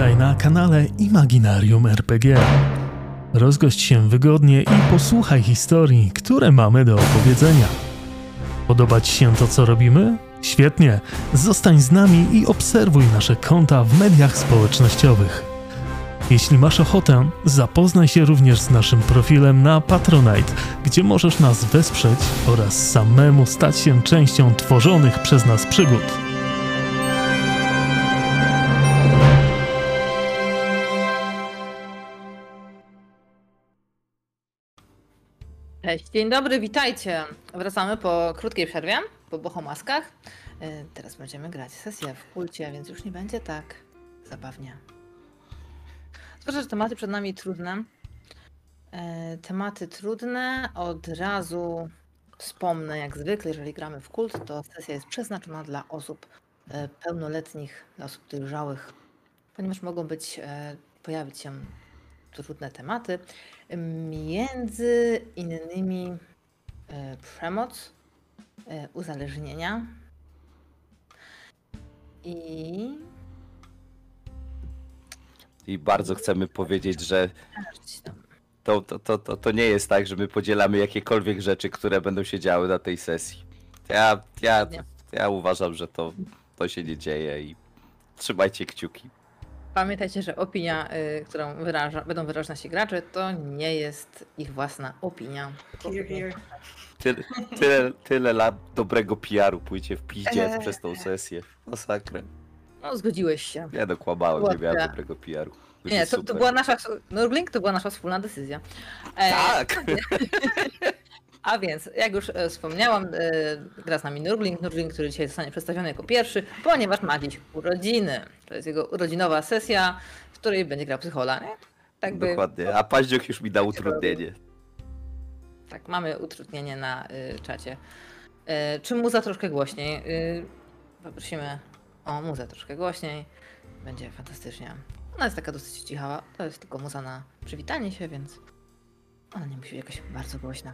Witaj na kanale Imaginarium RPG. Rozgość się wygodnie i posłuchaj historii, które mamy do opowiedzenia. Podoba Ci się to, co robimy? Świetnie! Zostań z nami i obserwuj nasze konta w mediach społecznościowych. Jeśli masz ochotę, zapoznaj się również z naszym profilem na Patronite, gdzie możesz nas wesprzeć oraz samemu stać się częścią tworzonych przez nas przygód. Cześć, dzień dobry, witajcie. Wracamy po krótkiej przerwie, po bohomaskach. E, Teraz będziemy grać sesję w kulcie, więc już nie będzie tak zabawnie. Zwłaszcza, że tematy przed nami trudne. E, Tematy trudne, od razu wspomnę, jak zwykle, jeżeli gramy w kult, to sesja jest przeznaczona dla osób e, pełnoletnich, dla osób dojrzałych, ponieważ mogą być, pojawić się trudne tematy. Między innymi e, przemoc, e, uzależnienia i. I bardzo chcemy powiedzieć, że to, to, to, to, to nie jest tak, że my podzielamy jakiekolwiek rzeczy, które będą się działy na tej sesji. Ja, ja, ja uważam, że to, to się nie dzieje i trzymajcie kciuki. Pamiętajcie, że opinia, y, którą wyraża, będą wyrażać nasi gracze, to nie jest ich własna opinia. Here, here. Tyle, tyle, tyle lat dobrego PR-u pójdzie w piździe Eee. przez tą sesję. Masakrę. No, zgodziłeś się. Nie dokłamałem, nie miałem dobrego PR-u. Nie, to, to super. była nasza. Nurgling to była nasza wspólna decyzja. E, Tak! A więc, jak już e, wspomniałam, e, gra z nami Nurgling. Nurgling, który dzisiaj zostanie przedstawiony jako pierwszy, ponieważ ma dziś urodziny. To jest jego urodzinowa sesja, w której będzie grał psychola. Nie? Tak by, Dokładnie. A paździoch już mi dał utrudnienie. Tak, mamy utrudnienie na y, czacie. Y, czy muza troszkę głośniej? Y, poprosimy o muzę troszkę głośniej. Będzie fantastycznie. Ona jest taka dosyć cicha. To jest tylko muza na przywitanie się, więc ona nie musi być jakaś bardzo głośna.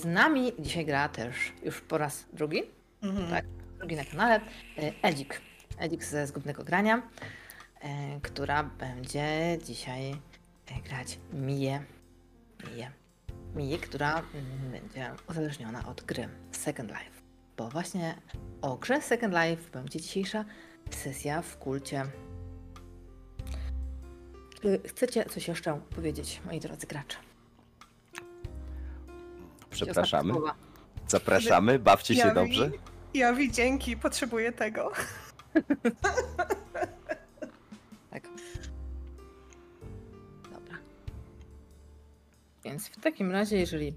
Z nami dzisiaj gra też już po raz drugi, Mhm. Tak. drugi na kanale, y, Edzik. Edzik ze Zgubnego Grania, y, która będzie dzisiaj y, grać Miję. Miję. Miję, która mm, będzie uzależniona od gry Second Life. Bo właśnie o grze Second Life będzie dzisiejsza sesja w kulcie. Czy chcecie coś jeszcze powiedzieć, moi drodzy gracze? Przepraszamy. Zapraszamy, bawcie się Jawi, dobrze. Jawi, dzięki, potrzebuję tego. Tak. Dobra. Więc w takim razie, jeżeli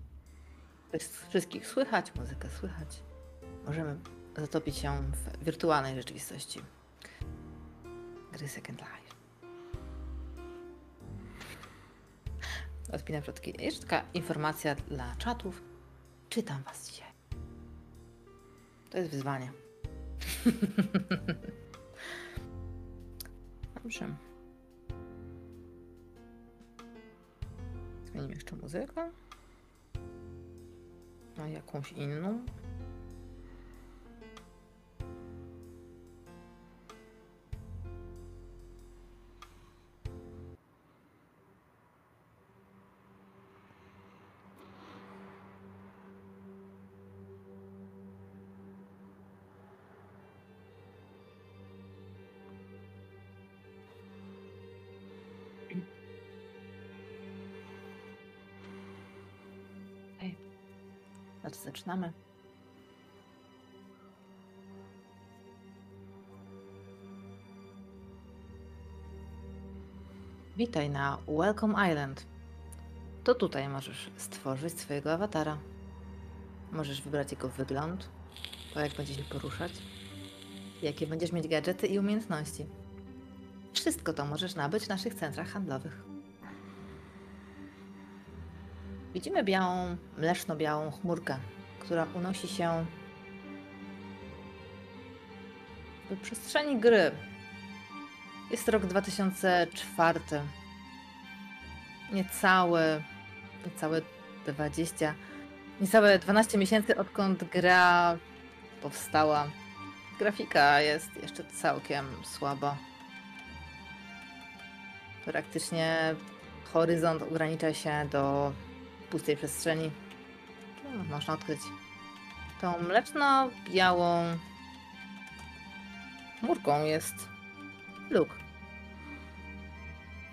wszystkich słychać, muzykę słychać, możemy zatopić się w wirtualnej rzeczywistości. Gry Second Life. Odpinam przodki. Jeszcze taka informacja dla czatów. Czytam was dzisiaj. To jest wyzwanie. Dobrze. Zmienimy jeszcze muzykę. Na jakąś inną. Zaczynamy. Witaj na Welcome Island. To tutaj możesz stworzyć swojego awatara. Możesz wybrać jego wygląd, to jak będzie się poruszać, jakie będziesz mieć gadżety i umiejętności. Wszystko to możesz nabyć w naszych centrach handlowych. Widzimy białą, mleczno-białą chmurkę, która unosi się w przestrzeni gry. Jest rok 2004. Niecałe, niecałe 20, niecałe 12 miesięcy odkąd gra powstała. Grafika jest jeszcze całkiem słaba. Praktycznie horyzont ogranicza się do pustej przestrzeni. No, można odkryć tą mleczno-białą chmurką jest Luke.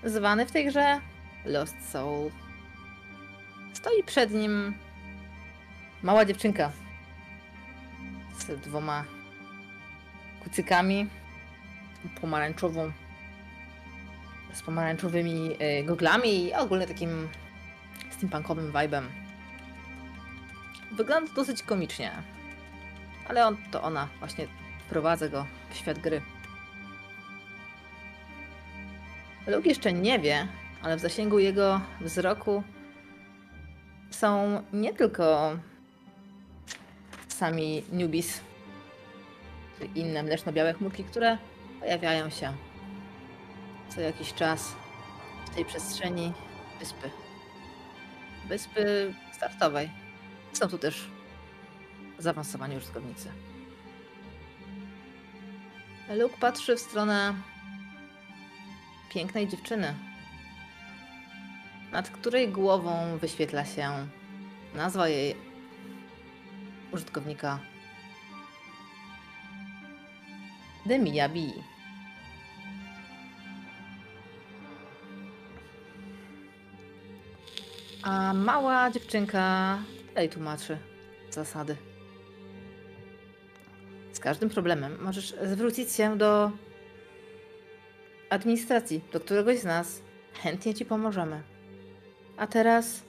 Zwany w tej grze Lost Soul. Stoi przed nim mała dziewczynka z dwoma kucykami, pomarańczową, z pomarańczowymi y, goglami i ogólnie takim steampunkowym vibe'em. Wygląda dosyć komicznie, ale on, to ona właśnie wprowadza go w świat gry. Luke jeszcze nie wie, ale w zasięgu jego wzroku są nie tylko sami newbies, czy inne mleczno-białe chmurki, które pojawiają się co jakiś czas w tej przestrzeni wyspy. Wyspy startowej. Są tu też zaawansowani użytkownicy. Luke patrzy w stronę pięknej dziewczyny, nad której głową wyświetla się nazwa jej użytkownika Demia B. A mała dziewczynka dalej tłumaczy zasady. Z każdym problemem możesz zwrócić się do administracji, do któregoś z nas. Chętnie ci pomożemy. A teraz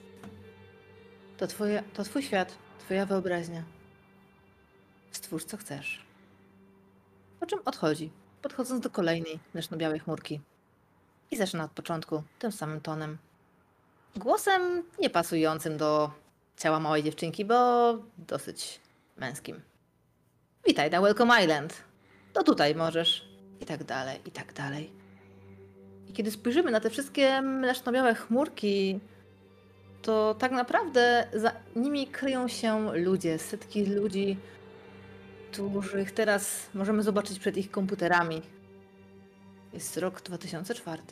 to, twoje, to twój świat, twoja wyobraźnia. Stwórz co chcesz. Po czym odchodzi, podchodząc do kolejnej mleczno-białej chmurki. I zaczyna od początku, tym samym tonem. Głosem niepasującym do ciała małej dziewczynki, bo dosyć męskim. Witaj na Welcome Island. To tutaj możesz. I tak dalej, i tak dalej. I kiedy spojrzymy na te wszystkie mleczno-białe chmurki, to tak naprawdę za nimi kryją się ludzie, setki ludzi, których teraz możemy zobaczyć przed ich komputerami. Jest rok 2004.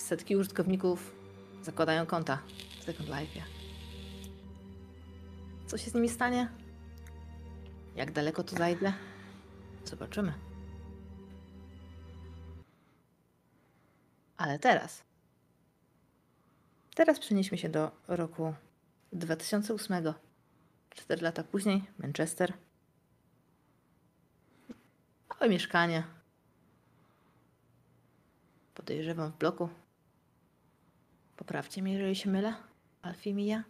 Setki użytkowników zakładają konta w Second Life. Co się z nimi stanie? Jak daleko tu zajdę? Zobaczymy. Ale teraz. Teraz przenieśmy się do roku 2008. Cztery lata później, Manchester. Małe mieszkanie. Podejrzewam w bloku. Poprawcie mnie, jeżeli się mylę. Alfie Mija.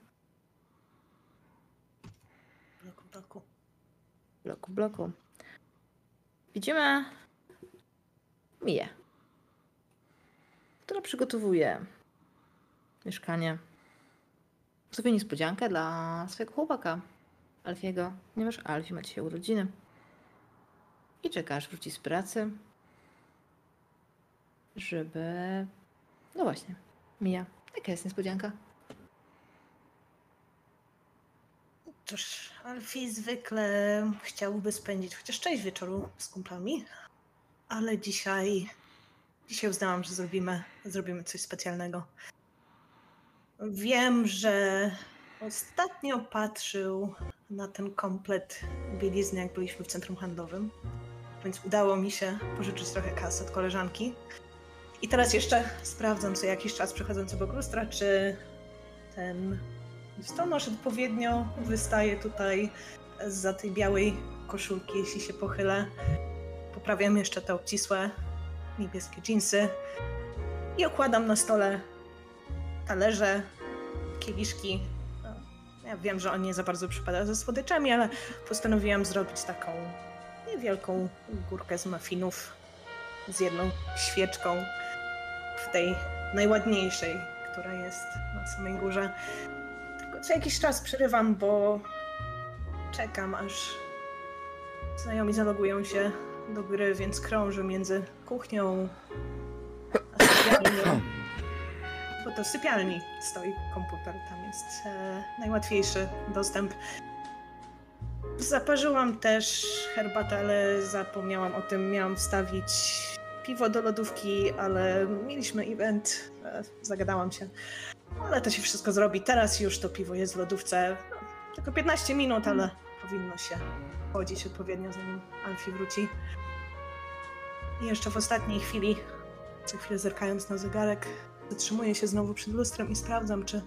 Bloku, bloku. Bloku, bloku. Widzimy Miję, która przygotowuje mieszkanie. Sobie niespodziankę dla swojego chłopaka, Alfiego, ponieważ Alfie ma dzisiaj urodziny. I czeka, aż wróci z pracy, żeby... No właśnie, Mija, jaka jest niespodzianka? Cóż, Alfie zwykle chciałby spędzić chociaż część wieczoru z kumplami, ale dzisiaj. Dzisiaj uznałam, że zrobimy, zrobimy coś specjalnego. Wiem, że ostatnio patrzył na ten komplet bielizny, jak byliśmy w centrum handlowym, więc udało mi się pożyczyć trochę kasy od koleżanki. I teraz jeszcze sprawdzam co jakiś czas przechodząc obok lustra, czy ten listonosz odpowiednio wystaje tutaj za tej białej koszulki, jeśli się pochylę. Poprawiam jeszcze te obcisłe niebieskie dżinsy i okładam na stole talerze, kieliszki. No, ja wiem, że on nie za bardzo przypada ze słodyczami, ale postanowiłam zrobić taką niewielką górkę z muffinów z jedną świeczką w tej najładniejszej, która jest na samej górze. Tylko co jakiś czas przerywam, bo czekam, aż znajomi zalogują się do gry, więc krążę między kuchnią a sypialnią. Bo to sypialni stoi komputer, tam jest e, najłatwiejszy dostęp. Zaparzyłam też herbatę, ale zapomniałam o tym. Miałam wstawić piwo do lodówki, ale mieliśmy event, e, zagadałam się. Ale to się wszystko zrobi. Teraz już to piwo jest w lodówce. No, tylko 15 minut, ale powinno się chodzić odpowiednio, zanim Alfie wróci. I jeszcze w ostatniej chwili, co chwilę zerkając na zegarek, zatrzymuję się znowu przed lustrem i sprawdzam, czy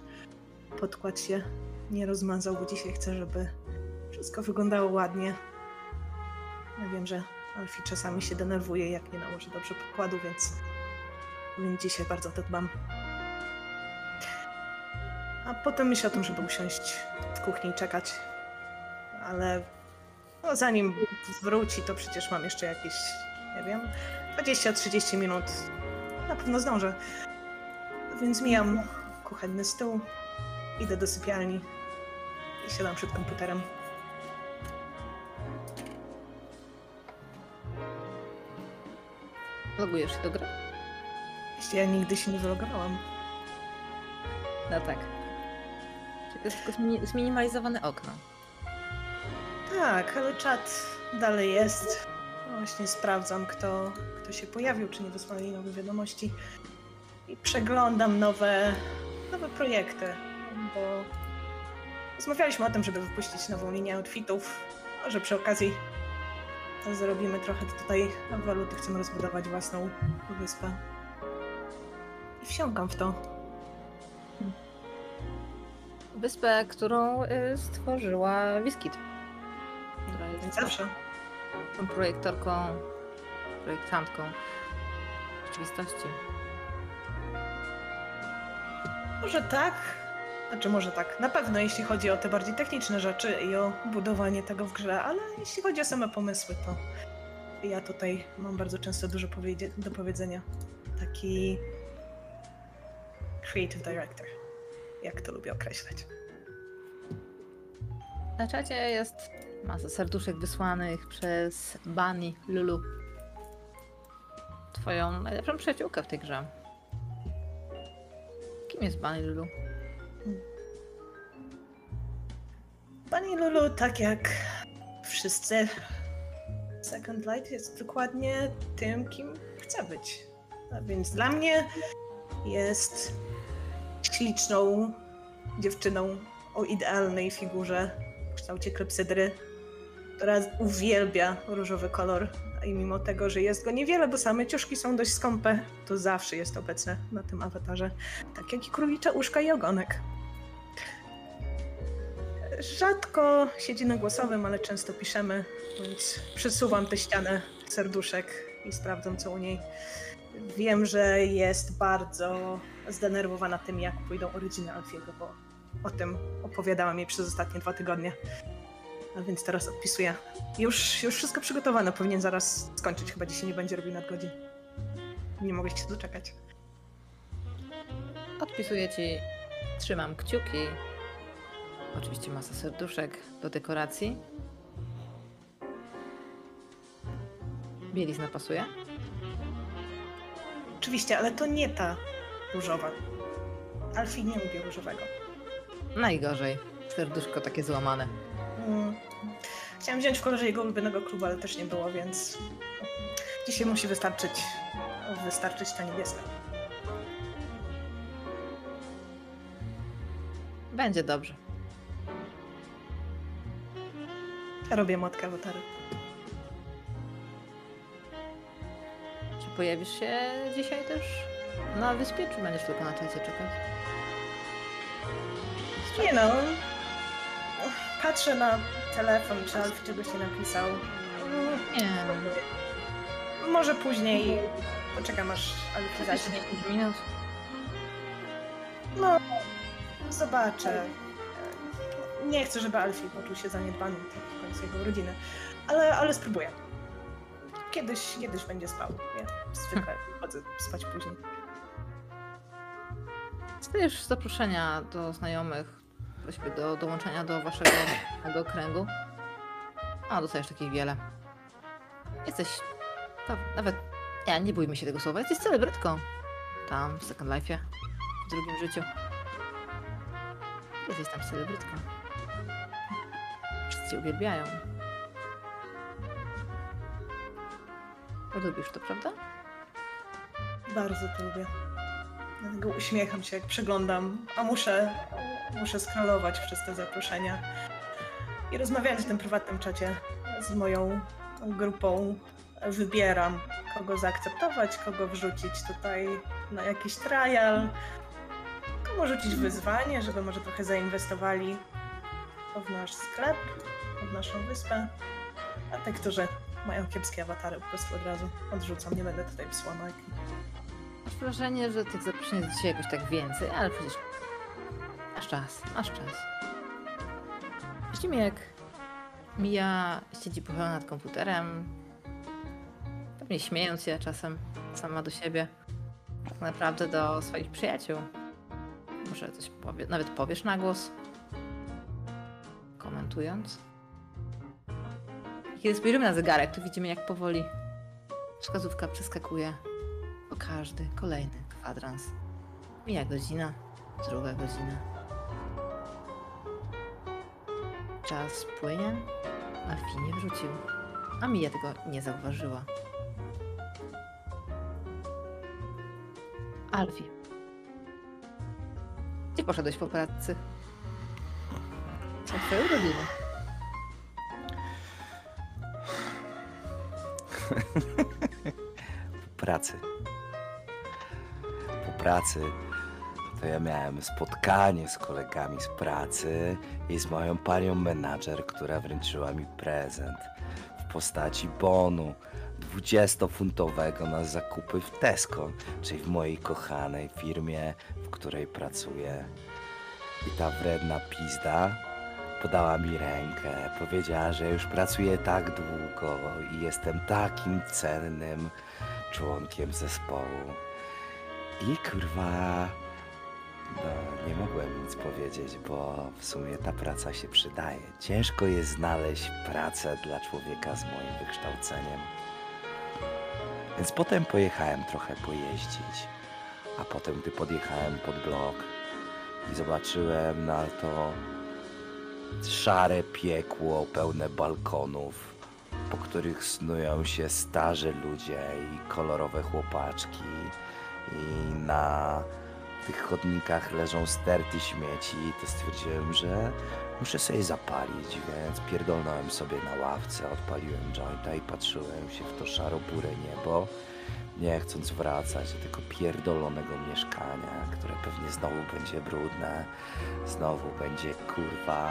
podkład się nie rozmazał, bo dzisiaj chcę, żeby wszystko wyglądało ładnie. Ja wiem, że Alfie czasami się denerwuje, jak nie nałoży dobrze podkładu, więc, więc dzisiaj bardzo o to dbam. A potem myślę o tym, żeby usiąść w kuchni i czekać. Ale no, zanim wróci, to przecież mam jeszcze jakieś, nie wiem, 20-30 minut. Na pewno zdążę. Więc mijam kuchenny stół, idę do sypialni i siadam przed komputerem. Logujesz się do gry? Jeśli ja nigdy się nie wylogowałam. No tak. Czyli to jest tylko zmini- zminimalizowane okno. Tak, ale czat dalej jest. Właśnie sprawdzam, kto, kto się pojawił, czy nie wysłali nowe wiadomości. I przeglądam nowe, nowe projekty, bo rozmawialiśmy o tym, żeby wypuścić nową linię outfitów. Może przy okazji zrobimy trochę tutaj waluty, chcemy rozbudować własną wyspę. I wsiąkam w to. Wyspę, którą y, stworzyła Wiskit. Która Jak jest zawsze. tą projektorką, projektantką rzeczywistości. Może tak, znaczy może tak. Na pewno jeśli chodzi o te bardziej techniczne rzeczy i o budowanie tego w grze, ale jeśli chodzi o same pomysły, to ja tutaj mam bardzo często dużo do powiedzenia. Taki creative director, jak to lubię określać. Na czacie jest masa serduszek wysłanych przez Bunny Lulu. Twoją najlepszą przyjaciółkę w tej grze. Kim jest Bunny Lulu? Pani Lulu, tak jak wszyscy, Second Light jest dokładnie tym, kim chce być. A więc dla mnie jest śliczną dziewczyną o idealnej figurze w kształcie klepsydry, która uwielbia różowy kolor. I mimo tego, że jest go niewiele, bo same ciuszki są dość skąpe, to zawsze jest obecne na tym awatarze. Tak jak i królicze uszka i ogonek. Rzadko siedzi na głosowym, ale często piszemy, więc przesuwam tę ścianę serduszek i sprawdzam, co u niej. Wiem, że jest bardzo zdenerwowana tym, jak pójdą urodziny Alfiego, bo o tym opowiadałam jej przez ostatnie dwa tygodnie. A więc teraz odpisuję. Już, już wszystko przygotowane, powinien zaraz skończyć, chyba dzisiaj nie będzie robił nadgodzin. Nie mogę się doczekać. Odpisuję ci, trzymam kciuki. Oczywiście masa serduszek do dekoracji. Bielizna pasuje? Oczywiście, ale to nie ta różowa. Alfie nie lubi różowego. Najgorzej. Serduszko takie złamane. Mm. Chciałam wziąć w kolorze jego ulubionego klubu, ale też nie było, więc dzisiaj musi wystarczyć, wystarczyć ta niebieska. Będzie dobrze. Robię motkę awatary. Czy pojawisz się dzisiaj też na wyspie, czy będziesz tylko na czacie czekać? Nie no. Patrzę na telefon, czy Alfie czegoś nie napisał. Nie. Może później poczekam aż Za zacznie. 10 minut. No, zobaczę. Nie chcę, żeby Alfie poczuł się zaniedbany w końcu jego urodziny, ale, ale spróbuję. Kiedyś, kiedyś będzie spał. Ja zwykle chodzę spać później. Dostajesz zaproszenia do znajomych, właściwie do dołączenia do waszego małego kręgu. A, dostajesz takich wiele. Jesteś, to nawet, ja nie bójmy się tego słowa, jesteś celebrytką. Tam, w Second Life'ie, w drugim życiu. Jesteś tam celebrytką. Wszyscy cię uwielbiają. Lubisz to, prawda? Bardzo to lubię. Dlatego uśmiecham się, jak przeglądam, a muszę, muszę scrollować przez te zaproszenia. I rozmawiając w tym prywatnym czacie z moją grupą, wybieram, kogo zaakceptować, kogo wrzucić tutaj na jakiś trial, komu rzucić wyzwanie, żeby może trochę zainwestowali w nasz sklep, w naszą wyspę. A te, którzy mają kiepskie awatary, po prostu od razu odrzucam. Nie będę tutaj psła. Masz wrażenie, że tych zaproszeń jest dzisiaj jakoś tak więcej, ale przecież masz czas, masz czas. Zimiek mija, siedzi pochylona nad komputerem, pewnie śmiejąc się czasem sama do siebie, tak naprawdę do swoich przyjaciół. Może coś powie, nawet powiesz na głos, komentując. Kiedy spojrzymy na zegarek, to widzimy jak powoli wskazówka przeskakuje o każdy kolejny kwadrans. Mija godzina, druga godzina. Czas płynie, Alfie nie wrócił, a Mija tego nie zauważyła. Alfie, gdzie poszedłeś po pracy? Co twoje urodziny? Pracy. Pracy to ja miałem spotkanie z kolegami z pracy i z moją panią menadżer, która wręczyła mi prezent w postaci bonu 20-funtowego na zakupy w Tesco, czyli w mojej kochanej firmie, w której pracuję. I ta wredna pizda podała mi rękę, powiedziała, że już pracuję tak długo i jestem takim cennym członkiem zespołu. I kurwa, no nie mogłem nic powiedzieć, bo w sumie ta praca się przydaje. Ciężko jest znaleźć pracę dla człowieka z moim wykształceniem. Więc potem pojechałem trochę pojeździć, a potem gdy podjechałem pod blok i zobaczyłem na to szare piekło pełne balkonów, po których snują się starzy ludzie i kolorowe chłopaczki i na tych chodnikach leżą sterty śmieci, to stwierdziłem, że muszę sobie zapalić, więc pierdolnąłem sobie na ławce, odpaliłem jointa i patrzyłem się w to szaro-burę niebo, nie chcąc wracać do tego pierdolonego mieszkania, które pewnie znowu będzie brudne, znowu będzie kurwa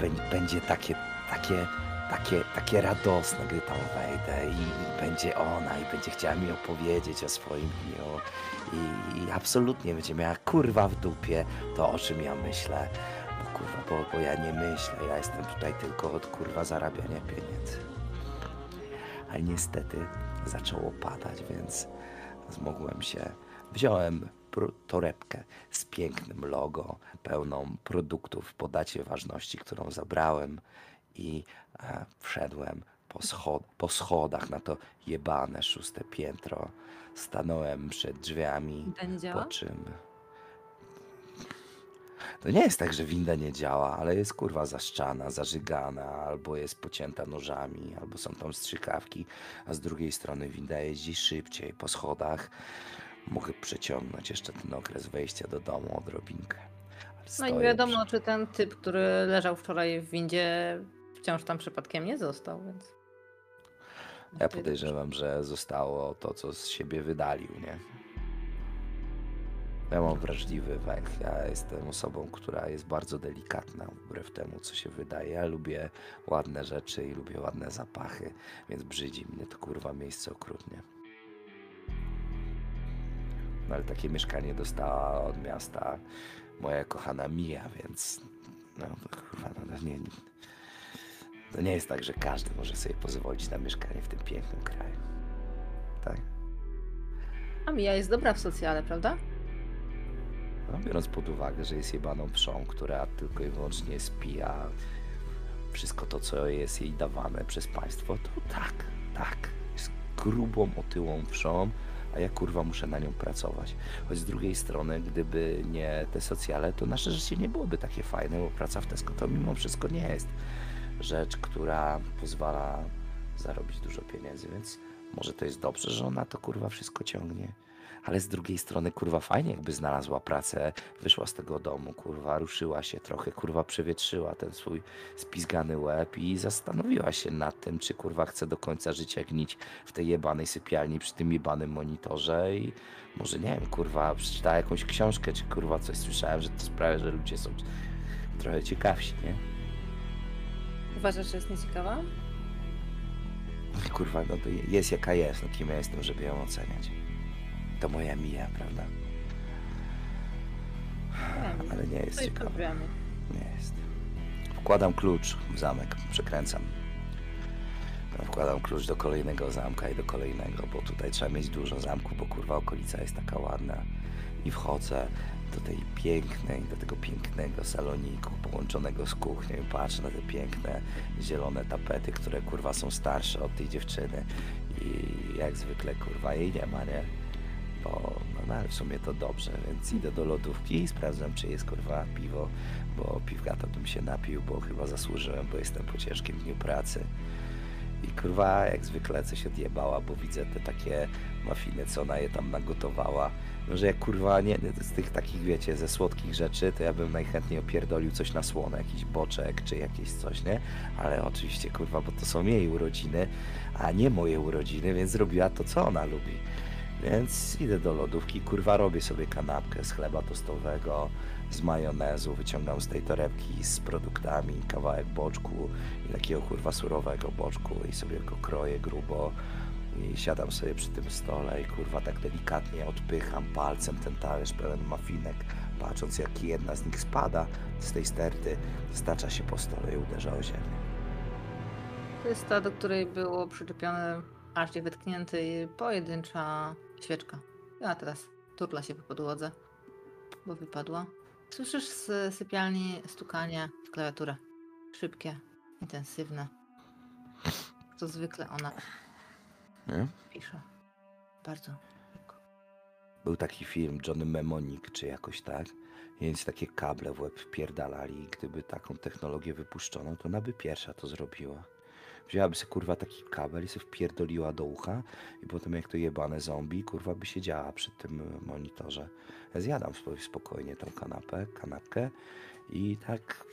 bę- będzie takie, takie, takie, takie radosne, gdy tam wejdę i, i będzie ona i będzie chciała mi opowiedzieć o swoim dniu i, i absolutnie będzie miała kurwa w dupie to, o czym ja myślę. Bo kurwa, bo, bo ja nie myślę, ja jestem tutaj tylko od kurwa zarabiania pieniędzy. Ale niestety zaczęło padać, więc zmogłem się. Wziąłem torebkę z pięknym logo, pełną produktów po dacie ważności, którą zabrałem i wszedłem po, schod- po schodach na to jebane szóste piętro. Stanąłem przed drzwiami, To nie po działa? czym... To nie jest tak, że winda nie działa, ale jest kurwa zaszczana, zażygana, albo jest pocięta nożami, albo są tam strzykawki, a z drugiej strony winda jeździ szybciej po schodach. Mogę przeciągnąć jeszcze ten okres wejścia do domu odrobinkę. Ale No i stoję nie wiadomo, czy ten typ, który leżał wczoraj w windzie, wciąż tam przypadkiem nie został, więc. Ja podejrzewam, że zostało to, co z siebie wydalił, nie? Ja mam wrażliwy węch. Ja jestem osobą, która jest bardzo delikatna wbrew temu, co się wydaje. Ja lubię ładne rzeczy i lubię ładne zapachy, więc brzydzi mnie to kurwa miejsce okrutnie. No ale takie mieszkanie dostała od miasta moja kochana Mia, więc no kurwa, no, nie, to nie jest tak, że każdy może sobie pozwolić na mieszkanie w tym pięknym kraju. Tak? A Mija jest dobra w socjale, prawda? No, biorąc pod uwagę, że jest jebaną pszą, która tylko i wyłącznie spija wszystko to, co jest jej dawane przez państwo, to tak, tak. Jest grubą, otyłą pszą, a ja kurwa muszę na nią pracować. Choć z drugiej strony, gdyby nie te socjale, to nasze życie nie byłoby takie fajne, bo praca w Tesco to mimo wszystko nie jest rzecz, która pozwala zarobić dużo pieniędzy, więc Może to jest dobrze, że ona to kurwa wszystko ciągnie. Ale z drugiej strony, kurwa, fajnie jakby znalazła pracę, wyszła z tego domu, kurwa, ruszyła się trochę, kurwa, przewietrzyła ten swój spizgany łeb i zastanowiła się nad tym, czy kurwa chce do końca życia gnić w tej jebanej sypialni przy tym jebanym monitorze i może, nie wiem, kurwa, przeczytała jakąś książkę, czy kurwa coś słyszałem, że to sprawia, że ludzie są trochę ciekawsi, nie? Uważasz, że jest nieciekawa? Kurwa, no to jest jaka jest, no kim ja jestem, żeby ją oceniać. To moja mija, prawda? Wiem. Ale nie jest jest ciekawa. Nie jest. Wkładam klucz w zamek, przekręcam. No, Wkładam klucz do kolejnego zamka i do kolejnego, bo tutaj trzeba mieć dużo zamków, bo kurwa okolica jest taka ładna. I wchodzę do tej pięknej, do tego pięknego saloniku połączonego z kuchnią i patrzę na te piękne zielone tapety, które kurwa są starsze od tej dziewczyny. I jak zwykle kurwa jej nie ma, nie? Bo no, ale w sumie to dobrze, więc idę do lodówki i sprawdzam, czy jest kurwa piwo, bo piwka to bym się napił, bo chyba zasłużyłem, bo jestem po ciężkim dniu pracy. I kurwa, jak zwykle coś odjebała, bo widzę te takie mafiny, co ona je tam nagotowała. No, że jak kurwa, nie, z tych takich, wiecie, ze słodkich rzeczy, to ja bym najchętniej opierdolił coś na słone, jakiś boczek, czy jakieś coś, nie? Ale oczywiście, kurwa, bo to są jej urodziny, a nie moje urodziny, więc zrobiła to, co ona lubi. Więc idę do lodówki, kurwa, robię sobie kanapkę z chleba tostowego, z majonezu, wyciągam z tej torebki z produktami kawałek boczku i takiego kurwa surowego boczku i sobie go kroję grubo i siadam sobie przy tym stole i kurwa tak delikatnie odpycham palcem ten talerz pełen mafinek, patrząc jak jedna z nich spada z tej sterty, stacza się po stole i uderza o ziemię. To jest ta, do której było przyczepione aż nie wytknięty pojedyncza świeczka. A teraz turla się po podłodze, bo wypadła. Słyszysz z sypialni stukanie w klawiaturę. Szybkie, intensywne. To zwykle ona Nie? pisze. Bardzo. Był taki film Johnny Mnemonic, czy jakoś tak, więc takie kable w łeb wpierdalali i gdyby taką technologię wypuszczono, to ona by pierwsza to zrobiła. Wzięłaby sobie kurwa taki kabel i sobie wpierdoliła do ucha i potem jak to jebane zombie, kurwa by siedziała przy tym monitorze. Ja zjadam spokojnie tą kanapę, kanapkę i tak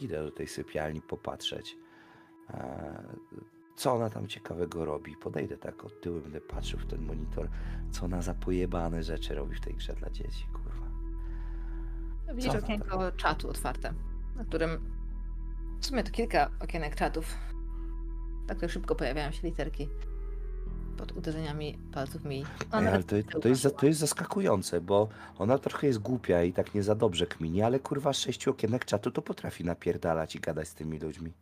idę do tej sypialni popatrzeć. Co ona tam ciekawego robi? Podejdę tak od tyłu, będę patrzył w ten monitor, co ona za pojebane rzeczy robi w tej grze dla dzieci, kurwa. Widzisz Co? okienko czatu otwarte, na którym w sumie to kilka okienek czatów. Tak szybko pojawiają się literki pod uderzeniami palców mi. Ej, ale to, to, jest, to jest zaskakujące, bo ona trochę jest głupia i tak nie za dobrze kmini, ale kurwa z sześciu okienek czatu to potrafi napierdalać i gadać z tymi ludźmi.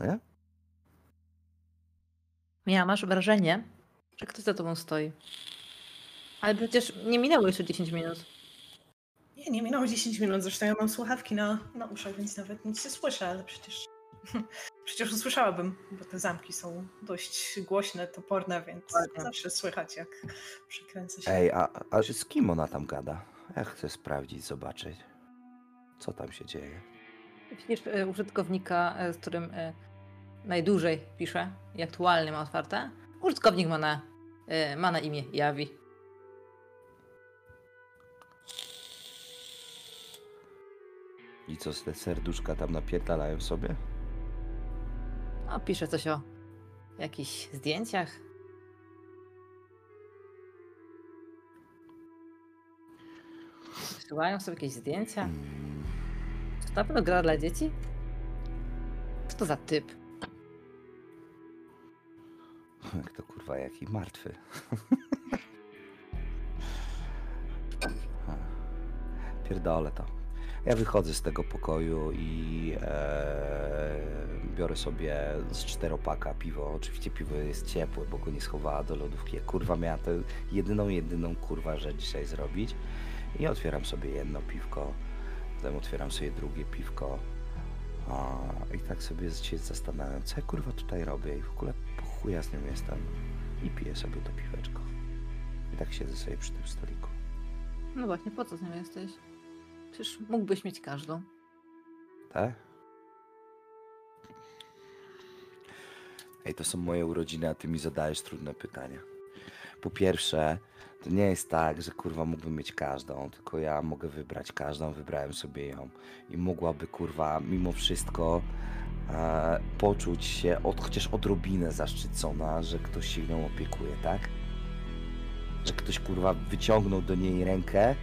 Nie? Ja masz wrażenie, że ktoś za tobą stoi. Ale przecież nie minęło jeszcze 10 minut. Nie, nie minęło 10 minut, zresztą ja mam słuchawki na, na uszach, więc nawet nic nie słyszę, ale przecież przecież usłyszałabym, bo te zamki są dość głośne, toporne, więc Dokładnie. zawsze słychać, jak przekręca się. Ej, a, a z kim ona tam gada? Ja chcę sprawdzić, zobaczyć, co tam się dzieje. Widzisz e, użytkownika, e, z którym e, najdłużej pisze i aktualnie ma otwarte. Użytkownik ma na, ma na imię Jawi. I co, te serduszka tam napierdalają sobie? No, pisze coś o jakichś zdjęciach. Wysyłają sobie jakieś zdjęcia. Mm, to na pewno gra dla dzieci? Co to za typ? jak to kurwa, jaki martwy. Pierdolę to. Ja wychodzę z tego pokoju i e, biorę sobie z czteropaka piwo. Oczywiście piwo jest ciepłe, bo go nie schowała do lodówki. Ja, kurwa miała to jedyną, jedyną kurwa rzecz dzisiaj zrobić. I otwieram sobie jedno piwko, potem otwieram sobie drugie piwko. A, I tak sobie się zastanawiam, co ja kurwa tutaj robię i w ogóle po chuja z nią jestem. I piję sobie to piweczko. I tak siedzę sobie przy tym stoliku. No właśnie, po co z nią jesteś? Przecież mógłbyś mieć każdą. Tak? Ej, to są moje urodziny, a ty mi zadajesz trudne pytania. Po pierwsze, to nie jest tak, że kurwa mógłbym mieć każdą, tylko ja mogę wybrać każdą, wybrałem sobie ją. I mogłaby kurwa mimo wszystko e, poczuć się od, chociaż odrobinę zaszczycona, że ktoś się nią opiekuje, tak? Że ktoś kurwa wyciągnął do niej rękę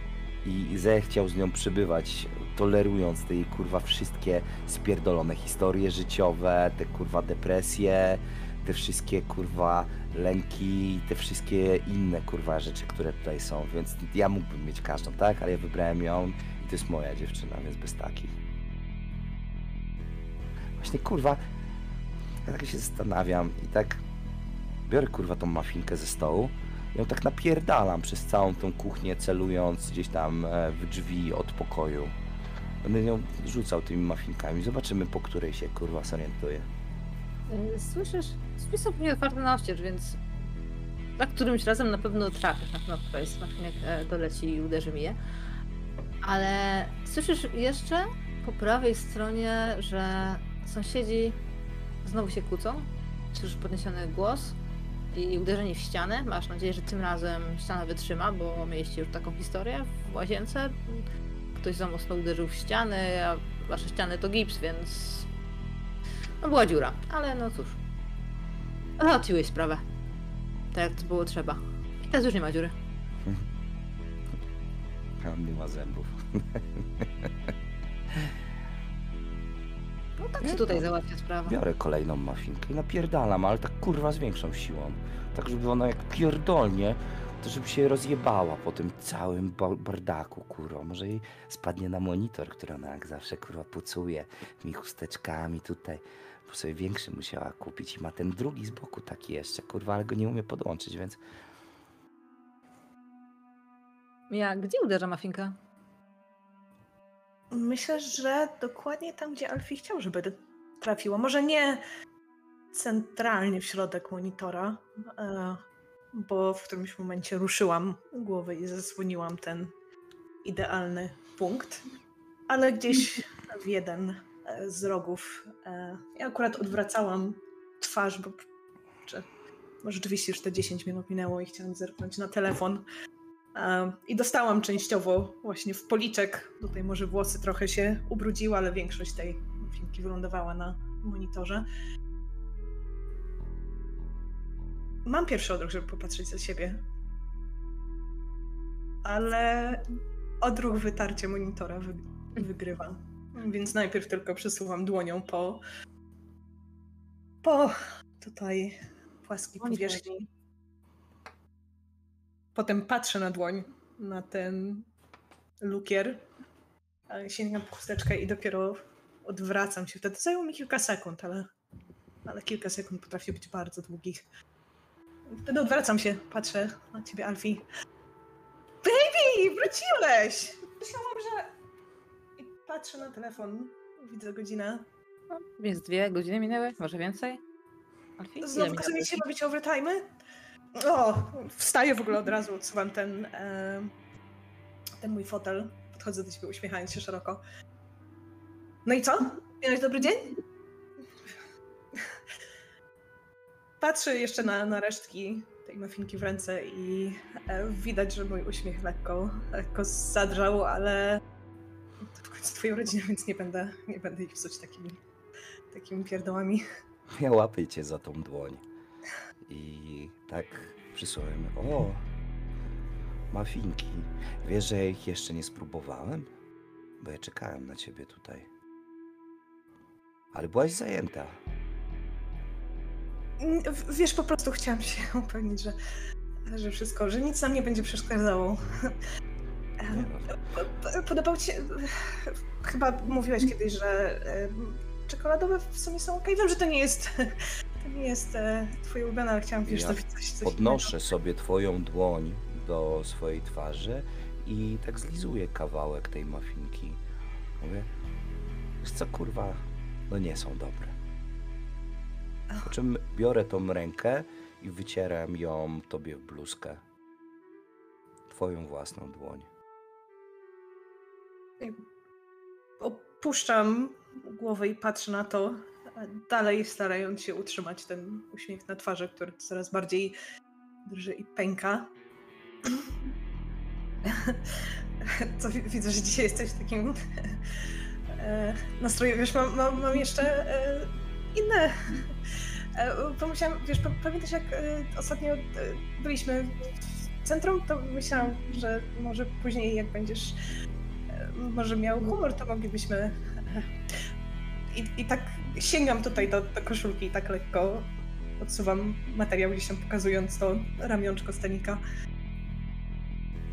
i zechciał z nią przybywać, tolerując te jej kurwa wszystkie spierdolone historie życiowe, te kurwa depresje, te wszystkie kurwa lęki, te wszystkie inne kurwa rzeczy, które tutaj są, więc ja mógłbym mieć każdą, tak? Ale ja wybrałem ją i to jest moja dziewczyna, więc bez takich. Właśnie kurwa, ja tak się zastanawiam i tak biorę kurwa tą mafinkę ze stołu i ją tak napierdalam przez całą tą kuchnię, celując gdzieś tam e, w drzwi od pokoju. Będę ją rzucał tymi mafinkami, zobaczymy po której się kurwa zorientuje. Y, Słyszysz? Drzwi są pewnie na oścież, więc za którymś razem na pewno trafisz na z machinek e, doleci i uderzy mi je. Ale słyszysz jeszcze po prawej stronie, że sąsiedzi znowu się kłócą. Słyszysz podniesiony głos i uderzenie w ścianę. Masz nadzieję, że tym razem ściana wytrzyma, bo mieliście już taką historię w łazience. Ktoś za mocno uderzył w ściany, a wasze ściany to gips, więc no była dziura, ale no cóż. Załatwiłeś sprawę. Tak jak to było trzeba. I teraz już nie ma dziury. On nie ma zębów. No tak się tutaj załatwia sprawa. Biorę kolejną mafinkę i napierdalam, ale tak kurwa z większą siłą. Tak, żeby ona jak pierdolnie, to żeby się rozjebała po tym całym ba- bardaku, kurwa. Może jej spadnie na monitor, który ona jak zawsze kurwa pucuje mi chusteczkami tutaj. Bo sobie większy musiała kupić i ma ten drugi z boku taki jeszcze, kurwa, ale go nie umie podłączyć, więc Ja, gdzie uderza mafinka? Myślę, że dokładnie tam, gdzie Alfie chciał, żeby trafiło. Może nie centralnie w środek monitora, e, bo w którymś momencie ruszyłam głowę i zasłoniłam ten idealny punkt, ale gdzieś w jeden z rogów. e, Ja akurat odwracałam twarz, bo czy, może rzeczywiście już te 10 minut minęło i chciałam zerknąć na telefon. E, I dostałam częściowo właśnie w policzek. Tutaj może włosy trochę się ubrudziły, ale większość tej filmki wylądowała na monitorze. Mam pierwszy odruch, żeby popatrzeć za siebie. Ale odruch wytarcia monitora wy, wygrywa. Więc najpierw tylko przesuwam dłonią po po tutaj płaskiej powierzchni. Potem patrzę na dłoń, na ten lukier, sięgam po chusteczkę i dopiero odwracam się. Wtedy zajęło mi kilka sekund, ale, ale kilka sekund potrafi być bardzo długich. Wtedy odwracam się, patrzę na ciebie, Alfie. Baby, wróciłeś! Myślałam, że... Patrzę na telefon, widzę godzinę. No, więc dwie godziny minęły, może więcej? Alfie? Znowu się robić overtime? O, wstaję w ogóle od razu, odsuwam ten, e, ten mój fotel. Podchodzę do ciebie uśmiechając się szeroko. No i co? Miałeś dobry dzień? Patrzę jeszcze na, na resztki tej mafinki w ręce i e, widać, że mój uśmiech lekko, lekko zadrżał, ale końcu twoja rodzina, więc nie będę, nie będę ich psuć takimi, takimi pierdołami. Ja łapię cię za tą dłoń. I tak przysłałem. O, mafinki. Wiesz, że ja ich jeszcze nie spróbowałem? Bo ja czekałem na ciebie tutaj. Ale byłaś zajęta. W- Wiesz, po prostu chciałam się upewnić, że, że wszystko, że nic nam nie będzie przeszkadzało. Podobał ci się. Chyba mówiłeś kiedyś, że czekoladowe w sumie są okej. Wiem, że to nie jest. To nie jest e, twoje ulubione, ale chciałam wiesz, Ja coś, coś podnoszę sobie twoją dłoń do swojej twarzy i tak zlizuję kawałek tej mafinki. Mówię, wiesz co kurwa, no nie są dobre. Po czym biorę tą rękę i wycieram ją tobie w bluzkę. Twoją własną dłoń. Opuszczam głowę i patrzę na to. dalej starając się utrzymać ten uśmiech na twarzy, który coraz bardziej drży i pęka. Co wi- widzę, że dzisiaj jesteś w takim e, nastroju. Wiesz, mam, mam, mam jeszcze e, inne. E, pomyślałam, wiesz, pa- pamiętasz jak e, ostatnio e, byliśmy w centrum, to myślałam, że może później jak będziesz e, może miał humor, to moglibyśmy i, I tak sięgam tutaj do, do koszulki i tak lekko odsuwam materiał gdzieś tam pokazując to ramionczko stanika.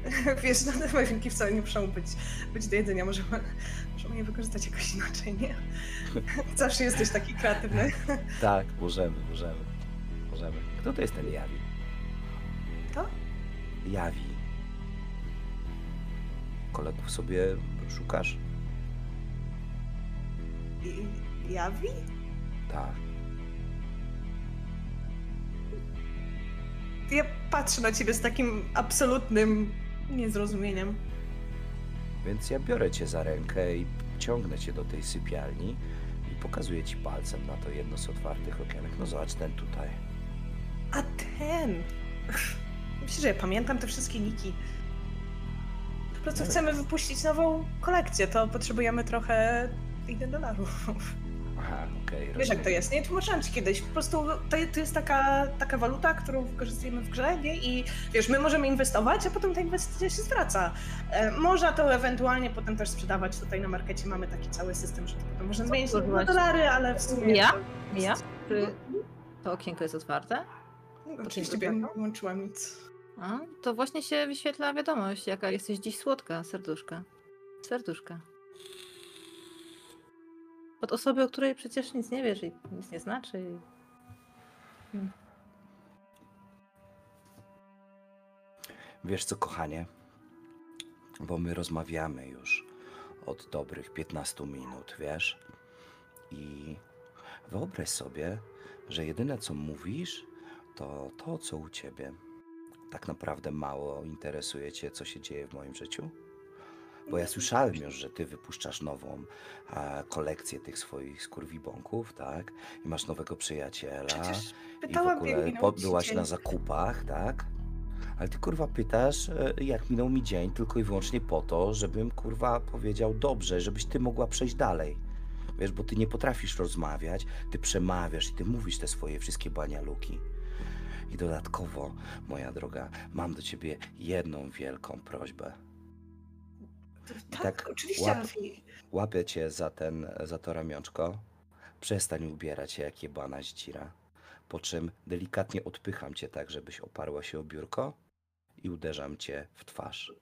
Wiesz, no te mawinki wcale nie muszą być, być do jedzenia, możemy, możemy je wykorzystać jakoś inaczej, nie? Zawsze jesteś taki kreatywny. Tak, możemy, możemy. Możemy. Kto to jest ten Jawi? Kto? Jawi. Kolegów sobie szukasz? Jawi? Tak. Ja patrzę na ciebie z takim absolutnym niezrozumieniem. Więc ja biorę cię za rękę i ciągnę cię do tej sypialni i pokazuję ci palcem na to jedno z otwartych okienek. No zobacz ten tutaj. A ten! Myślę, że ja pamiętam te wszystkie niki. Po prostu chcemy wypuścić nową kolekcję, to potrzebujemy trochę 1 dolarów. Aha, okej. Wiesz jak to jest, nie? Tłumaczyłam ci kiedyś. Po prostu to, to jest taka, taka waluta, którą wykorzystujemy w grze, nie? I wiesz, my możemy inwestować, a potem ta inwestycja się zwraca. E, można to ewentualnie potem też sprzedawać tutaj na markecie. Mamy taki cały system, że to potem można zmienić na dolary, ale w sumie... Ja? to- Ja? Czy to okienko jest otwarte? Oczywiście ja nie włączyłam nic. A, to właśnie się wyświetla wiadomość, jaka jesteś dziś słodka, serduszka. Serduszka. Od osoby, o której przecież nic nie wiesz i nic nie znaczy. I... Wiesz co, kochanie? Bo my rozmawiamy już od dobrych 15 minut, wiesz? I wyobraź sobie, że jedyne co mówisz, to to, co u ciebie. Tak naprawdę mało interesuje cię, co się dzieje w moim życiu? Bo ja słyszałem już, że ty wypuszczasz nową e, kolekcję tych swoich skurwibąków, tak? I masz nowego przyjaciela. Przecież I w pytałam, ogóle po, byłaś na zakupach, tak? Ale ty kurwa pytasz, e, jak minął mi dzień, tylko i wyłącznie po to, żebym kurwa powiedział dobrze, żebyś ty mogła przejść dalej. Wiesz, bo ty nie potrafisz rozmawiać, ty przemawiasz i ty mówisz te swoje wszystkie banialuki. I dodatkowo, moja droga, mam do ciebie jedną wielką prośbę. Tak, tak oczywiście, łap-. Łapię cię za, ten, za to ramionczko, przestań ubierać się jak jebana zdzira, po czym delikatnie odpycham cię tak, żebyś oparła się o biurko i uderzam cię w twarz.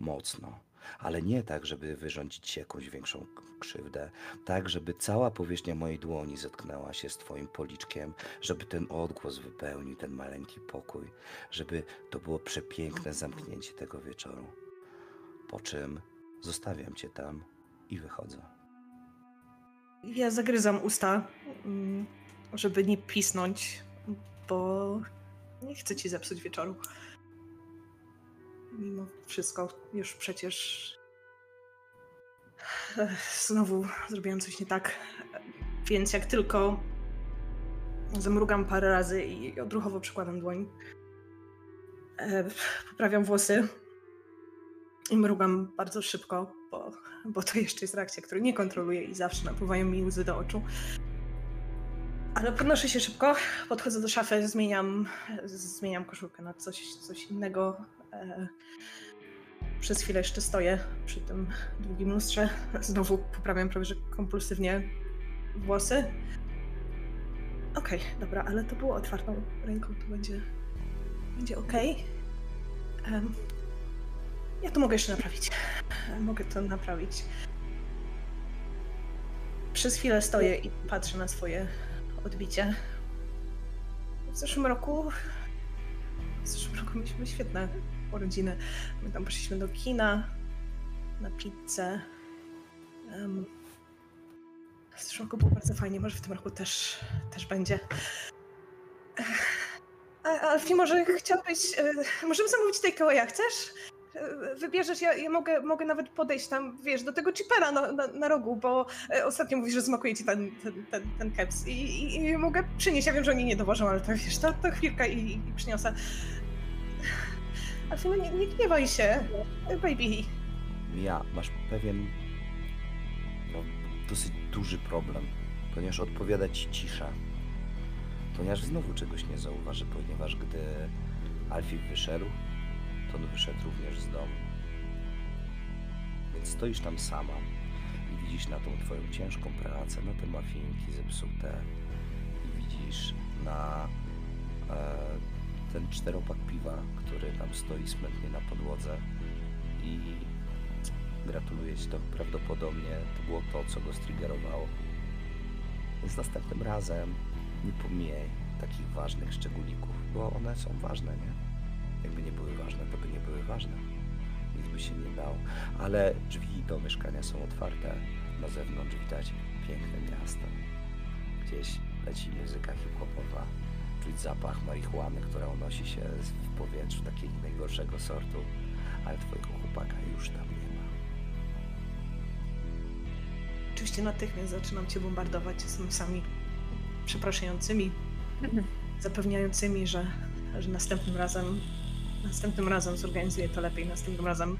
Mocno. Ale nie tak, żeby wyrządzić ci jakąś większą krzywdę. Tak, żeby cała powierzchnia mojej dłoni zetknęła się z twoim policzkiem, żeby ten odgłos wypełnił ten maleńki pokój, żeby to było przepiękne zamknięcie tego wieczoru. Po czym zostawiam cię tam i wychodzę. Ja zagryzam usta, mm, żeby nie pisnąć, bo nie chcę ci zepsuć wieczoru. Mimo wszystko, już przecież Ech, znowu zrobiłam coś nie tak. Więc jak tylko zamrugam parę razy i odruchowo przykładam dłoń, e, poprawiam włosy i mrugam bardzo szybko, bo, bo to jeszcze jest reakcja, której nie kontroluję i zawsze napływają mi łzy do oczu. Ale podnoszę się szybko, podchodzę do szafy, zmieniam, zmieniam koszulkę na coś, coś innego. E, przez chwilę jeszcze stoję przy tym długim lustrze. Znowu poprawiam prawie że kompulsywnie włosy. Okej, dobra, ale to było otwartą ręką, to będzie, będzie okej. Em, ja to mogę jeszcze naprawić. Mogę to naprawić. Przez chwilę stoję i patrzę na swoje odbicie. W zeszłym roku. W zeszłym roku mieliśmy świetne urodziny. My tam poszliśmy do kina, na pizzę. Um, w zeszłym roku było bardzo fajnie, może w tym roku też, też będzie. Alfie, może chciałbyś. E, możemy zamówić takeawaya, chcesz? e, wybierzesz, ja, ja mogę, mogę nawet podejść tam, wiesz, do tego chipera na, na, na rogu, bo e, ostatnio mówisz, że smakuje ci ten, ten, ten, ten keps i, i, i mogę przynieść, ja wiem, że oni nie dowożą, ale to wiesz, to, to chwilkę i, i przyniosę. No nie, nie gniewaj się, baby. Mia, masz pewien no, dosyć duży problem, ponieważ odpowiada ci cisza. Ponieważ znowu czegoś nie zauważy, ponieważ gdy Alfie wyszedł, to on wyszedł również z domu. Więc stoisz tam sama i widzisz na tą twoją ciężką pracę, na te mafinki zepsute i widzisz na e, ten czteropak piwa, który tam stoi smętnie na podłodze i gratuluję ci, to prawdopodobnie to było to, co go striggerowało. Więc następnym razem nie pomijaj takich ważnych szczególików, bo one są ważne, nie? Jakby nie były ważne, to by nie były ważne. Nic by się nie dało. Ale drzwi do mieszkania są otwarte. Na zewnątrz widać piękne miasto. Gdzieś leci muzyka hip-hopowa. Czuć zapach marihuany, która unosi się w powietrzu takiego najgorszego sortu. Ale twojego chłopaka już tam nie ma. Oczywiście natychmiast zaczynam cię bombardować smsami przepraszającymi, zapewniającymi, że, że następnym razem następnym razem zorganizuję to lepiej, następnym razem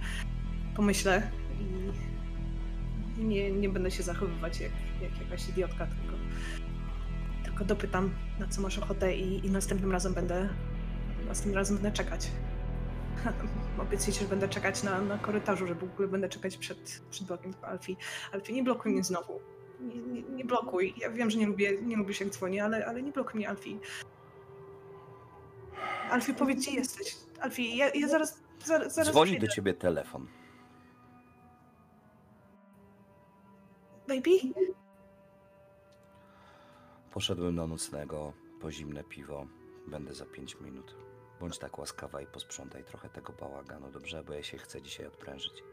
pomyślę i, i nie, nie będę się zachowywać jak, jak jakaś idiotka, tylko, tylko dopytam, na co masz ochotę i, i następnym razem będę następnym razem będę czekać. Obiecuję ci, że będę czekać na, na korytarzu, że w ogóle będę czekać przed, przed blokiem Alfie. Alfie, nie blokuj mnie znowu. Nie, nie, nie blokuj. Ja wiem, że nie lubię, nie lubisz jak dzwonię, ale, ale nie blokuj mnie, Alfie. Alfie, powiedz, gdzie jesteś. Alfie, ja, ja zaraz, zaraz, zaraz Dzwoni przyjdę. do ciebie telefon. Baby? Poszedłem do nocnego po zimne piwo. Będę za 5 minut. Bądź tak łaskawa i posprzątaj trochę tego bałaganu, dobrze? Bo ja się chcę dzisiaj odprężyć.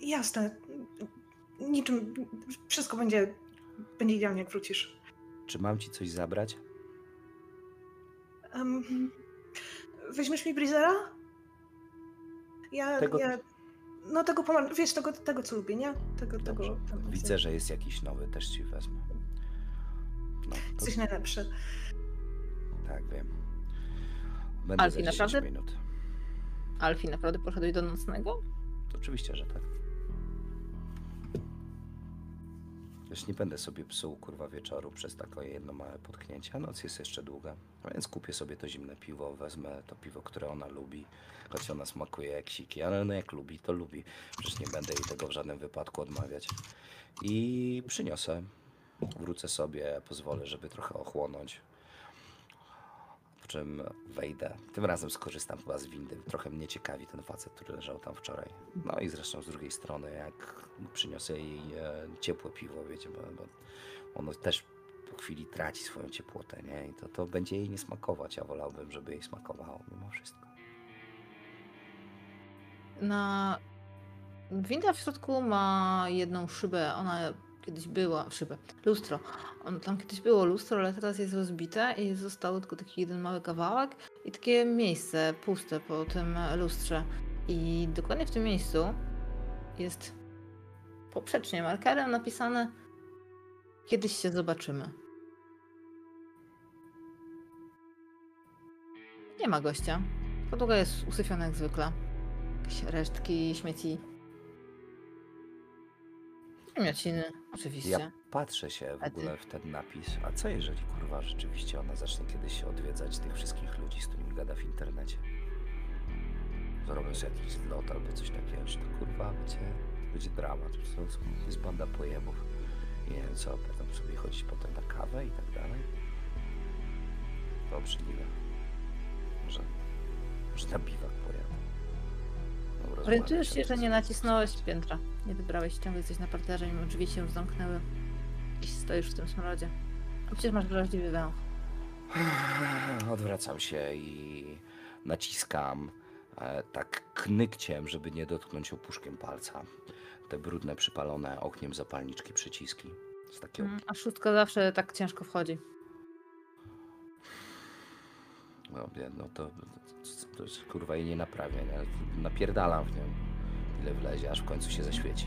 Jasne. Niczym, wszystko będzie, będzie idealnie, jak wrócisz. Czy mam ci coś zabrać? Um, weźmiesz mi Brizera? Ja, Tego- ja... No tego pomar... Wiesz, tego, tego co lubię, nie? Tego, tego... Dobrze. Widzę, że jest jakiś nowy, też ci wezmę. No, to, Jesteś najlepszy. tak, wiem. Będę Alfie, za 10 naprawdę? minut. Alfie, naprawdę poszedłeś do nocnego? Oczywiście, że tak. Już nie będę sobie psuł kurwa wieczoru przez takie jedno małe potknięcie, a noc jest jeszcze długa. A więc kupię sobie to zimne piwo, wezmę to piwo, które ona lubi, choć ona smakuje jak siki, ale no jak lubi, to lubi. Przecież nie będę jej tego w żadnym wypadku odmawiać. I przyniosę. Wrócę sobie, pozwolę, żeby trochę ochłonąć. Po czym wejdę. Tym razem skorzystam chyba z windy. Trochę mnie ciekawi ten facet, który leżał tam wczoraj. No i zresztą z drugiej strony, jak przyniosę jej e, ciepłe piwo, wiecie, bo, bo ono też po chwili traci swoją ciepłotę, nie? I to, to będzie jej nie smakować. Ja wolałbym, żeby jej smakowało mimo wszystko. Na... Winda w środku ma jedną szybę, ona kiedyś była, szybę, lustro. On, tam kiedyś było lustro, ale teraz jest rozbite i został tylko taki jeden mały kawałek i takie miejsce puste po tym lustrze. I dokładnie w tym miejscu jest poprzecznie markerem napisane Kiedyś się zobaczymy. Nie ma gościa. Podłoga jest usyfiona jak zwykle. Jakieś resztki śmieci. Wymiociny, oczywiście. Ja patrzę się w A ty? ogóle w ten napis. A co jeżeli kurwa rzeczywiście ona zacznie kiedyś odwiedzać tych wszystkich ludzi, z którymi gada w internecie? Zrobią sobie jakiś zlot albo coś takiego, czy to kurwa będzie, będzie dramat. To jest banda pojebów. I nie wiem co, będą sobie chodzić potem na kawę i tak dalej. To obrzydliwe. Może, może na biwak pojadę. Rozmawiam Orientujesz się że nie nacisnąłeś piętra. Nie wybrałeś ciągle jesteś na parterze, mimo drzwi się już zamknęły. I stoisz w tym smrodzie. A przecież masz wrażliwy węch. Odwracam się i naciskam e, tak knykciem, żeby nie dotknąć opuszkiem palca. Te brudne, przypalone ogniem zapalniczki przyciski. Z takiego Mm, A szóstka zawsze tak ciężko wchodzi. No, no to, to, kurwa jej nie naprawię, nie? Napierdalam w nią. Ile wlezie, aż w końcu się zaświeci.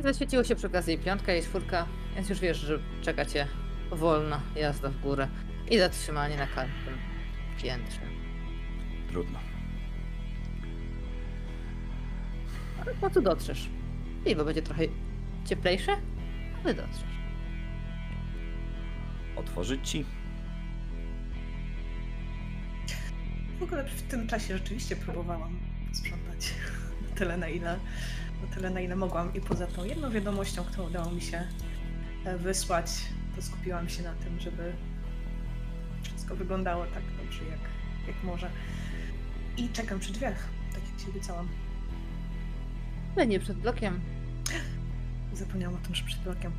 Zaświeciło się przy okazji piątka i czwórka, więc już wiesz, że czeka cię wolna jazda w górę i zatrzymanie na każdym piętrze. Trudno. Ale po co dotrzesz? Piwo będzie trochę cieplejsze, ale dotrzesz. Otworzyć ci? W ogóle w tym czasie rzeczywiście próbowałam sprzątać na tyle, na ile, na tyle, na ile mogłam. I poza tą jedną wiadomością, którą udało mi się e, wysłać, to skupiłam się na tym, żeby wszystko wyglądało tak dobrze, jak, jak może. I czekam przy drzwiach, tak jak się obiecałam. Ale nie przed blokiem. Zapomniałam o tym, że przed blokiem.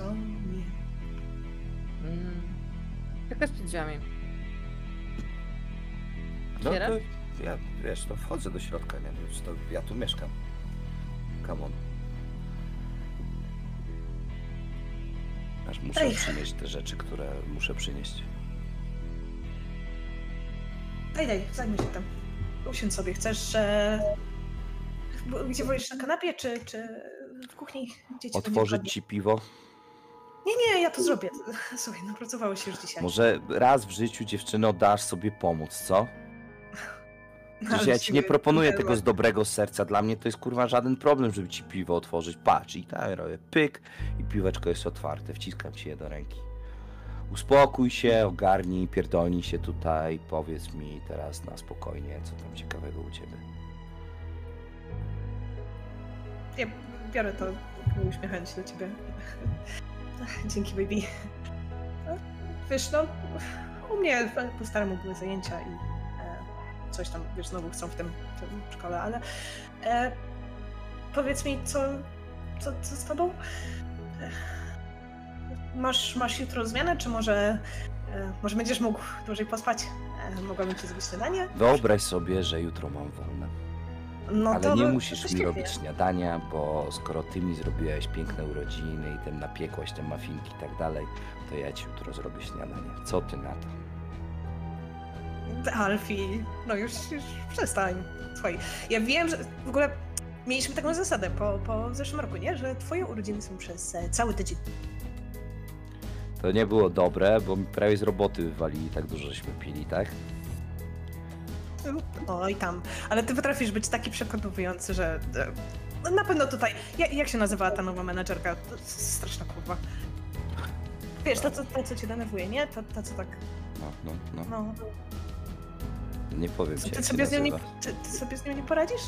O nie. Mm. Czekasz przed drzwiami. No Otwierasz? to ja, wiesz, to wchodzę do środka, nie? No, to ja tu mieszkam. Come on. Aż muszę Ej. przynieść te rzeczy, które muszę przynieść. Daj, daj, zajmij się tym. Usiądź sobie. Chcesz, e... bo- Gdzie wolisz, na kanapie, czy, czy w kuchni? Gdzie ci będzie Otworzyć ci piwo? Nie, nie, ja to zrobię. Słuchaj, napracowałeś się już dzisiaj. Może raz w życiu dziewczyno dasz sobie pomóc, co? Przecież ja ci nie proponuję tego z dobrego serca. Dla mnie to jest kurwa żaden problem, żeby ci piwo otworzyć. Patrz, i tak robię pyk i piweczko jest otwarte. Wciskam ci je do ręki. Uspokój się, ogarnij, pierdolnij się tutaj. Powiedz mi teraz na spokojnie, co tam ciekawego u ciebie. Ja biorę to, uśmiechając się do ciebie. Dzięki, baby. No, Wiesz, no, u mnie po staremu były zajęcia i coś tam, wiesz, znowu chcą w tym, w tym szkole, ale e, powiedz mi, co, co, co z tobą? E, Masz, masz jutro zmianę, czy może, e, może będziesz mógł dłużej pospać? E, mogłabym ci zrobić śniadanie? Wyobraź sobie, że jutro mam wolne. No Ale to, nie to musisz mi robić śniadania, bo skoro ty mi zrobiłeś piękne urodziny i ten napiekłaś te mafinki i tak dalej, to ja ci jutro zrobię śniadanie. Co ty na to? Alfie, no już, już przestań. Słuchaj, ja wiem, że w ogóle mieliśmy taką zasadę po, po zeszłym roku, nie? Że twoje urodziny są przez e, cały tydzień. To nie było dobre, bo mi prawie z roboty wywalili tak dużo, żeśmy pili, tak? Oj tam. Ale ty potrafisz być taki przekonywujący, że e, no na pewno tutaj... Ja, jak się nazywała ta nowa menadżerka? To straszna kurwa. Wiesz, ta, co- ta co cię denerwuje, nie? Ta, ta co tak... No, no, no. No, Nie powiem ci, ty, jak się sobie z nią nie, nazywa. ty, ty sobie z nią nie poradzisz?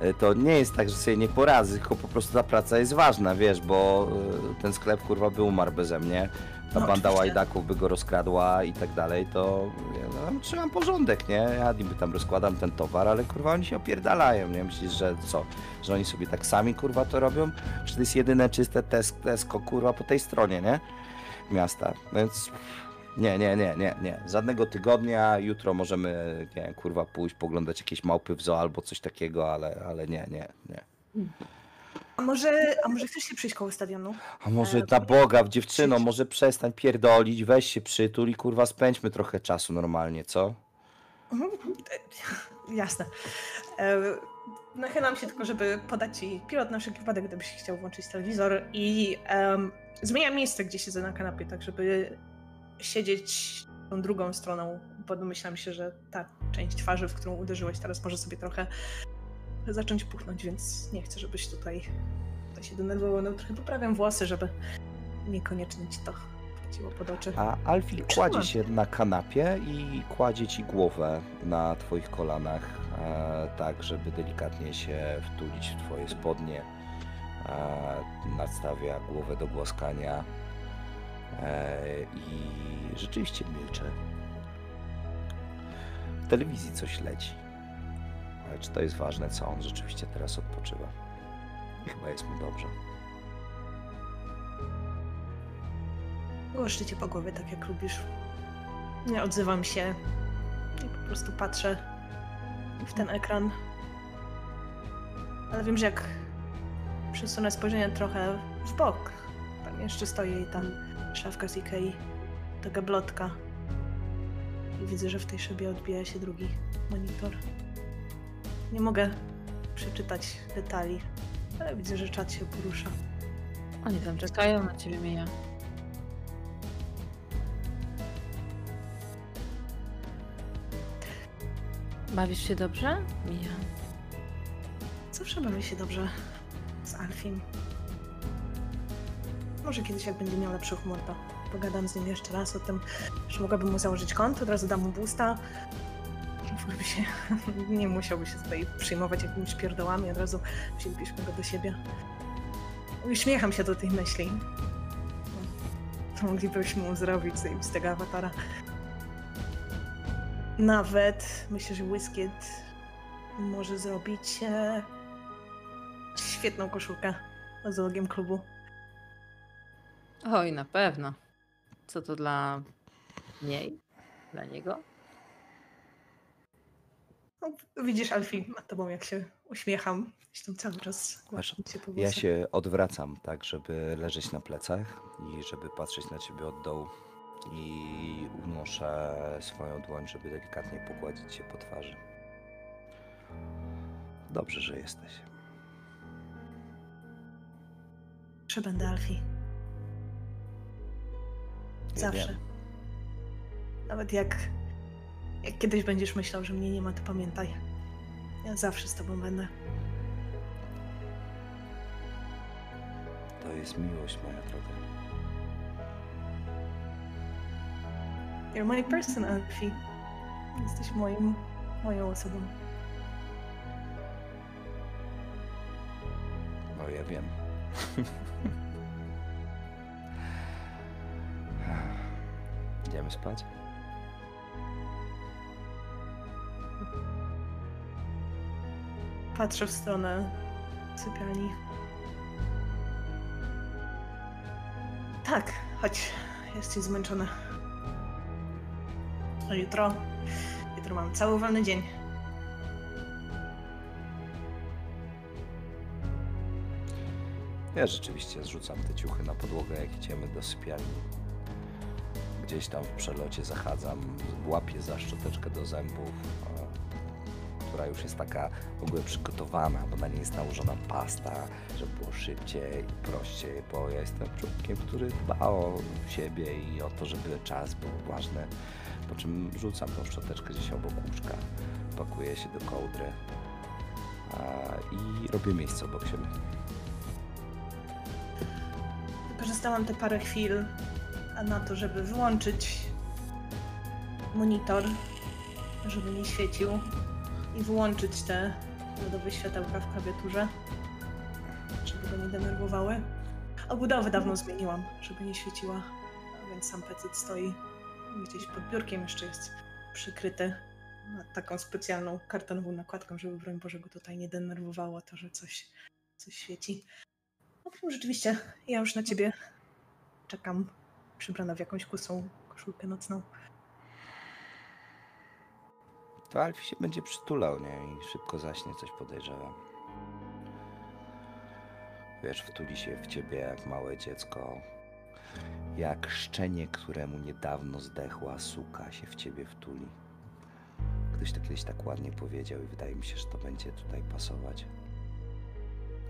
E, To nie jest tak, że sobie nie poradzę, tylko po prostu ta praca jest ważna, wiesz, bo e, ten sklep kurwa by umarł beze mnie, ta No, banda oczywiście. łajdaków by go rozkradła i tak dalej, to ja no, tam trzymam porządek, nie? Ja niby tam rozkładam ten towar, ale kurwa oni się opierdalają, nie? Myślisz, że co? Że oni sobie tak sami kurwa to robią? Czy to jest jedyne czyste tes- Tesco kurwa po tej stronie, nie? Miasta, więc... Nie, nie, nie, nie, nie. Żadnego tygodnia. Jutro możemy, nie wiem, kurwa, pójść, poglądać jakieś małpy w zoo albo coś takiego, ale, ale nie, nie, nie. A może, a może chcesz się przyjść koło stadionu? A może E, na Boga, dziewczyno, przyjdź. może przestań pierdolić, weź się przytul i kurwa spędźmy trochę czasu normalnie, co? Mhm. Jasne. E, Nachylam się tylko, żeby podać ci pilot na wszelki wypadek, gdybyś chciał włączyć telewizor i em, zmieniam miejsce, gdzie siedzę na kanapie, tak żeby siedzieć tą drugą stroną, bo domyślam się, że ta część twarzy, w którą uderzyłeś teraz może sobie trochę zacząć puchnąć, więc nie chcę, żebyś tutaj, tutaj się denerwował. No, trochę poprawiam włosy, żeby niekoniecznie ci to wchodziło pod oczy. A Alfie Trzymam. kładzie się na kanapie i kładzie ci głowę na twoich kolanach, e, tak żeby delikatnie się wtulić w twoje spodnie. E, nastawia głowę do głaskania i rzeczywiście milczy. W telewizji coś leci. Ale czy to jest ważne, co on rzeczywiście teraz odpoczywa? I chyba jest mu dobrze. Głoszczę cię po głowie tak jak lubisz. Nie odzywam się i po prostu patrzę w ten ekran. Ale wiem, że jak przesunę spojrzenie trochę w bok, tam jeszcze stoi ta szafka z Ikei, ta gablotka. i widzę, że w tej szybie odbija się drugi monitor. Nie mogę przeczytać detali, ale widzę, że czat się porusza. Oni tam czekają na ciebie, Mija. Bawisz się dobrze? Mija. Zawsze bawię się dobrze z Alfim. Może kiedyś, jak będzie miał lepszy humor, to pogadam z nim jeszcze raz o tym, że mogłabym mu założyć konto, od razu dam mu by się, nie musiałby się tutaj przyjmować jakimiś pierdołami, od razu wzięlibyśmy go do siebie. Uśmiecham się do tej myśli. Moglibyśmy mu zrobić z tego awatara. Nawet myślę, że Whisket może zrobić e, świetną koszulkę z logiem klubu. Oj, na pewno. Co to dla niej? Dla niego? No, widzisz, Alfie, nad tobą jak się uśmiecham. Gdzieś tam cały czas cię po Ja się odwracam tak, żeby leżeć na plecach i żeby patrzeć na ciebie od dołu. I unoszę swoją dłoń, żeby delikatnie pogładzić cię po twarzy. Dobrze, że jesteś. Przebędę Alfie. Zawsze. wiem. Nawet jak, jak kiedyś będziesz myślał, że mnie nie ma, to pamiętaj. Ja zawsze z tobą będę. To jest miłość, moja droga. You're my person, Alfie. Jesteś moim, moją osobą. No ja wiem. Idziemy spać? Patrzę w stronę sypialni. Tak, chodź. Jesteś zmęczona. A jutro? Jutro mam cały wolny dzień. Ja rzeczywiście zrzucam te ciuchy na podłogę, jak idziemy do sypialni. Gdzieś tam w przelocie zachadzam, łapię za szczoteczkę do zębów, która już jest taka w ogóle przygotowana, bo na niej jest nałożona pasta, żeby było szybciej i prościej, bo ja jestem człowiekiem, który dba o siebie i o to, żeby czas był ważny. Po czym rzucam tą szczoteczkę gdzieś obok łóżka, pakuję się do kołdry i robię miejsce obok siebie. Wykorzystałam te parę chwil na to, żeby wyłączyć monitor, żeby nie świecił i wyłączyć te lodowe światełka w klawiaturze, żeby go nie denerwowały. Obudowę dawno zmieniłam, żeby nie świeciła, a więc sam pecet stoi gdzieś pod biurkiem, jeszcze jest przykryty taką specjalną kartonową nakładką, żeby broń Boże go tutaj nie denerwowało to, że coś, coś świeci. No, rzeczywiście, ja już na ciebie czekam, przybrana w jakąś kusą koszulkę nocną. To Alfie się będzie przytulał, nie? I szybko zaśnie, coś podejrzewam. Wiesz, wtuli się w ciebie jak małe dziecko. Jak szczenie, któremu niedawno zdechła suka się w ciebie wtuli. Ktoś to kiedyś tak ładnie powiedział i wydaje mi się, że to będzie tutaj pasować.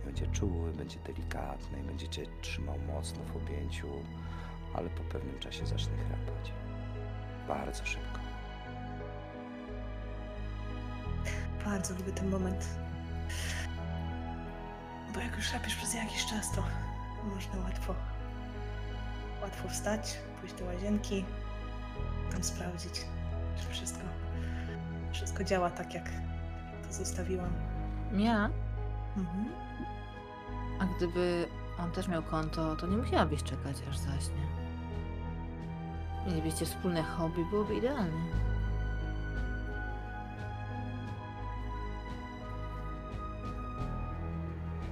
Będzie czuły, będzie delikatny będzie cię trzymał mocno w objęciu, ale po pewnym czasie zacznie chrapać. Bardzo szybko. Bardzo lubię ten moment. Bo jak już rapiesz przez jakiś czas, to można łatwo, łatwo wstać, pójść do łazienki, tam sprawdzić, czy wszystko, wszystko działa tak, jak, to zostawiłam. Mija? Mhm. A gdyby on też miał konto, to nie musiałabyś czekać aż zaśnie. Mielibyście wspólne hobby, byłoby idealnie.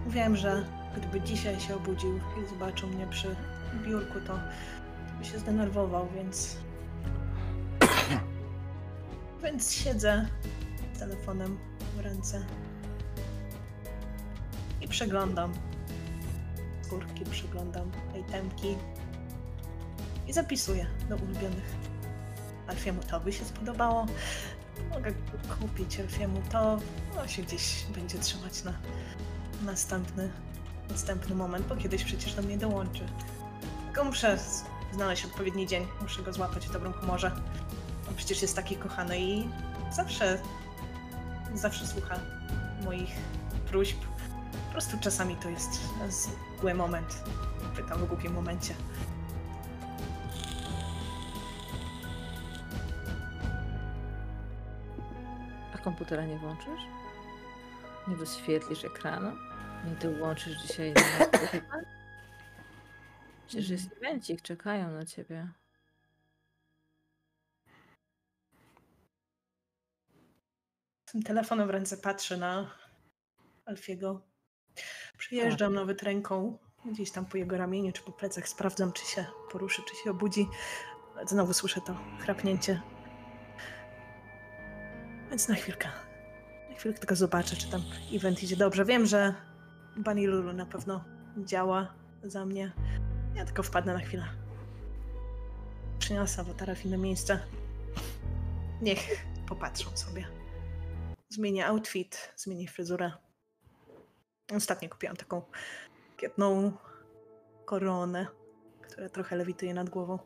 Wiem, że gdyby dzisiaj się obudził i zobaczył mnie przy biurku, to by się zdenerwował, więc. więc siedzę z telefonem w ręce i przeglądam skórki, przeglądam itemki i zapisuję do ulubionych Alfiemu to by się spodobało. Mogę kupić Alfiemu to. No się gdzieś będzie trzymać na następny, następny moment, bo kiedyś przecież do mnie dołączy. Tylko muszę znaleźć odpowiedni dzień. Muszę go złapać w dobrym humorze. On przecież jest taki kochany i zawsze, zawsze słucha moich próśb. Po prostu czasami to jest zły moment. Pytam w głupim momencie. Komputera nie włączysz? Nie wyświetlisz ekranu? Nie dołączysz dzisiaj nas? Przecież jest evencik, czekają na ciebie. tym telefonem w ręce patrzę na Alfiego. Przyjeżdżam nawet ręką gdzieś tam po jego ramieniu czy po plecach, sprawdzam, czy się poruszy, czy się obudzi. Znowu słyszę to chrapnięcie. Więc na chwilkę. Na chwilkę tylko zobaczę, czy tam event idzie dobrze. Wiem, że Bunny Lulu na pewno działa za mnie. Ja tylko wpadnę na chwilę. Przyniosę awatara w inne miejsce. Niech popatrzą sobie. Zmienię outfit, zmienię fryzurę. Ostatnio kupiłam taką piękną koronę, która trochę lewituje nad głową.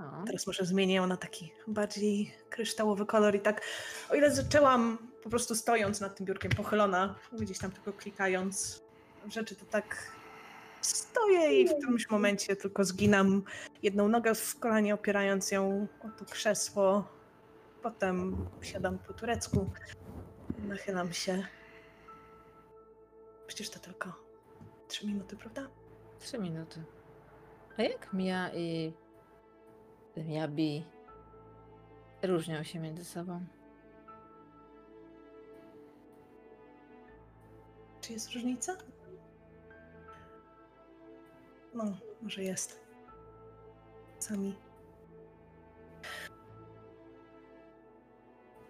O, Teraz może zmienię ją na taki bardziej kryształowy kolor i tak, o ile zaczęłam po prostu stojąc nad tym biurkiem pochylona, gdzieś tam tylko klikając rzeczy, to tak stoję i w którymś momencie tylko zginam jedną nogę w kolanie, opierając ją o to krzesło. Potem siadam po turecku, nachylam się. Przecież to tylko trzy minuty, prawda? trzy minuty. A jak Mia i Miabi różnią się między sobą? Czy jest różnica? No, może jest. Sami.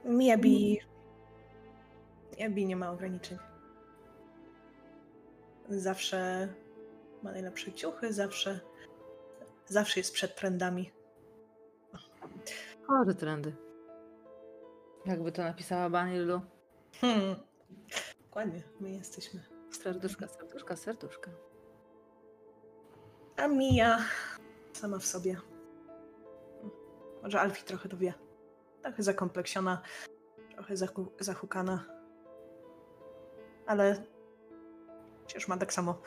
Miabi. Miabi nie ma ograniczeń. Zawsze ma najlepsze ciuchy, zawsze. Zawsze jest przed trendami. Chory trendy. Jakby to napisała Banilu. Hmm. Dokładnie, my jesteśmy. Serduszka, serduszka, serduszka. A Mia sama w sobie. Może Alfie trochę to wie. Trochę zakompleksiona, trochę zahu- zahukana. Ale przecież ma tak samo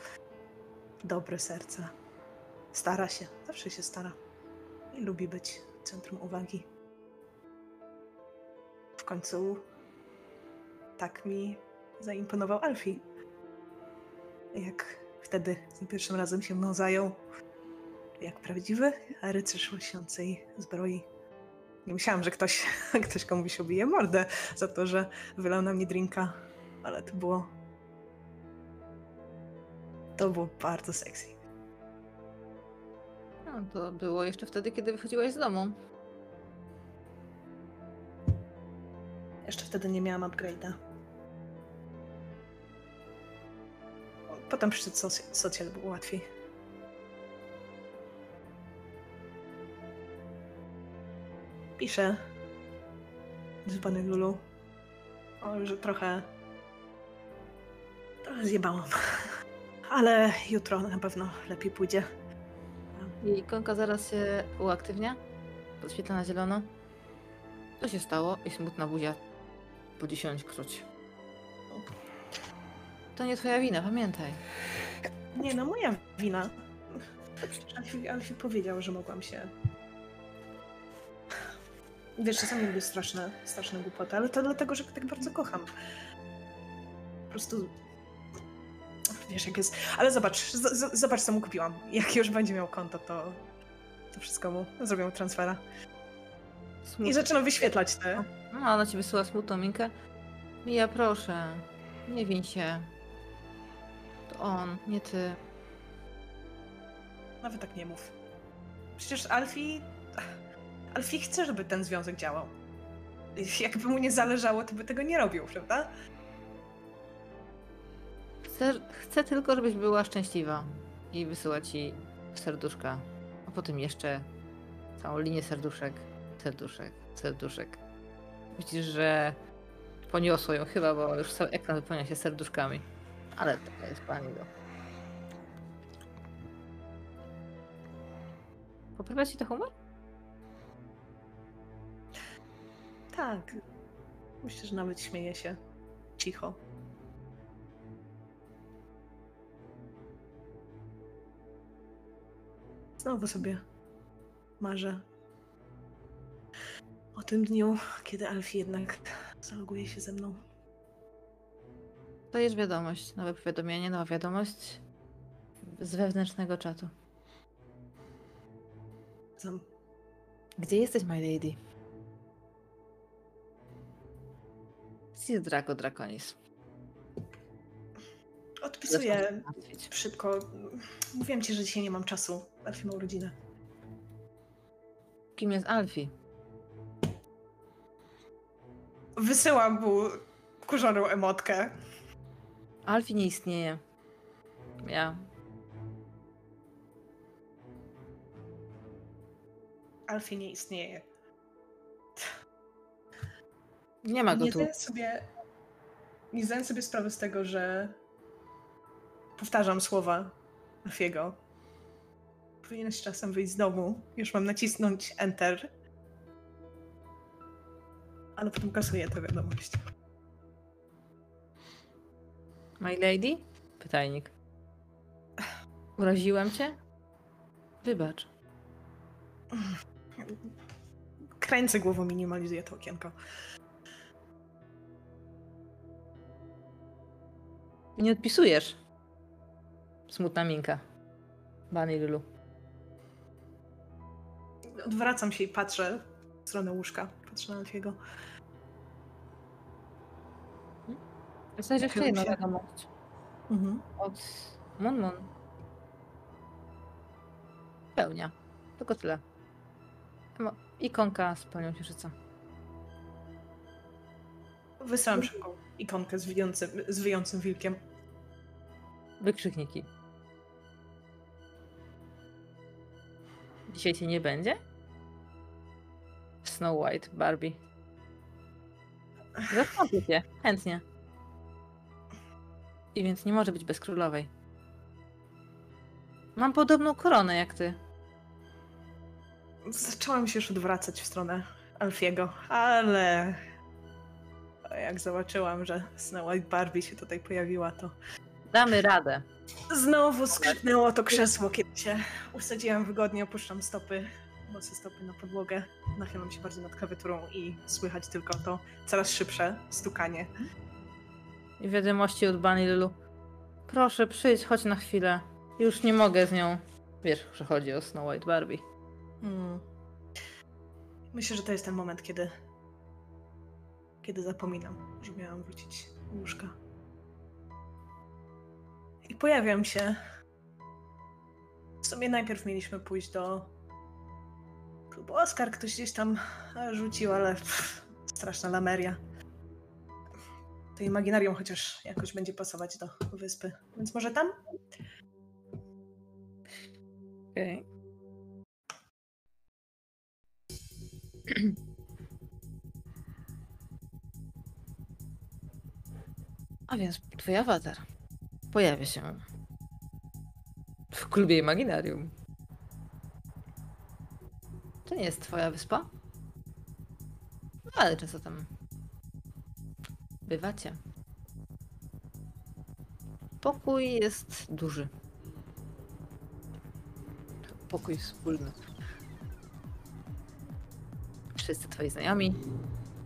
dobre serce. Stara się, zawsze się stara. I lubi być centrum uwagi. W końcu tak mi zaimponował Alfie. Jak wtedy za pierwszym razem się mną zajął. Jak prawdziwy rycerz lśniącej zbroi. Nie myślałam, że ktoś, ktoś komuś obije mordę za to, że wylał na mnie drinka, ale to było. To było bardzo sexy. No, to było jeszcze wtedy, kiedy wychodziłaś z domu. Jeszcze wtedy nie miałam upgrade'a. Potem przyszedł soc- socjal, było łatwiej. Piszę z Lulu, o, że trochę trochę zjebałam. Ale jutro na pewno lepiej pójdzie. I ikonka zaraz się uaktywnia. Podświetla na zielono. Co się stało? I smutna buzia po 10 króć. To nie twoja wina, pamiętaj. Nie no, moja wina. Alfie, Alfie powiedział, że mogłam się. Wiesz, czasami lubię straszne, straszne głupoty, ale to dlatego, że tak bardzo kocham. Po prostu. Wiesz, jak jest. Ale zobacz, z- zobacz, co mu kupiłam. Jak już będzie miał konto, to. To wszystko mu zrobię mu transfera. I Smutna. zaczynam wyświetlać te. No, ona ci wysyła smutną minkę. Mija, proszę, nie win się. To on, nie ty. Nawet tak nie mów. Przecież Alfie. Alfie chce, żeby ten związek działał. Jakby mu nie zależało, to by tego nie robił, prawda? Chcę, chcę tylko, żebyś była szczęśliwa. I wysyła ci serduszka. A potem jeszcze całą linię serduszek. Serduszek, serduszek. Widzisz, że poniosło ją chyba, bo już cały ekran wypełnia się serduszkami. Ale taka jest pani do. Poprawia ci to humor? Tak. Myślę, że nawet śmieje się cicho. Znowu sobie marzę o tym dniu, kiedy Alfie jednak zaloguje się ze mną. To jest wiadomość, nowe powiadomienie, nowa wiadomość z wewnętrznego czatu. Zam. Gdzie jesteś, my lady? Sis Draco Draconis. Odpisuję szybko. Mówiłem ci, że dzisiaj nie mam czasu. Alfie ma urodzinę. Kim jest Alfie? Wysyłam mu kurzoną emotkę. Alfie nie istnieje. Ja. Alfie nie istnieje. Nie ma go Nie tu. zdaję sobie, nie zdaję sobie sprawy z tego, że powtarzam słowa Alfiego. Powinieneś czasem wyjść z domu. Już mam nacisnąć Enter. Ale potem kasuję tę wiadomość. My lady? Pytajnik. Uraziłem cię? Wybacz. Kręcę głową, minimalizuję to okienko. Nie odpisujesz. Smutna minka. Bany Lulu. Odwracam się i patrzę w stronę łóżka. Patrzę na Alfiego. Jesteś jeszcze jedna się. wiadomość. Mhm. Od Monmon. Pełnia. Tylko tyle. Ikonka z pełnią księżyca. Wysyłam szybką ikonkę z wyjącym, z wyjącym wilkiem. Wykrzykniki. Dzisiaj cię nie będzie? Snow White, Barbie. Zastąpię cię, chętnie. I więc nie może być bez królowej. Mam podobną koronę jak ty. Zaczęłam się już odwracać w stronę Alfiego, ale jak zobaczyłam, że Snow White Barbie się tutaj pojawiła, to Damy radę. znowu skrzypnęło to krzesło, kiedy się usadziłam wygodnie, opuszczam stopy, bose stopy na podłogę, nachylam się bardziej nad klawiaturą i słychać tylko to coraz szybsze stukanie. I wiadomości od Bunny Lulu. Proszę, przyjdź, chodź na chwilę. Już nie mogę z nią. Wiesz, że chodzi o Snow White Barbie. Hmm. Myślę, że to jest ten moment, kiedy kiedy zapominam, że miałam wrócić do łóżka. I pojawiam się. W sumie najpierw mieliśmy pójść do klubu Oskar, ktoś gdzieś tam rzucił, ale pff, straszna lameria. To imaginarium chociaż jakoś będzie pasować do wyspy. Więc może tam? Okej. A więc twój awatar pojawia się w klubie Imaginarium. To nie jest twoja wyspa? No, ale często tam bywacie. Pokój jest duży. Pokój wspólny. Wszyscy twoi znajomi.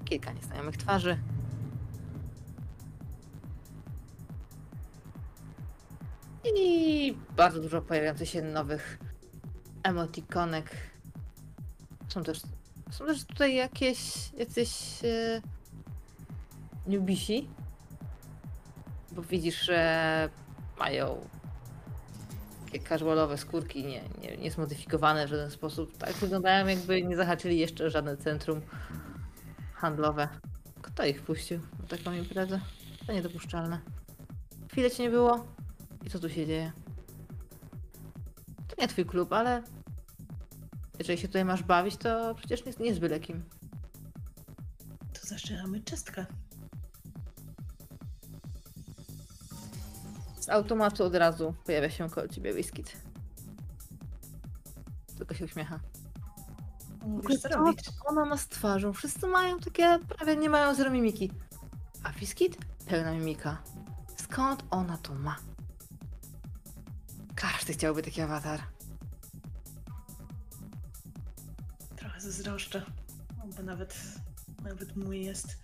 Kilka nieznajomych twarzy. I bardzo dużo pojawiających się nowych emotikonek. Są też, są też tutaj jakieś jacyś e, newbisi. Bo widzisz, że mają takie casualowe skórki, nie, nie, nie zmodyfikowane w żaden sposób. Tak wyglądają, jakby nie zahaczyli jeszcze żadne centrum handlowe. Kto ich wpuścił na taką imprezę? To niedopuszczalne. Chwilę cię nie było. I co tu się dzieje? To nie twój klub, ale Jeżeli się tutaj masz bawić, to przecież nie, nie jest byle kim. To zaczynamy czystkę. Z automatu od razu pojawia się koło ciebie Whiskit. Tylko się uśmiecha. Mówisz co Co robić. Ona ma z twarzą. Wszyscy mają takie, prawie nie mają zero mimiki. A Whiskit? Pełna mimika. Skąd ona to ma? Każdy chciałby taki awatar. Zazdroszczę. Bo nawet, nawet mój jest.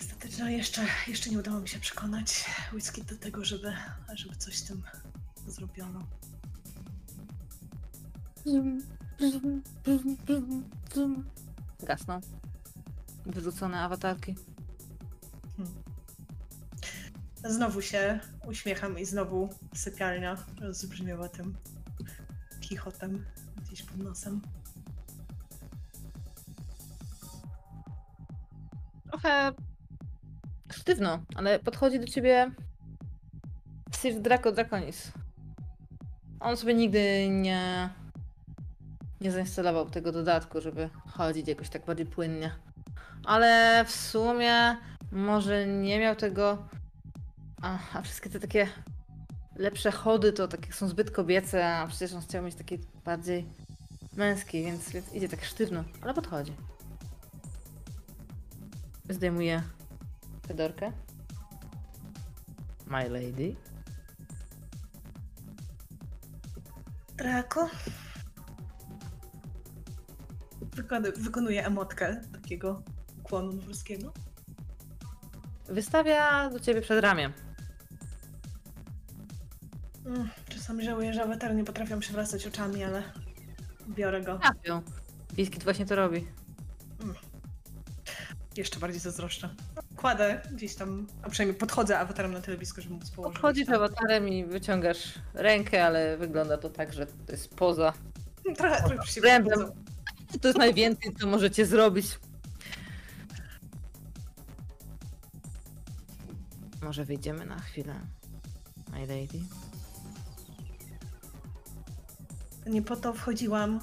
Ostatecznie no jeszcze, jeszcze nie udało mi się przekonać whisky do tego, żeby, żeby coś z tym zrobiono. Gasną. Wyrzucone awatarki. Znowu się uśmiecham i znowu sypialnia rozbrzmiewa tym chichotem gdzieś pod nosem. Trochę sztywno, ale podchodzi do ciebie Sir Draco Draconis. On sobie nigdy nie nie zainstalował tego dodatku, żeby chodzić jakoś tak bardziej płynnie. Ale w sumie może nie miał tego. A, a wszystkie te takie lepsze chody to takie są zbyt kobiece, a przecież on chciał mieć takie bardziej męskie, więc, więc idzie tak sztywno, ale podchodzi. Zdejmuje fedorkę. My lady. Draco? Wykony, wykonuje emotkę takiego ukłonu norweskiego. Wystawia do ciebie przed ramię. Mm, czasami żałuję, że awatary nie potrafią przewracać oczami, ale biorę go. Trafią. Biskit właśnie to robi. Jeszcze bardziej zazdroszczę. Kładę gdzieś tam, a przynajmniej podchodzę awatarem na tyle blisko, żeby móc położyć. Podchodzisz tam. awatarem i wyciągasz rękę, ale wygląda to tak, że to jest poza. Trochę, trochę się. To jest najwięcej, co możecie zrobić. Może wyjdziemy na chwilę. My lady. Nie po to wchodziłam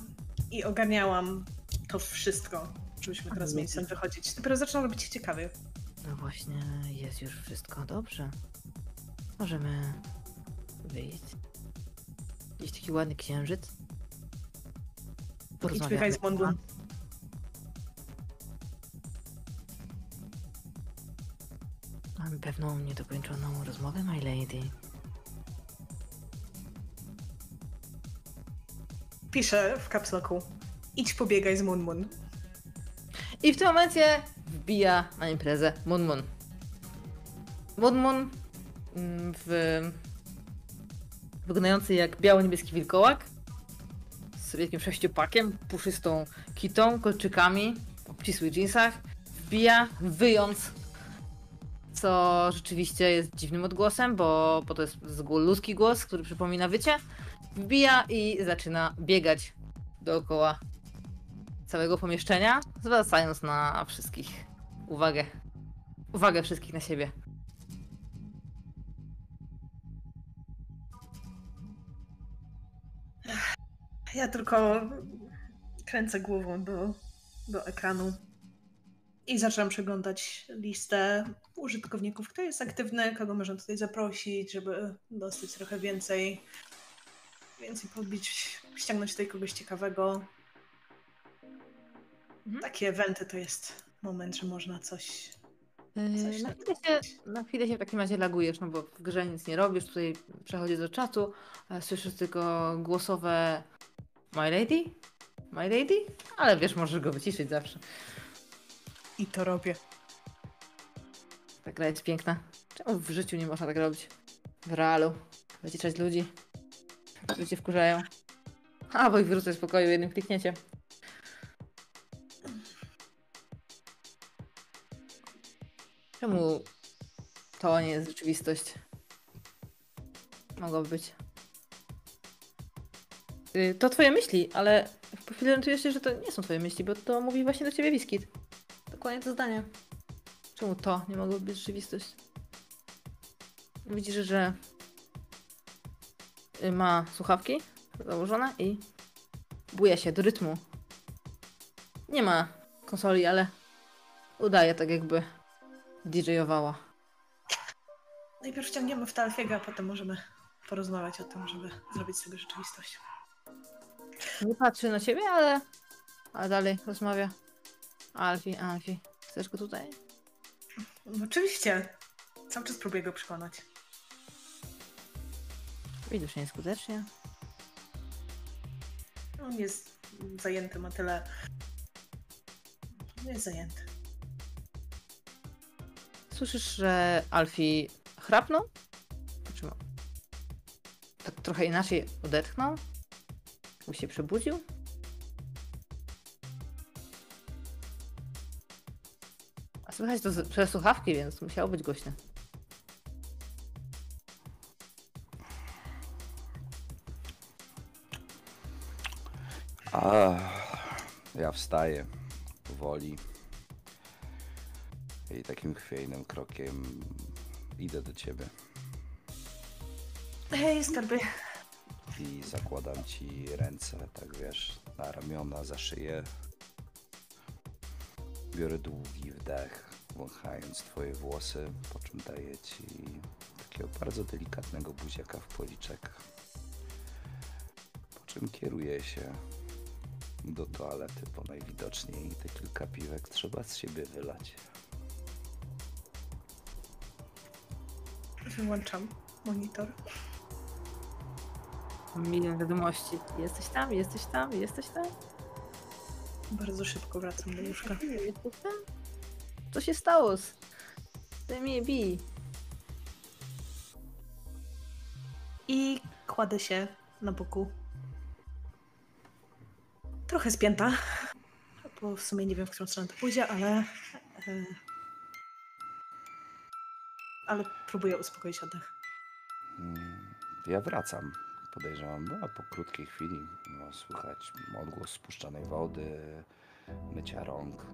i ogarniałam to wszystko, żebyśmy teraz stąd wychodzić. Dopiero zaczynam robić się ciekawy. No właśnie, jest już wszystko dobrze. Możemy wyjść. Gdzieś taki ładny księżyc. Idź biegaj z Monbun. Mamy pewną niedokończoną rozmowę, my lady. Piszę w kapsloku. Idź pobiegaj z Munmun. I w tym momencie wbija na imprezę Mun Mun. Mun Mun mm, w... wyglądający jak biało-niebieski wilkołak z wielkim sześciopakiem, puszystą kitą, kolczykami, w obcisłych jeansach. Wbija, wyjąc, co rzeczywiście jest dziwnym odgłosem, bo, bo to jest ludzki głos, który przypomina wycie. Wbija i zaczyna biegać dookoła całego pomieszczenia, zwracając na wszystkich uwagę. Uwagę wszystkich na siebie. Ja tylko kręcę głową do, do ekranu i zaczynam przeglądać listę użytkowników, kto jest aktywny, kogo można tutaj zaprosić, żeby dostać trochę więcej, więcej podbić, ściągnąć tutaj kogoś ciekawego. Mhm. Takie eventy to jest moment, że można coś. Coś Yy, na, tak chwilę się, na chwilę się w takim razie lagujesz, no bo w grze nic nie robisz, tutaj przechodzisz do czatu, a słyszysz tylko głosowe My lady? My lady? Ale wiesz, możesz go wyciszyć zawsze. I to robię. Ta gra jest piękna. Czemu w życiu nie można tak robić? W realu. Wyciszać ludzi. Cię wkurzają. A, bo ich wyrzucę z pokoju jednym kliknięciem. Czemu to nie jest rzeczywistość? Mogłoby być. Y, To twoje myśli, ale po chwili orientujesz się, że to nie są twoje myśli, bo to mówi właśnie do ciebie Wiskit. Dokładnie to zdanie. Czemu to nie mogłoby być rzeczywistość? Widzisz, że y, ma słuchawki założone i buje się do rytmu. Nie ma konsoli, ale udaje tak jakby DJ-owała. Najpierw wciągniemy w Talfiego, a potem możemy porozmawiać o tym, żeby zrobić tego rzeczywistość. Nie patrzy na ciebie, ale, ale dalej rozmawia. Alfie, Alfie, chcesz go tutaj? No, oczywiście. Cały czas próbuję go przekonać. Widocznie nieskutecznie. On jest zajęty, ma tyle... Nie jest zajęty. Słyszysz, że Alfie chrapnął? No, tak trochę inaczej odetchnął? Jakby się przebudził? A słychać to przez słuchawki, więc musiało być głośne. A, ja wstaję powoli i takim chwiejnym krokiem idę do ciebie Hej, skarby. i zakładam ci ręce, tak wiesz, na ramiona, za szyję. Biorę długi wdech, wąchając twoje włosy, po czym daję ci takiego bardzo delikatnego buziaka w policzek. Po czym kieruję się do toalety, bo najwidoczniej te kilka piwek trzeba z siebie wylać. Wyłączam monitor. Milion wiadomości. Jesteś tam, jesteś tam, jesteś tam? Bardzo szybko wracam do łóżka. Jesteś tam? Co się stało z bi? I kładę się na boku. Trochę spięta, bo w sumie nie wiem, w którą stronę to pójdzie, ale. e, Ale próbuję uspokoić oddech. Mm, Ja wracam, podejrzewam, no, a po krótkiej chwili no, słychać odgłos spuszczanej wody, mycia rąk,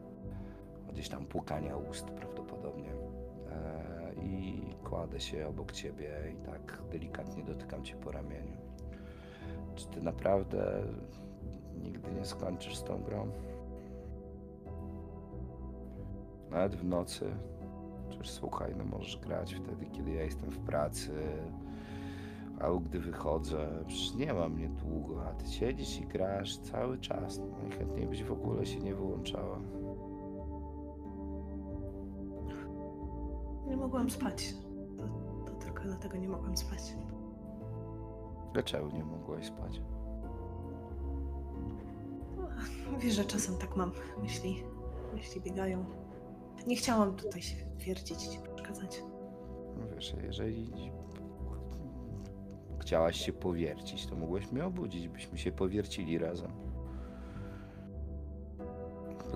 gdzieś tam płukania ust prawdopodobnie. E, I kładę się obok ciebie i tak delikatnie dotykam cię po ramieniu. Czy ty naprawdę nigdy nie skończysz z tą grą? Nawet w nocy? Przecież słuchaj, no możesz grać wtedy, kiedy ja jestem w pracy, albo gdy wychodzę. Przecież nie ma mnie długo, a ty siedzisz i grasz cały czas. Najchętniej byś w ogóle się nie wyłączała. Nie mogłam spać. To, to tylko dlatego nie mogłam spać. Dlaczego nie mogłaś spać? Wiesz, że czasem tak mam. Myśli, myśli biegają. Nie chciałam tutaj się wiercić i ci przeszkadzać. No wiesz, jeżeli chciałaś się powiercić, to mogłaś mnie obudzić, byśmy się powiercili razem.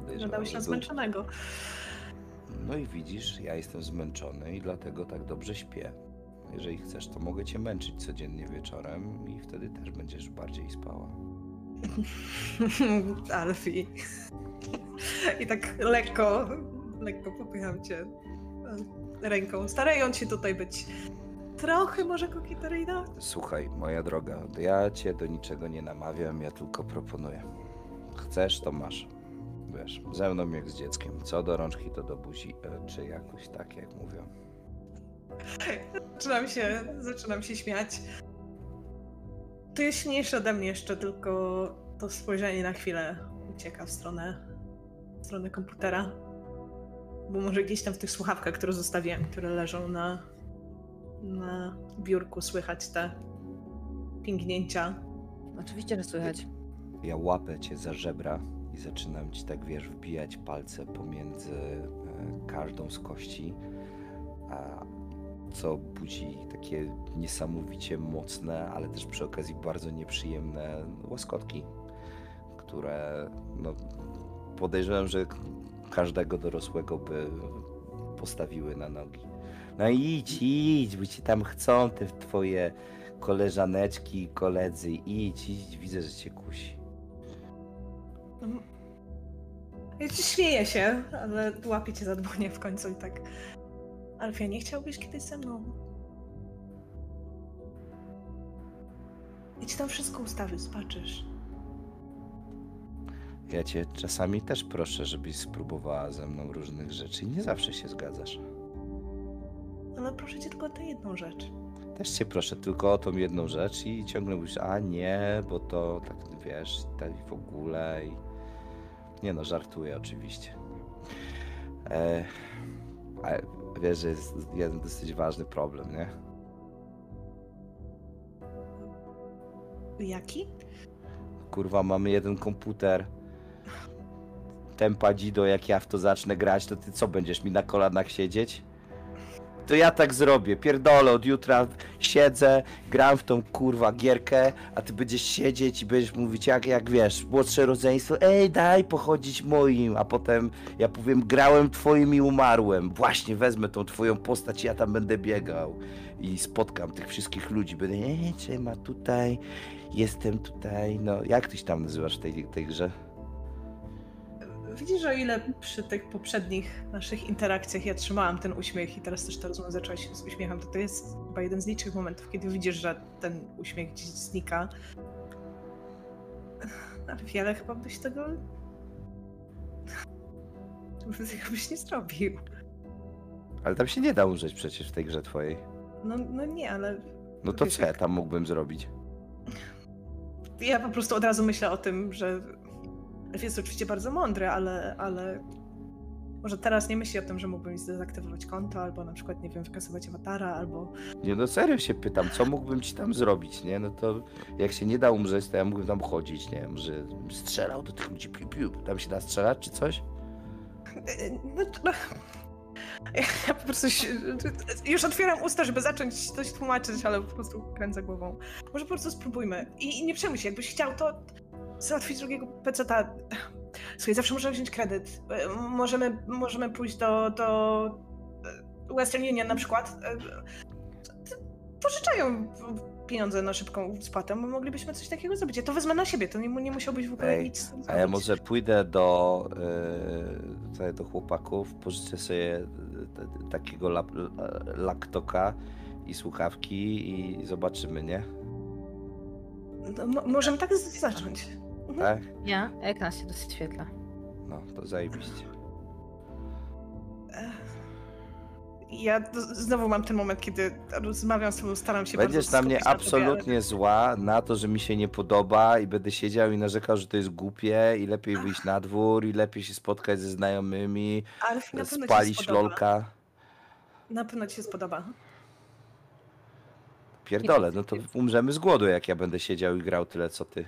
Wyglądałeś na zmęczonego. No i widzisz, ja jestem zmęczony i dlatego tak dobrze śpię. Jeżeli chcesz, to mogę cię męczyć codziennie wieczorem i wtedy też będziesz bardziej spała. Alfie. I tak lekko, lekko popycham cię e, ręką, starając się tutaj być trochę może kokieteryjna. Słuchaj, moja droga, ja cię do niczego nie namawiam, ja tylko proponuję. Chcesz, to masz. Wiesz, ze mną jak z dzieckiem. Co do rączki, to do buzi, e, czy jakoś tak, jak mówią. Zaczynam się, zaczynam się śmiać. To jest silniejsze ode mnie jeszcze, tylko to spojrzenie na chwilę ucieka w stronę, w stronę komputera. Bo może gdzieś tam w tych słuchawkach, które zostawiłem, które leżą na, na biurku, słychać te pingnięcia. Oczywiście, że słychać. Ja łapę cię za żebra i zaczynam ci tak, wiesz, wbijać palce pomiędzy e, każdą z kości, co budzi takie niesamowicie mocne, ale też przy okazji bardzo nieprzyjemne łaskotki, które no, podejrzewam, że każdego dorosłego by postawiły na nogi. No idź, idź, bo ci tam chcą te twoje koleżaneczki koledzy. Idź, idź, widzę, że cię kusi. Ja ci śmieję się, ale łapię cię za dłonie w końcu i tak. Alfia, nie chciałbyś kiedyś ze mną? Ci tam wszystko ustawię, zobaczysz. Ja cię czasami też proszę, żebyś spróbowała ze mną różnych rzeczy i nie zawsze się zgadzasz. Ale proszę cię tylko o tę jedną rzecz. Też cię proszę tylko o tą jedną rzecz i ciągle mówisz, a nie, bo to tak wiesz, tak w ogóle i... Nie no, żartuję oczywiście. E, ale wiesz, że jest jeden dosyć ważny problem, nie? Jaki? Kurwa, mamy jeden komputer. Tempa Dido, jak ja w to zacznę grać, to ty co, będziesz mi na kolanach siedzieć? To ja tak zrobię, pierdolę, od jutra siedzę, gram w tą kurwa gierkę, a ty będziesz siedzieć i będziesz mówić jak, jak wiesz, młodsze rodzeństwo, ej daj pochodzić moim, a potem ja powiem grałem twoim i umarłem, właśnie wezmę tą twoją postać i ja tam będę biegał i spotkam tych wszystkich ludzi, będę, ej, trzyma tutaj, jestem tutaj, no jak ty się tam nazywasz tej, tej grze? Widzisz, o ile przy tych poprzednich naszych interakcjach ja trzymałam ten uśmiech i teraz też ta rozmowa zaczęła się z uśmiechem, to to jest chyba jeden z licznych momentów, kiedy widzisz, że ten uśmiech gdzieś znika. Ale wiele chyba byś tego... Tego byś nie zrobił. Ale tam się nie da umrzeć przecież w tej grze twojej. No, no nie, ale No to co ja jak- tam mógłbym zrobić? ja po prostu od razu myślę o tym, że Elf jest oczywiście bardzo mądry, ale, ale może teraz nie myśli o tym, że mógłbym zdezaktywować konto, albo na przykład, nie wiem, wykasować awatara, albo Nie no serio się pytam, co mógłbym ci tam zrobić, nie? No to jak się nie da umrzeć, to ja mógłbym tam chodzić, nie wiem, że strzelał do tych ludzi, piu, piu. Tam się da strzelać czy coś? No, to- no. Ja, po prostu się, już otwieram usta, żeby zacząć coś tłumaczyć, ale po prostu kręcę głową. Może po prostu spróbujmy. I, i nie się, jakbyś chciał, to załatwić drugiego peceta. Słuchaj, zawsze możemy wziąć kredyt. E, Możemy, możemy pójść do, do e, Western Union na przykład. E, Pożyczają pieniądze na szybką spłatę. Moglibyśmy coś takiego zrobić. Ja to wezmę na siebie, to nie, nie musiałbyś w ogóle Ej, nic A ja może pójdę do, yy, tutaj do chłopaków, pożyczę sobie takiego lap, laptopa i słuchawki i zobaczymy, nie? No, mo- możemy tak zacząć. Tak? Ja? Ekran się doświetla. No, to zajebiście. Ja d- znowu mam ten moment, kiedy rozmawiam z tobą, staram się Będziesz bardzo na mnie skupić tobie, absolutnie zła na to, że mi się nie podoba i będę siedział i narzekał, że to jest głupie i lepiej wyjść na dwór i lepiej się spotkać ze znajomymi, Ale, ale na pewno ci się spalić spodoba. lolka. Na pewno ci się spodoba. Pierdolę, no to umrzemy z głodu, jak ja będę siedział i grał tyle, co ty.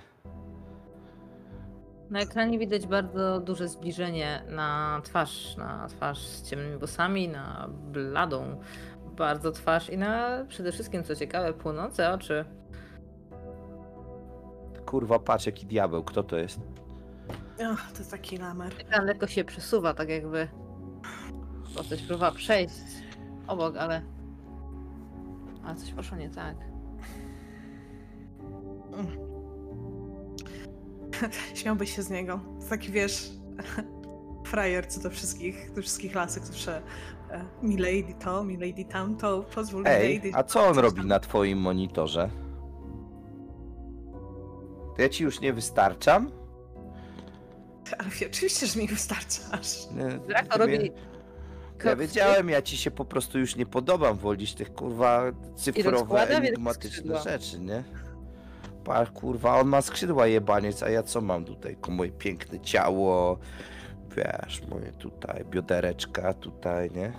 Na ekranie widać bardzo duże zbliżenie na twarz, na twarz z ciemnymi włosami, na bladą bardzo twarz i na przede wszystkim, co ciekawe, płonące oczy. Kurwa, patrz jaki diabeł, kto to jest? Och, to taki lamer. Ekran lekko się przesuwa, tak jakby postać próbowała przejść obok, ale... Ale coś poszło nie tak. Śmiałbyś się z niego. To taki, wiesz, frajer, co do wszystkich, do wszystkich lasek zawsze e, milady to, milady tamto, pozwól Ej, milady... a co on robi tam. na twoim monitorze? To ja ci już nie wystarczam? Ale oczywiście, że mi wystarczasz. Ja- robi... Ja wiedziałem, ja ci się po prostu już nie podobam, wolisz tych kurwa cyfrowe, rozkłada wielkie enigmatyczne skrzydła. rzeczy, nie? Pa, kurwa, on ma skrzydła jebaniec, a ja co mam tutaj? Ko- Moje piękne ciało, wiesz, moje tutaj biodereczka tutaj, nie?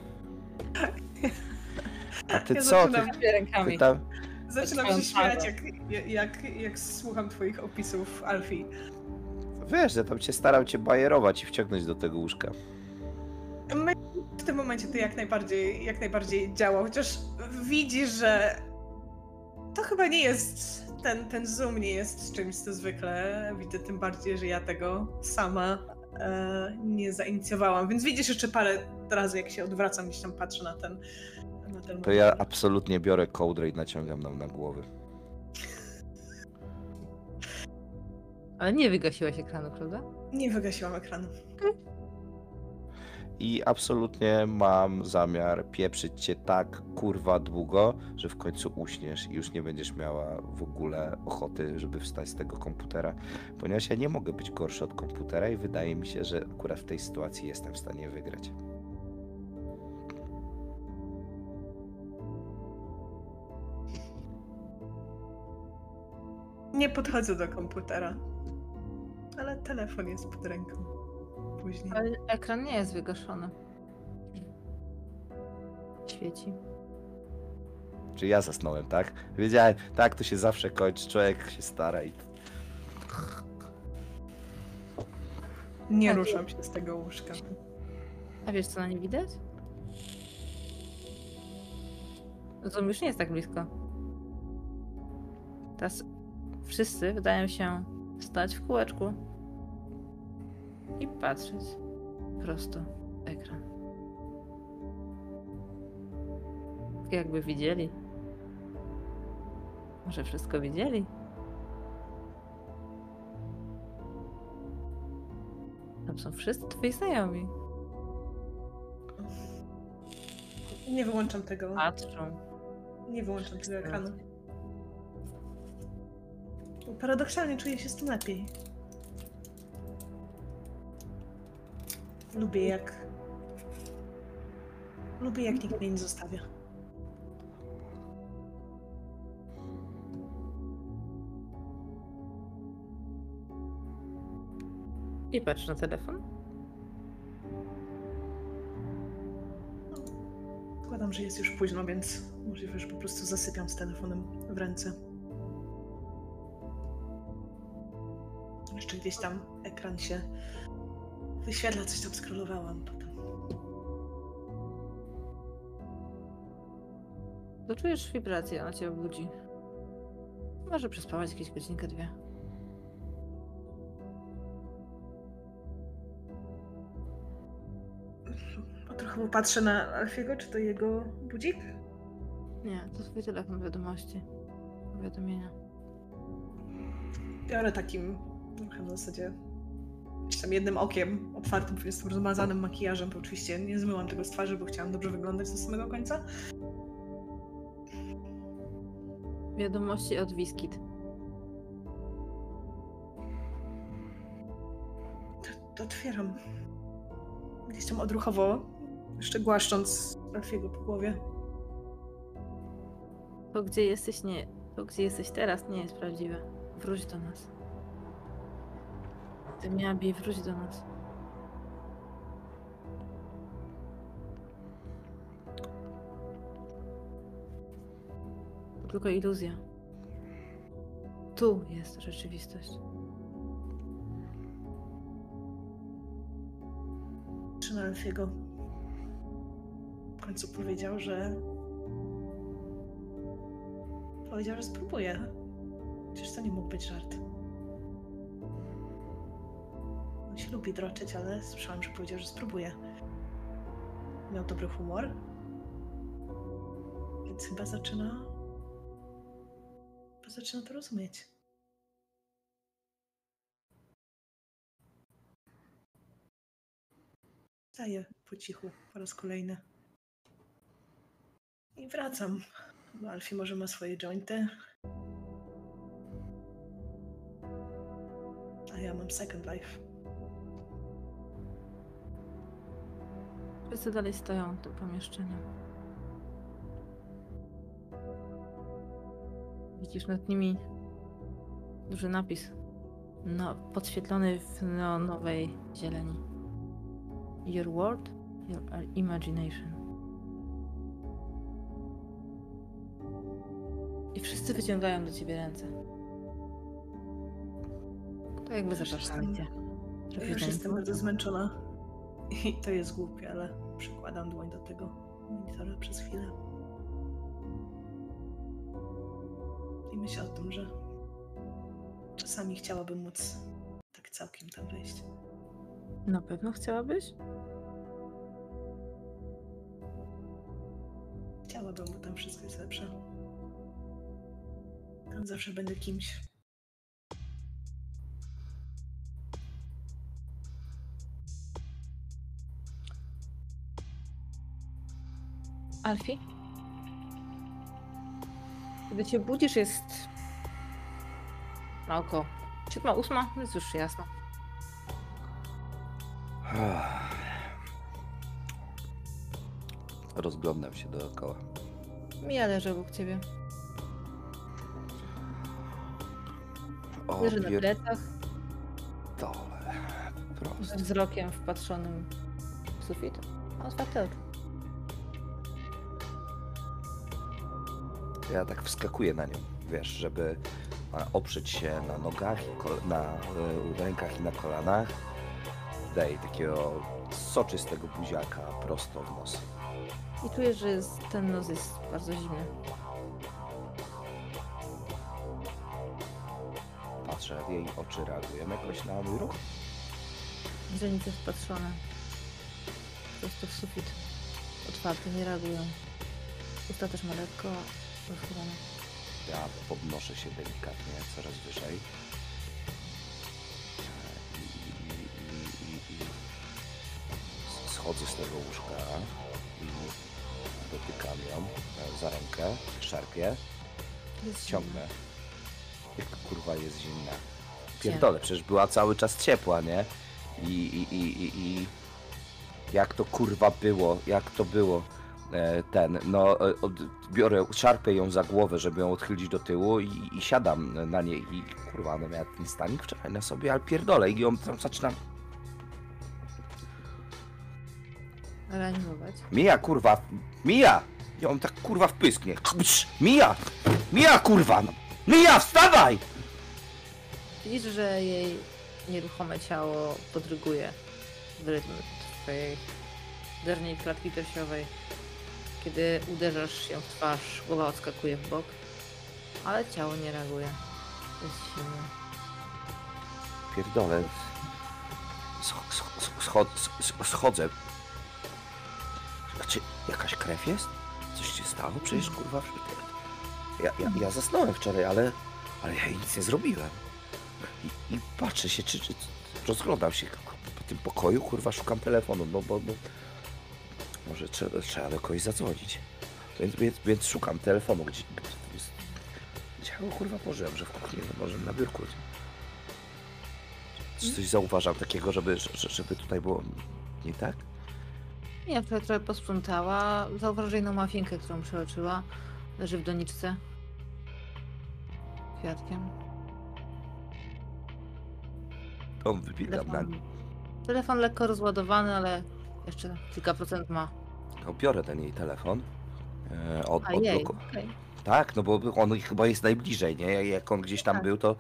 A ty Ja co? zaczynam- Ty, Ty rękami. ty tam... Zaczynam się śmiać, jak, jak, jak słucham twoich opisów, Alfie. Wiesz, ja tam cię starał cię bajerować i wciągnąć do tego łóżka. My- W tym momencie to jak najbardziej, jak najbardziej działa, chociaż widzisz, że to chyba nie jest, ten, ten zoom nie jest czymś, co zwykle widzę, tym bardziej, że ja tego sama e, nie zainicjowałam, więc widzisz jeszcze parę razy, jak się odwracam, gdzieś tam patrzę na ten na ten To ja absolutnie biorę kołdrę i naciągam nam na głowy. Ale nie wygasiłaś ekranu, prawda? Nie wygasiłam ekranu. I absolutnie mam zamiar pieprzyć cię tak kurwa długo, że w końcu uśniesz i już nie będziesz miała w ogóle ochoty, żeby wstać z tego komputera, ponieważ ja nie mogę być gorszy od komputera i wydaje mi się, że akurat w tej sytuacji jestem w stanie wygrać. Nie podchodzę do komputera. Ale telefon jest pod ręką. Później. Ale ekran nie jest wygaszony. Świeci. Czy ja zasnąłem, tak? Wiedziałem, tak to się zawsze kończy, człowiek się stara i Nie Tak. ruszam się z tego łóżka. A wiesz, co na nie widać? Zoom już nie jest tak blisko. Teraz wszyscy wydają się stać w kółeczku i patrzeć prosto w ekran. Jakby widzieli. Może wszystko widzieli? Tam są wszyscy twoi znajomi. Nie wyłączam tego. Patrzą. Nie wyłączam tego ekranu. Paradoksalnie czuję się z tym lepiej. Lubię jak. Lubię jak nikt mnie nie zostawia. I patrz na telefon. Zakładam, że jest już późno, więc możliwe, że po prostu zasypiam z telefonem w ręce. Jeszcze gdzieś tam ekran się wyświetla, coś tam scrollowałam potem. To czujesz wibrację, ona cię obudzi. Może przespawać jakieś godzinkę, dwie. O, trochę popatrzę na Alfiego, czy to jego budzik? Nie, to twój telefon wiadomości. Powiadomienia. Biorę takim trochę w zasadzie tam jednym okiem otwartym, jestem rozmazanym makijażem, bo oczywiście nie zmyłam tego z twarzy, bo chciałam dobrze wyglądać do samego końca. Wiadomości od Wiskit. Otwieram. Gdzieś tam odruchowo, jeszcze głaszcząc Alfiego po głowie. To, gdzie jesteś, nie. To, gdzie jesteś teraz, nie jest prawdziwe. Wróć do nas. Ty miałaby wróć do nas. To tylko iluzja. Tu jest rzeczywistość. Czy na Alfiego w końcu powiedział, że powiedział, że spróbuje. Przecież to nie mógł być żart. Lubi droczyć, ale słyszałam, że powiedział, że spróbuje. Miał dobry humor. Więc chyba zaczyna. Chyba zaczyna to rozumieć. Wstaję po cichu po raz kolejny. I wracam. Bo Alfie może ma swoje jointy. A ja mam Second Life. Wszyscy dalej stoją w tym pomieszczeniu. Widzisz nad nimi duży napis, no, podświetlony w neonowej zieleni. Your world, your imagination. I wszyscy wyciągają do ciebie ręce. To jakby zapraszali cię. Ja już jestem bardzo zmęczona. I to jest głupie, ale przykładam dłoń do tego monitora przez chwilę. I myślę o tym, że czasami chciałabym móc tak całkiem tam wejść. Na pewno chciałabyś? Chciałabym, bo tam wszystko jest lepsze. Tam zawsze będę kimś. Alfie? Kiedy cię budzisz jest... Na oko. Siódma, ósma? Jest już jasno. Rozglądam się dookoła. Mija leży obok ciebie. O, Leży na plecach, Po prostu. z wzrokiem wpatrzonym w sufit. A otwarte oczy. Ja tak wskakuję na nią, wiesz, żeby a, oprzeć się na nogach, na y, rękach i na kolanach. Daję takiego soczystego buziaka prosto w nos. I czujesz, że jest, ten nos jest bardzo zimny. Patrzę, jak jej oczy reagują jakoś na mój ruch. Źrenice wpatrzone. Prosto w sufit. Otwarte, nie reagują. Usta też ma lekko rozchylone. Ja podnoszę się delikatnie, coraz wyżej. I, i, i, i, i schodzę z tego łóżka i dotykam ją e, za rękę, szarpię, Jest ciągnę. Jak kurwa jest zimna. Pierdolę, przecież była cały czas ciepła, nie? I, i, i, i, i jak to kurwa było, jak to było. E, Ten, no, e, biorę, szarpię ją za głowę, żeby ją odchylić do tyłu i, i siadam na niej i kurwa, ona miała ten stanik wczoraj na sobie, ale pierdolę i ją tam zaczynam. Reanimować. Mija, kurwa, mija! On tak kurwa wpysknie. Mija! Mija, kurwa! no. Mija, wstawaj! Widzisz, że jej nieruchome ciało podryguje w rytm twojej udernej klatki piersiowej. Kiedy uderzasz się w twarz, głowa odskakuje w bok, ale ciało nie reaguje. Jest silne. Pierdolę. Sch- sch- schod- sch- schodzę. Znaczy, jakaś krew jest? Coś się stało? Przecież kurwa. Ja, ja, ja zasnąłem wczoraj, ale, ale ja nic nie zrobiłem. I, i patrzę się, czy, czy rozglądam się po tym pokoju, kurwa, szukam telefonu, no bo, bo może trzeba, trzeba do kogoś zadzwonić. Więc, więc, więc szukam telefonu, gdzie, gdzie, gdzie ja go kurwa położyłem, że w kuchni, no może na biurku. Czy coś zauważam takiego, żeby, że- żeby tutaj było nie tak? Ja wczoraj trochę posprzątała. Zauważyła, jedną mafinkę, którą przeoczyła, leży w doniczce. Kwiatkiem. To wybiegam na telefon lekko rozładowany, ale jeszcze kilka procent ma. no, biorę ten jej telefon. E, od, A jej, odbloku- okej. Tak, no bo on chyba jest najbliżej, nie? Jak on gdzieś tam Tak. był, to,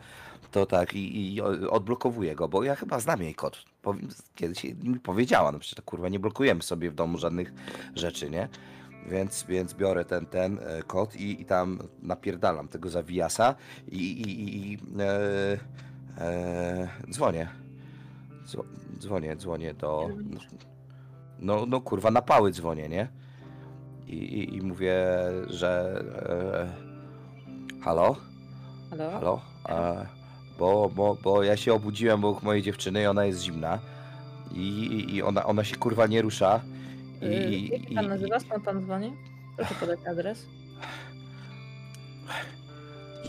to tak i, i odblokowuję go, bo ja chyba znam jej kod. Powiem, kiedyś mi powiedziała, no przecież to, kurwa nie blokujemy sobie w domu żadnych rzeczy, nie? Więc, więc biorę ten, ten e, kod i, i tam napierdalam tego zawijasa i, i, i, i e, e, dzwonię. Dzwo- Dzwonię, dzwonię do... No, no kurwa, na pały dzwonię, nie? I, i, i mówię, że... E, halo? Halo? Halo? E, bo, bo, bo ja się obudziłem obok mojej dziewczyny i ona jest zimna. I, i, ona, ona się kurwa nie rusza. I, Yy, Jak się pan nazywa? Skąd pan dzwoni? Proszę podać adres.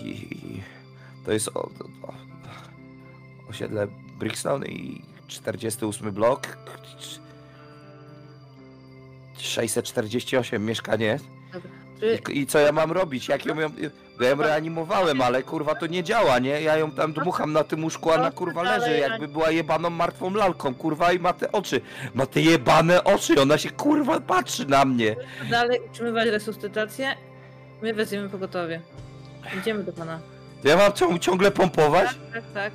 i, i to jest o, o, o, osiedle Brixton i 48 blok. 648 mieszkanie. I, I co ja mam robić? Jak ją, ją, ja ją reanimowałem, ale kurwa to nie działa, nie? Ja ją tam dmucham na tym łóżku, a na kurwa leży, jakby była jebaną martwą lalką, kurwa i ma te oczy. Ma te jebane oczy, ona się kurwa patrzy na mnie. dalej utrzymywać resuscytację? My weźmiemy pogotowie. Idziemy do pana. Ja mam cią- ciągle pompować? Tak, tak, tak.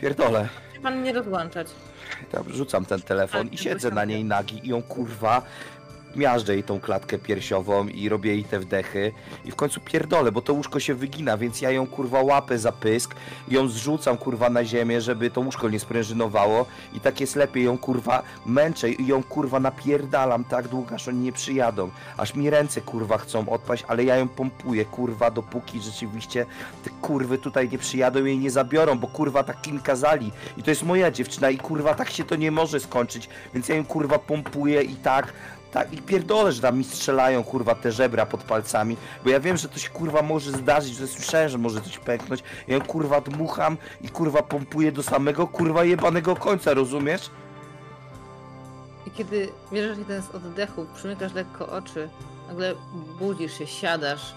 Pierdolę. Musi pan nie rozłączać. Tam rzucam ten telefon i siedzę na niej nagi i ją kurwa miażdżę jej tą klatkę piersiową i robię jej te wdechy. I w końcu pierdolę, bo to łóżko się wygina, więc ja ją kurwa łapę za pysk ją zrzucam kurwa na ziemię, żeby to łóżko nie sprężynowało. I tak jest lepiej ją kurwa męczę i ją kurwa napierdalam tak długo, aż oni nie przyjadą, aż mi ręce kurwa chcą odpaść, ale ja ją pompuję kurwa dopóki rzeczywiście te kurwy tutaj nie przyjadą i jej nie zabiorą, bo kurwa tak im kazali. I to jest moja dziewczyna i kurwa tak się to nie może skończyć, więc ja ją kurwa pompuję i tak tak, i pierdolę, że tam mi strzelają, kurwa, te żebra pod palcami, bo ja wiem, że się, kurwa, może zdarzyć, że słyszałem, że może coś pęknąć, ja kurwa, dmucham i, kurwa, pompuję do samego, kurwa, jebanego końca, rozumiesz? I kiedy bierzesz jeden z oddechów, przymykasz lekko oczy, nagle budzisz się, siadasz.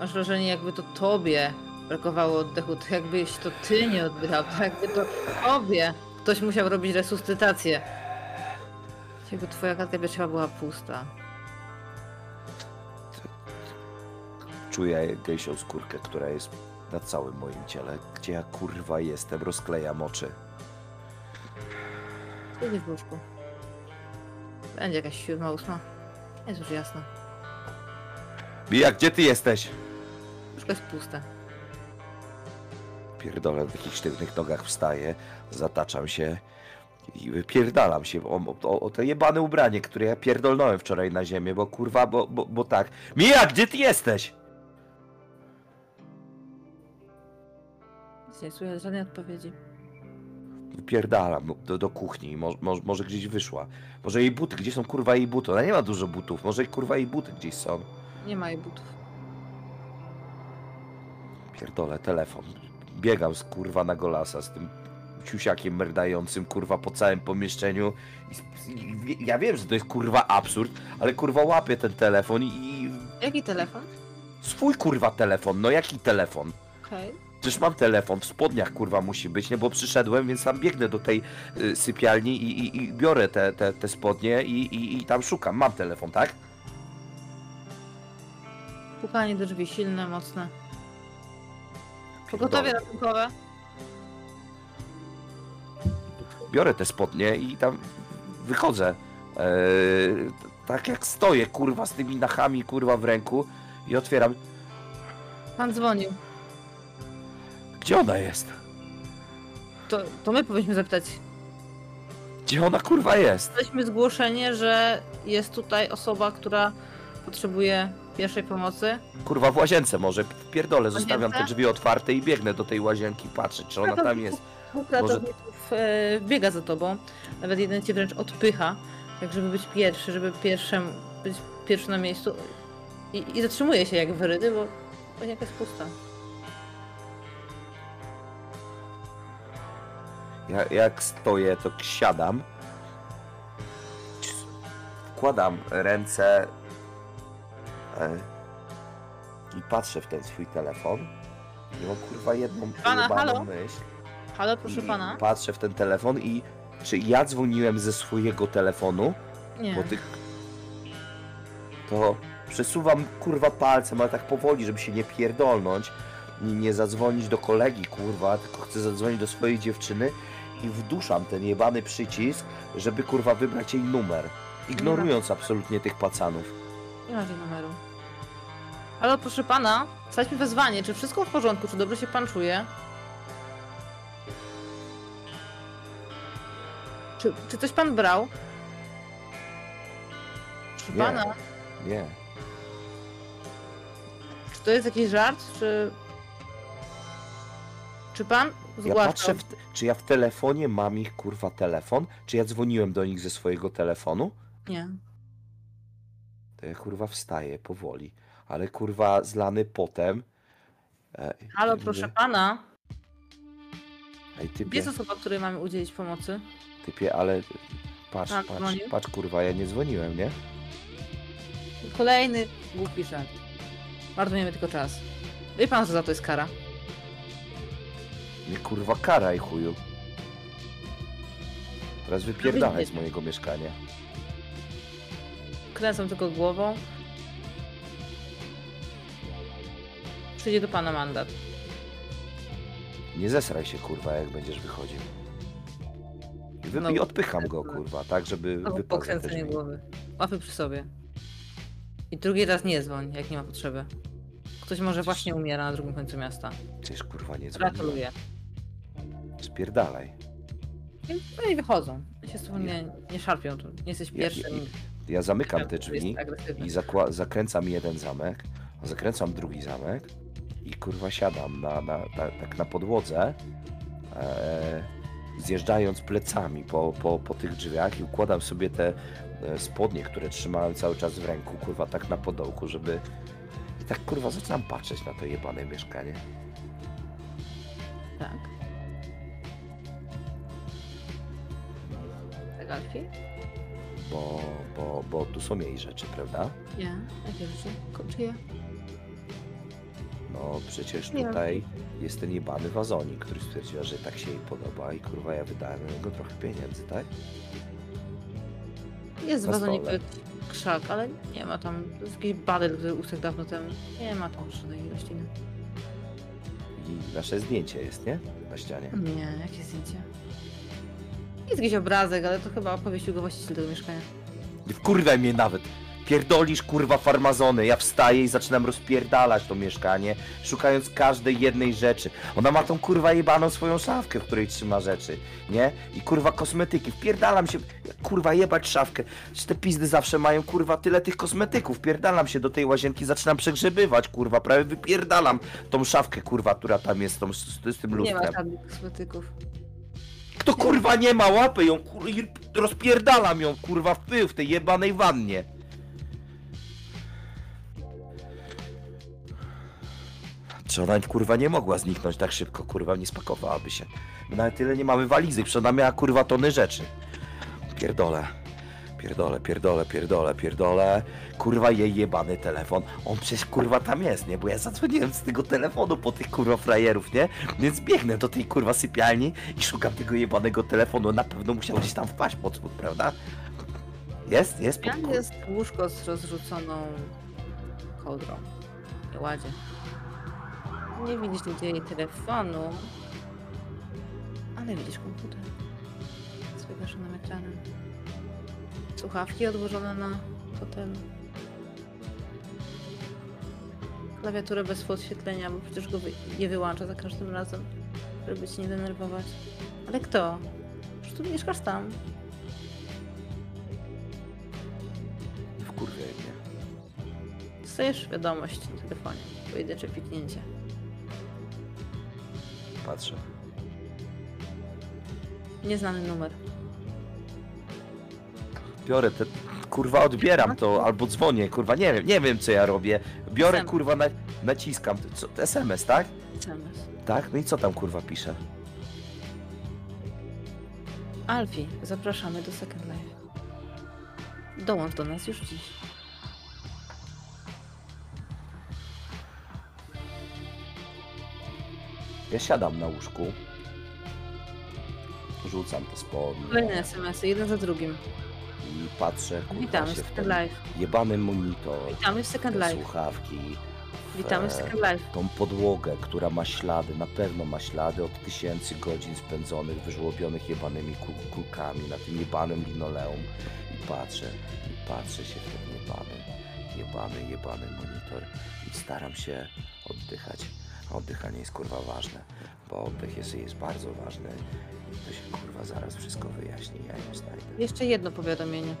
Masz wrażenie, jakby to tobie brakowało oddechu, to jakbyś to ty nie oddychał, to jakby to tobie ktoś musiał robić resuscytację. Jakby twoja klatka piersiowa była pusta. Czuję gęsią skórkę, która jest na całym moim ciele, gdzie ja, kurwa, jestem, rozklejam oczy. Siedzi w łóżku. Będzie jakaś siódma, ósma. Jest już jasno. Bija, gdzie ty jesteś? Łóżko jest puste. Pierdolę, w takich sztywnych nogach wstaję, zataczam się i wypierdalam się o, o, o to jebane ubranie, które ja pierdolnąłem wczoraj na ziemię, bo kurwa, bo, bo, bo tak. Mija, gdzie ty jesteś? Nic nie słychać żadnej odpowiedzi. Wypierdalam no, do, do kuchni, mo, mo, może gdzieś wyszła. Może jej buty, gdzie są kurwa jej buty? Ona nie ma dużo butów, może kurwa jej buty gdzieś są. Nie ma jej butów. Pierdolę, telefon. Biegam z kurwa na golasa z tym ciusiakiem merdającym kurwa po całym pomieszczeniu. I, i, ja wiem, że to jest kurwa absurd, ale kurwa łapię ten telefon i, Jaki telefon? swój kurwa telefon. No jaki telefon? Okej. Przecież mam telefon, w spodniach kurwa musi być, nie? Bo przyszedłem, więc tam biegnę do tej y, sypialni i, i, i biorę te, te, te spodnie i, i, i tam szukam. Mam telefon, tak? Pukanie do drzwi, silne, mocne. Pogotowie ratunkowe. Biorę te spodnie i tam wychodzę. Eee, tak jak stoję, kurwa, z tymi nachami, kurwa, w ręku i otwieram. Pan dzwonił. Gdzie ona jest? To, to my powinniśmy zapytać. Gdzie ona, kurwa, jest? Dostaliśmy zgłoszenie, że jest tutaj osoba, która potrzebuje pierwszej pomocy. Kurwa, w łazience może. Pierdolę, zostawiam te drzwi otwarte i biegnę do tej łazienki patrzeć, czy ona tam jest. Dwóch ratowników e, biega za tobą. Nawet jeden cię wręcz odpycha. Tak, żeby być pierwszy, żeby pierwszym, być pierwszy na miejscu. I, i zatrzymuje się jak wyrydy, bo łazienka jest pusta. Ja, jak stoję, to siadam. Wkładam ręce e, i patrzę w ten swój telefon. I mam kurwa jedną Pana, halo? myśl. Halo, proszę I pana. Patrzę w ten telefon i czy ja dzwoniłem ze swojego telefonu, Nie. bo ty... To przesuwam kurwa palcem, ale tak powoli, żeby się nie pierdolnąć i nie zadzwonić do kolegi kurwa, tylko chcę zadzwonić do swojej dziewczyny i wduszam ten jebany przycisk, żeby kurwa wybrać jej numer. Ignorując absolutnie tych pacanów. Nie ma jej numeru. Halo, proszę pana. Stać mi wezwanie. Czy wszystko w porządku? Czy dobrze się pan czuje? Czy, czy coś pan brał? Proszę Nie. pana, Nie. czy to jest jakiś żart, czy... Czy pan Ja zgłaszał? patrzę, w, czy ja w telefonie mam ich kurwa telefon, czy ja dzwoniłem do nich ze swojego telefonu. Nie. To ja kurwa wstaję powoli, ale kurwa zlany potem. E, Halo, mówię, proszę pana. Ej, typie, Jest osoba, której mamy udzielić pomocy. Typie, ale patrz, Tak, patrz, dzwonił? patrz kurwa, ja nie dzwoniłem, nie? Kolejny głupi żart. Marnujemy tylko czas. Wie pan, że za to jest kara. Nie kurwa karaj chuju. Teraz wypierdalaj z mojego mieszkania. Kręcam tylko głową. Przyjdzie do pana mandat. Nie zesraj się kurwa, jak będziesz wychodził. I, wy, No, i odpycham go kurwa, tak żeby Albo wypadł za te pokręcenie drzwi. głowy. Łapy przy sobie. I drugi raz nie dzwoń, jak nie ma potrzeby. Ktoś może właśnie umiera na drugim końcu miasta. Przecież kurwa nie dzwoniłem. Gratuluję. Spierdalaj. I- No i wychodzą. Ja się z tobą nie, nie szarpią. Tu. Nie jesteś Ja- pierwszym. ja- zamykam te drzwi. I zakła- zakręcam jeden zamek, a zakręcam drugi zamek i kurwa siadam na, na, na, tak na podłodze. E, zjeżdżając plecami po, po, po tych drzwiach i układam sobie te e, spodnie, które trzymałem cały czas w ręku, kurwa, tak na podołku, żeby... I tak, kurwa, zaczynam patrzeć na to jebane mieszkanie. Tak. Tak, Alfie? Bo, bo, bo tu są jej rzeczy, prawda? Nie. Jakie rzeczy? Czyje? No przecież Nie. tutaj jest ten jebany wazonik, który stwierdziła, że tak się jej podoba i kurwa ja wydałem na niego trochę pieniędzy, tak? Jest Na wazonik stole. krzak, ale nie ma tam. To jest jakiś badyl, który usłyszał dawno temu. Nie ma tam żadnej rośliny. I nasze zdjęcie jest, nie? Na ścianie. Nie, jakie zdjęcie? Jest jakiś obrazek, ale to chyba powiesił go właściciel tego mieszkania. Wkurwaj mnie nawet. Pierdolisz kurwa farmazony. Ja wstaję i zaczynam rozpierdalać to mieszkanie, szukając każdej jednej rzeczy. Ona ma tą kurwa jebaną swoją szafkę, w której trzyma rzeczy, nie? I kurwa kosmetyki. Wpierdalam się, kurwa jebać szafkę. Czy te pizdy zawsze mają kurwa tyle tych kosmetyków? Wpierdalam się do tej łazienki, zaczynam przegrzebywać, kurwa, prawie wypierdalam tą szafkę, kurwa, która tam jest tą, z, z tym Nie lustrem. ma żadnych kosmetyków. Kto kurwa nie ma, łapy ją, kur... rozpierdalam ją, kurwa, w pył w tej jebanej wannie. Czy ona kurwa nie mogła zniknąć tak szybko, kurwa, nie spakowałaby się. My nawet tyle nie mamy walizy, przecież ona miała kurwa tony rzeczy. Pierdolę. Pierdolę, pierdolę, pierdolę, pierdolę. Kurwa jej jebany telefon. On przecież kurwa tam jest, nie? Bo ja zadzwoniłem z tego telefonu po tych kurwa frajerów, nie? Więc biegnę do tej kurwa sypialni i szukam tego jebanego telefonu. Na pewno musiał gdzieś tam wpaść pod spód, prawda? Jest? Jest? Pod, Tam jest łóżko z rozrzuconą kołdrą. Nie ładzie. Nie widzisz nigdzie jej telefonu, ale widzisz komputer z wygaszonym ekranem. Słuchawki odłożone na fotelu. Klawiaturę bez podświetlenia, bo przecież go wy- nie wyłącza za każdym razem, żeby cię nie denerwować. Ale kto? Przecież tu mieszkasz tam. Wkurwiaj mnie. Dostajesz wiadomość na telefonie. Pojedyncze piknięcie. Patrzę. Nieznany numer. Biorę te... Kurwa odbieram to, albo dzwonię, kurwa, nie wiem, nie wiem co ja robię. Biorę, SMS. kurwa, na, naciskam. Co, SMS, tak? SMS. Tak? No i co tam kurwa pisze? Alfie, zapraszamy do Second Life. Dołącz do nas już dziś. Ja siadam na łóżku. Rzucam te spodnie Kolejne SMS-y, jeden za drugim. i patrzę, kurwa, Witamy w się w Second ten Life. jebany monitor, Witamy w Second te Life. słuchawki, w, Witamy w e, Second Life. tą podłogę, która ma ślady, na pewno ma ślady od tysięcy godzin spędzonych, wyżłobionych jebanymi kul- kulkami na tym jebanym linoleum i patrzę, i patrzę się w ten jebany, jebany, jebany monitor i staram się oddychać. Oddychanie jest kurwa ważne, bo oddech jest, jest bardzo ważny i to się kurwa zaraz wszystko wyjaśni, ja ją znajdę. Jeszcze jedno powiadomienie.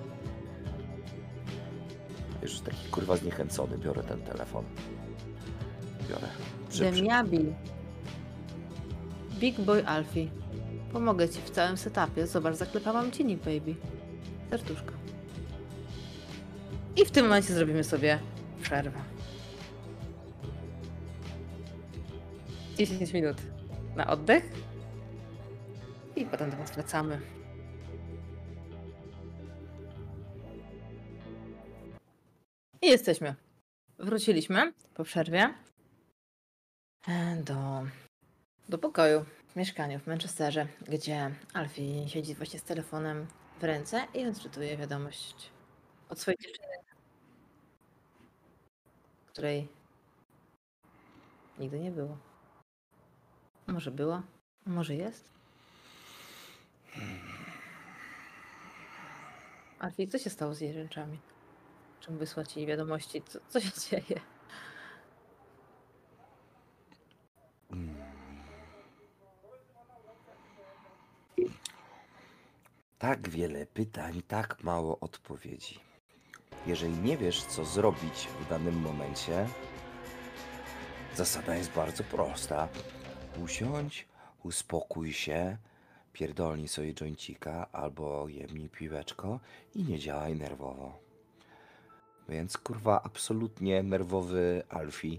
Już taki kurwa zniechęcony, biorę ten telefon. Biorę. Przy-. Big Boy Alfie. Pomogę ci w całym setupie. Zobacz, zaklepałam ci nick, baby. Serduszko. I w tym momencie zrobimy sobie przerwę. 10 minut na oddech. I potem do was wracamy. I jesteśmy. Wróciliśmy po przerwie do, do pokoju w mieszkaniu w Manchesterze, gdzie Alfie siedzi właśnie z telefonem w ręce i odczytuje wiadomość od swojej dziewczyny, której nigdy nie było. Może była, może jest. Alfie, co się stało z jej rzeczami? Czym wysłać jej wiadomości? Co, co się dzieje? Tak wiele pytań, tak mało odpowiedzi. Jeżeli nie wiesz, co zrobić w danym momencie, zasada jest bardzo prosta. Usiądź, uspokój się pierdolnij sobie joincika albo jemnij piweczko i nie działaj nerwowo. Więc kurwa, absolutnie nerwowy Alfie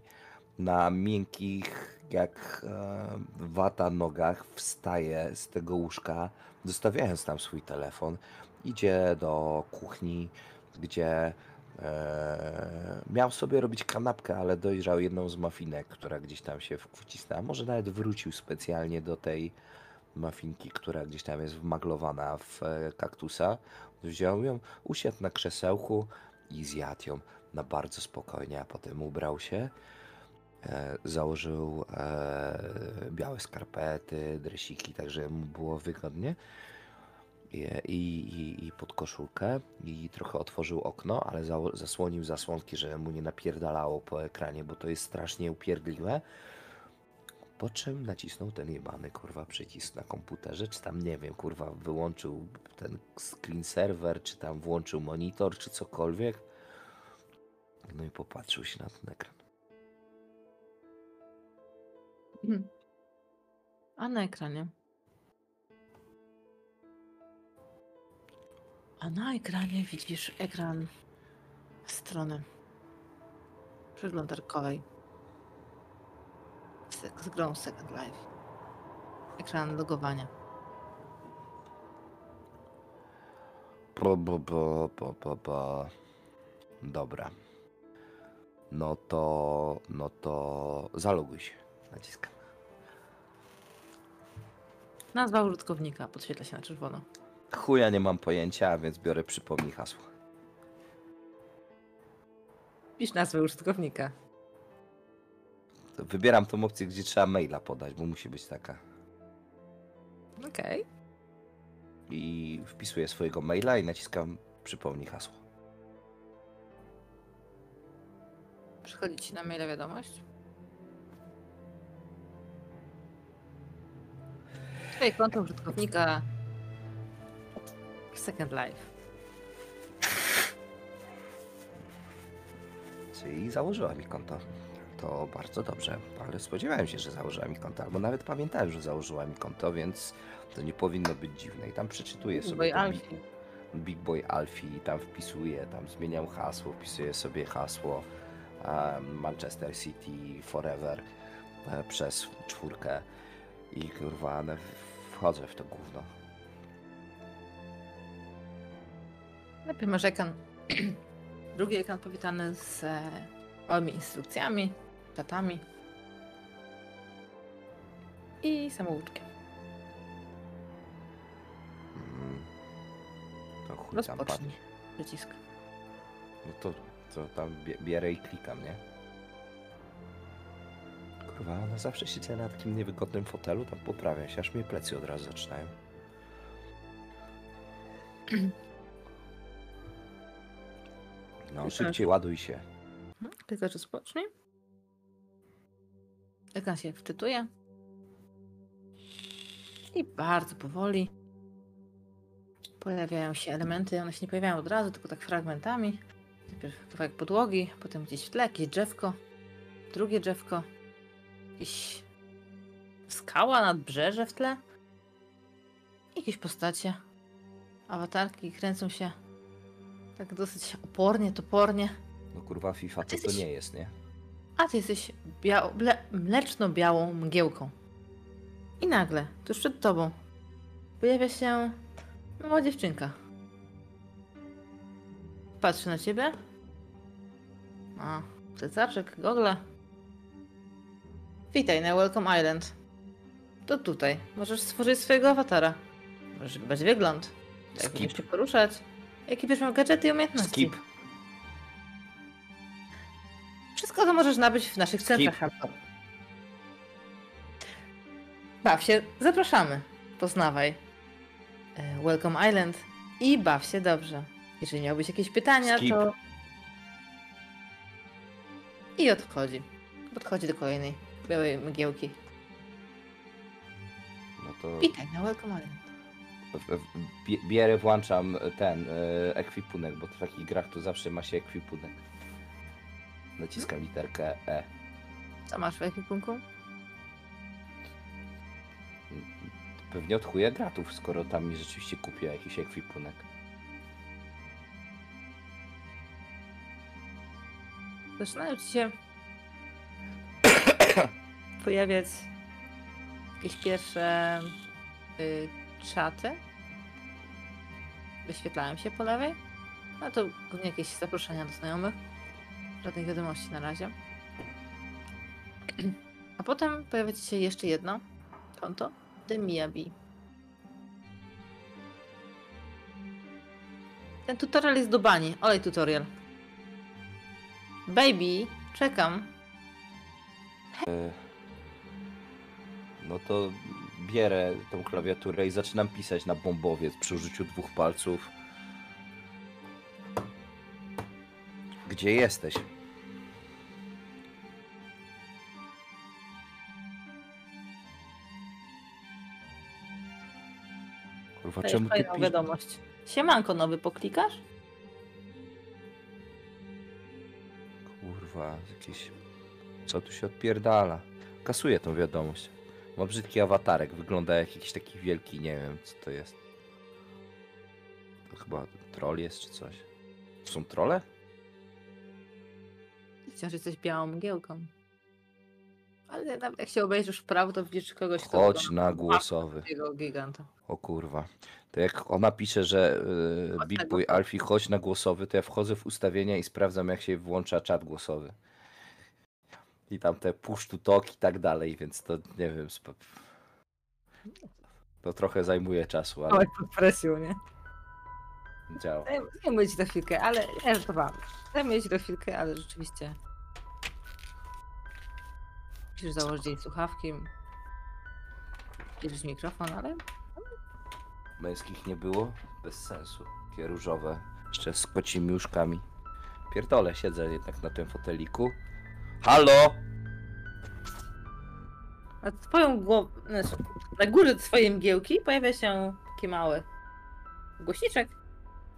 na miękkich jak e, wata nogach wstaje z tego łóżka, zostawiając tam swój telefon, idzie do kuchni, gdzie e, miał sobie robić kanapkę, ale dojrzał jedną z mafinek, która gdzieś tam się wcisnęła. Może nawet wrócił specjalnie do tej mafinki, która gdzieś tam jest wmaglowana w e, kaktusa. Wziął ją, usiadł na krzesełku i zjadł ją na bardzo spokojnie, a potem ubrał się, e, założył e, białe skarpety, dresiki, tak żeby mu było wygodnie i, i, i pod koszulkę i trochę otworzył okno, ale zało- zasłonił zasłonki, żeby mu nie napierdalało po ekranie, bo to jest strasznie upierdliwe. Po czym nacisnął ten jebany kurwa przycisk na komputerze, czy tam nie wiem, kurwa, wyłączył ten screen server, czy tam włączył monitor, czy cokolwiek. No i popatrzył się na ten ekran. Mhm. A na ekranie? A na ekranie widzisz ekran strony przeglądarkowej z, z grą Second Life. Ekran logowania. Po, po, po, po, po, po. Dobra. No to, no to zaloguj się. Naciskam. Nazwa użytkownika podświetla się na czerwono. Chuja nie mam pojęcia, więc biorę przypomnij hasło. Pisz nazwę użytkownika. To Wybieram tą opcję, gdzie trzeba maila podać, bo musi być taka. Okej. I wpisuję swojego maila i naciskam przypomnij hasło. Przychodzi ci na maila wiadomość. Twoje konto użytkownika Second Life. Czyli założyła mi konto. To bardzo dobrze, ale spodziewałem się, że założyła mi konto, albo nawet pamiętałem, że założyła mi konto, więc to nie powinno być dziwne. I tam przeczytuję sobie Boy Big, Alfie. Big Boy Alfie, i tam wpisuję, tam zmieniam hasło, wpisuję sobie hasło em, Manchester City Forever e, przez czwórkę i kurwa wchodzę w to gówno. Najpierw masz ekran. Drugi ekran powitany z e, małymi instrukcjami, datami i samouczkiem. Mm. To chuj tam padnie. Rozpocznij przycisk. No to, to tam bie- bierę i klikam, nie? Kurwa, ona zawsze siedzę na takim niewygodnym fotelu, tam poprawia się, aż mnie plecy od razu zaczynają. No, szybciej ładuj się. Klikasz rozpocznij. Ekran się wczytuje. I bardzo powoli pojawiają się elementy. One się nie pojawiają od razu, tylko tak fragmentami. Najpierw kawałek podłogi, potem gdzieś w tle jakieś drzewko, drugie drzewko, jakieś skała, nadbrzeże w tle. Jakieś postacie. Awatarki kręcą się tak dosyć opornie, topornie. No kurwa, FIFA to, ty to jesteś- nie jest, nie? A ty jesteś ble, mleczno-białą mgiełką. I nagle, tuż przed tobą, pojawia się mała dziewczynka. Patrzy na ciebie. A, plecaczek, gogle. Witaj na Welcome Island. To tutaj. Możesz stworzyć swojego awatara. Możesz wybrać wygląd. Jak Skip. będziesz się poruszać. Jakie będziesz miał gadżety i umiejętności. Skip. Wszystko to możesz nabyć w naszych centrach handlowych. Baw się, zapraszamy. Poznawaj e, Welcome Island i baw się dobrze. Jeżeli miałbyś jakieś pytania, Skip. to... I odchodzi. Podchodzi do kolejnej białej mgiełki. No to Witaj na Welcome Island. Bierę, włączam ten e, ekwipunek, bo w takich grach to zawsze ma się ekwipunek. Naciskam literkę E. Co masz w ekwipunku? Pewnie od chuja gratów, skoro tam mi rzeczywiście kupię jakiś ekwipunek. Zaczynają ci się pojawiać jakieś pierwsze y, czaty. Wyświetlają się po lewej. No to głównie jakieś zaproszenia do znajomych. Żadnych wiadomości na razie. A potem pojawia się jeszcze jedno konto. The Miyabi. Ten tutorial jest do bani. Olej tutorial. Baby, czekam. E, No to bierę tą klawiaturę i zaczynam pisać na bombowiec przy użyciu dwóch palców. Gdzie jesteś? Kurwa, To czemu jest ty pisz... wiadomość. Siemanko nowy, poklikasz? Kurwa, jakieś... Co tu się odpierdala? Kasuję tą wiadomość. Ma brzydki awatarek, wygląda jak jakiś taki wielki, nie wiem co to jest. To chyba troll jest czy coś. To są trole? Wciąż jesteś białą mgiełką. Ale nawet jak się obejrzysz w prawo, to widzisz kogoś, kto Chodź na głosowy. giganta. O kurwa. To jak ona pisze, że y, Boy głosowy. Alfie chodź na głosowy, to ja wchodzę w ustawienia i sprawdzam jak się włącza czat głosowy. I tam te push to talk i tak dalej, więc to nie wiem. To trochę zajmuje czasu, ale Małek pod presją, nie? działa. Zajmuję ci to chwilkę, ale ja żartowałam. Zajmuję ci to chwilkę, ale rzeczywiście. Musisz założyć jej słuchawki. Bierzesz mikrofon, ale Męskich nie było? Bez sensu. Takie różowe. Jeszcze z kocimi łóżkami. Pierdolę, siedzę jednak na tym foteliku. Halo! na twoją głowę, znaczy, na górze twojej mgiełki pojawia się taki mały głośniczek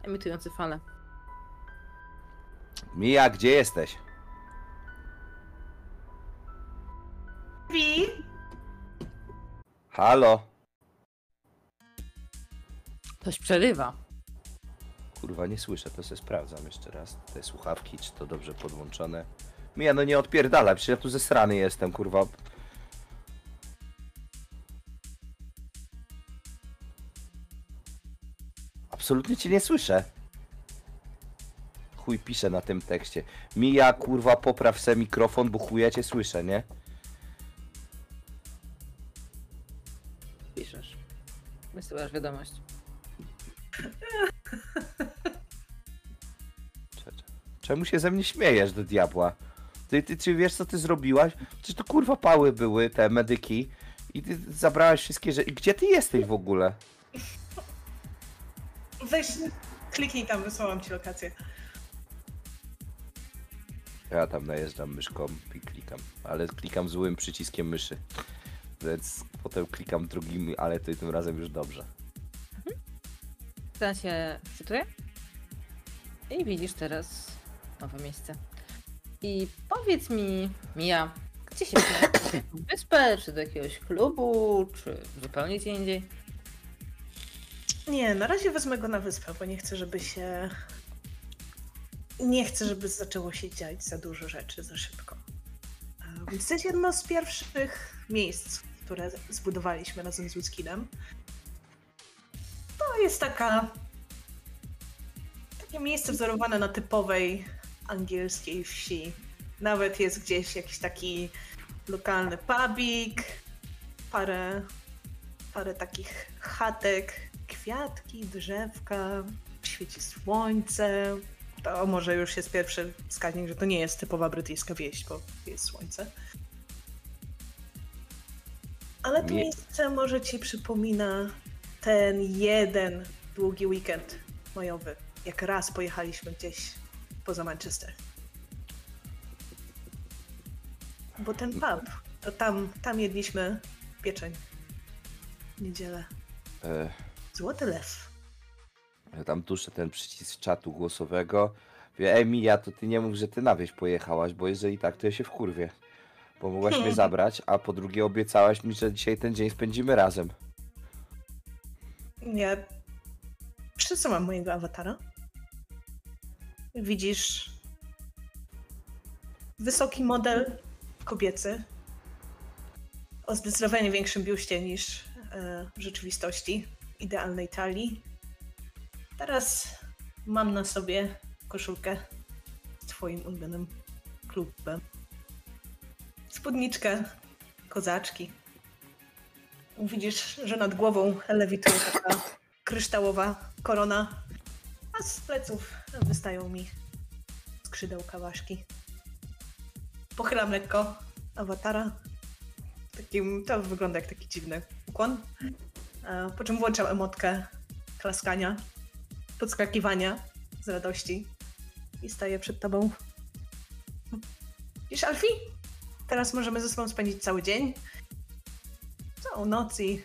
emitujący falę. Mija, gdzie jesteś? Wi, Halo! Ktoś przerywa. Kurwa, nie słyszę, to sobie sprawdzam jeszcze raz. Te słuchawki, czy to dobrze podłączone. Mija, no nie odpierdala, przecież ja tu ze strony jestem, kurwa. Absolutnie cię nie słyszę. Chuj pisze na tym tekście. Mija, kurwa, popraw se mikrofon, bo chuja cię słyszę, nie? Piszesz. Wysyłasz wiadomość. Czemu się ze mnie śmiejesz do diabła? Ty, ty, czy wiesz co ty zrobiłaś? Przecież to kurwa pały były, te medyki. I ty zabrałaś wszystkie rzeczy. Gdzie ty jesteś w ogóle? weź, kliknij tam, wysłałam ci lokację. Ja tam najeżdżam myszką i klikam. Ale klikam złym przyciskiem myszy. Więc potem klikam drugim, ale to tym razem już dobrze. Ten się cytuje. I widzisz teraz nowe miejsce. I powiedz mi, Mia, gdzie się przeniosłeś? Wyspę, czy do jakiegoś klubu, czy zupełnie gdzie indziej? Nie, na razie wezmę go na wyspę, bo nie chcę, żeby się. Nie chcę, żeby zaczęło się dziać za dużo rzeczy za szybko. Więc to jest jedno z pierwszych miejsc, które zbudowaliśmy razem z Wiskinem. To jest taka. Takie miejsce wzorowane na typowej angielskiej wsi. Nawet jest gdzieś jakiś taki lokalny pubik, parę parę takich chatek, kwiatki, drzewka, świeci słońce. To może już jest pierwszy wskaźnik, że to nie jest typowa brytyjska wieś, bo jest słońce. Ale to miejsce może ci przypomina ten jeden długi weekend majowy, jak raz pojechaliśmy gdzieś poza Manchester. Bo ten pub, to tam, tam jedliśmy pieczeń w niedzielę. E, Złoty lew. ja tam duszę ten przycisk czatu głosowego. Wie, ej Mija, to ty nie mów, że ty na wieś pojechałaś, bo jeżeli tak, to ja się wkurwię. Bo mogłaś mnie zabrać, a po drugie obiecałaś mi, że dzisiaj ten dzień spędzimy razem. Ja przesuwam mojego awatara. Widzisz wysoki model kobiecy o zdecydowanie większym biuście niż e, w rzeczywistości, idealnej talii. Teraz mam na sobie koszulkę z twoim ulubionym klubem. Spódniczkę, kozaczki. Widzisz, że nad głową lewituje taka kryształowa korona, a z pleców wystają mi skrzydełka ważki. Pochylam lekko awatara. Takim, to wygląda jak taki dziwny ukłon. E, Po czym włączam emotkę klaskania, podskakiwania z radości i staję przed tobą. Wiesz, Alfie? Teraz możemy ze sobą spędzić cały dzień, całą noc i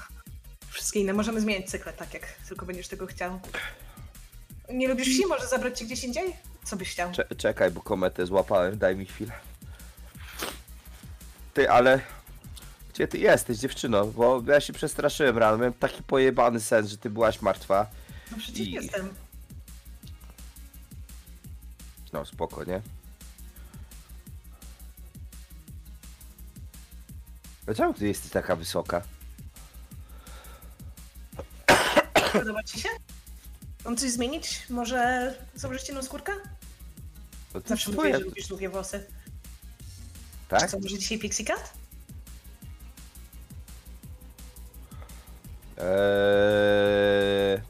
wszystkie inne. Możemy zmieniać cykle, tak jak tylko będziesz tego chciał. Nie lubisz wsi? Może zabrać cię gdzieś indziej? Co byś chciał? Cze- czekaj, bo kometę złapałem, daj mi chwilę. Ty, ale... Gdzie ty jesteś, dziewczyno? Bo ja się przestraszyłem rano, miałem taki pojebany sens, że ty byłaś martwa. No przecież I- jestem. No, spoko, nie? Dlaczego ty jesteś taka wysoka? Podoba ci się? Mam coś zmienić? Może założyć inną skórkę? To Zawsze mówię, że lubisz długie włosy. tak? Co, może dzisiaj Pixie Cut? Eee...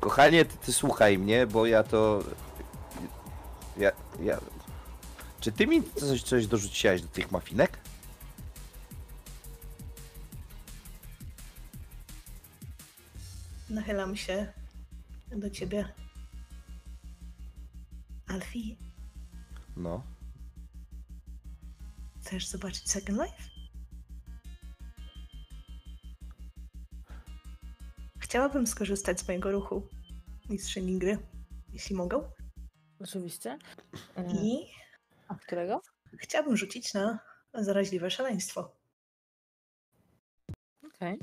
Kochanie, ty, ty słuchaj mnie, bo ja to... Ja, ja... Czy ty mi coś, coś dorzuciłaś do tych mafinek? Nachylam się do ciebie. Alfie, No. chcesz zobaczyć Second Life? Chciałabym skorzystać z mojego ruchu mistrzyni gry, jeśli mogę. Oczywiście. I A którego? chciałabym rzucić na zaraźliwe szaleństwo. Okej.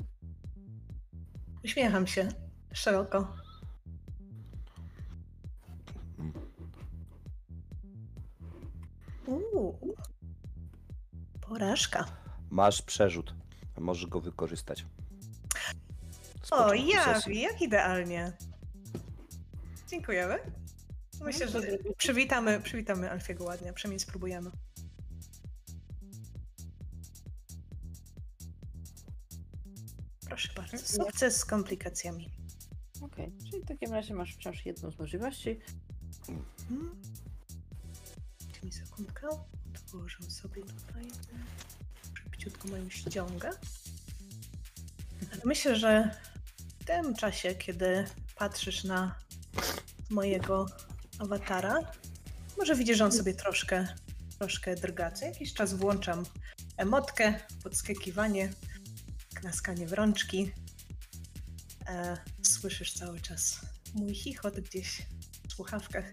Uśmiecham się szeroko. Uuu. Porażka. Masz przerzut. Możesz go wykorzystać. Z O, jak, sesji. jak idealnie. Dziękujemy. Myślę, że przywitamy, przywitamy Alfiego ładnie, przynajmniej spróbujemy. Sukces z komplikacjami. Okej. Czyli w takim razie masz wciąż jedną z możliwości. Hmm. Daj mi sekundkę. Otworzę sobie tutaj szybciutko moją ściągę. Myślę, że w tym czasie, kiedy patrzysz na mojego awatara, może widzisz, że on sobie troszkę, troszkę drga. Co jakiś czas włączam emotkę, podskakiwanie, klaskanie w rączki. E, słyszysz cały czas mój chichot gdzieś w słuchawkach.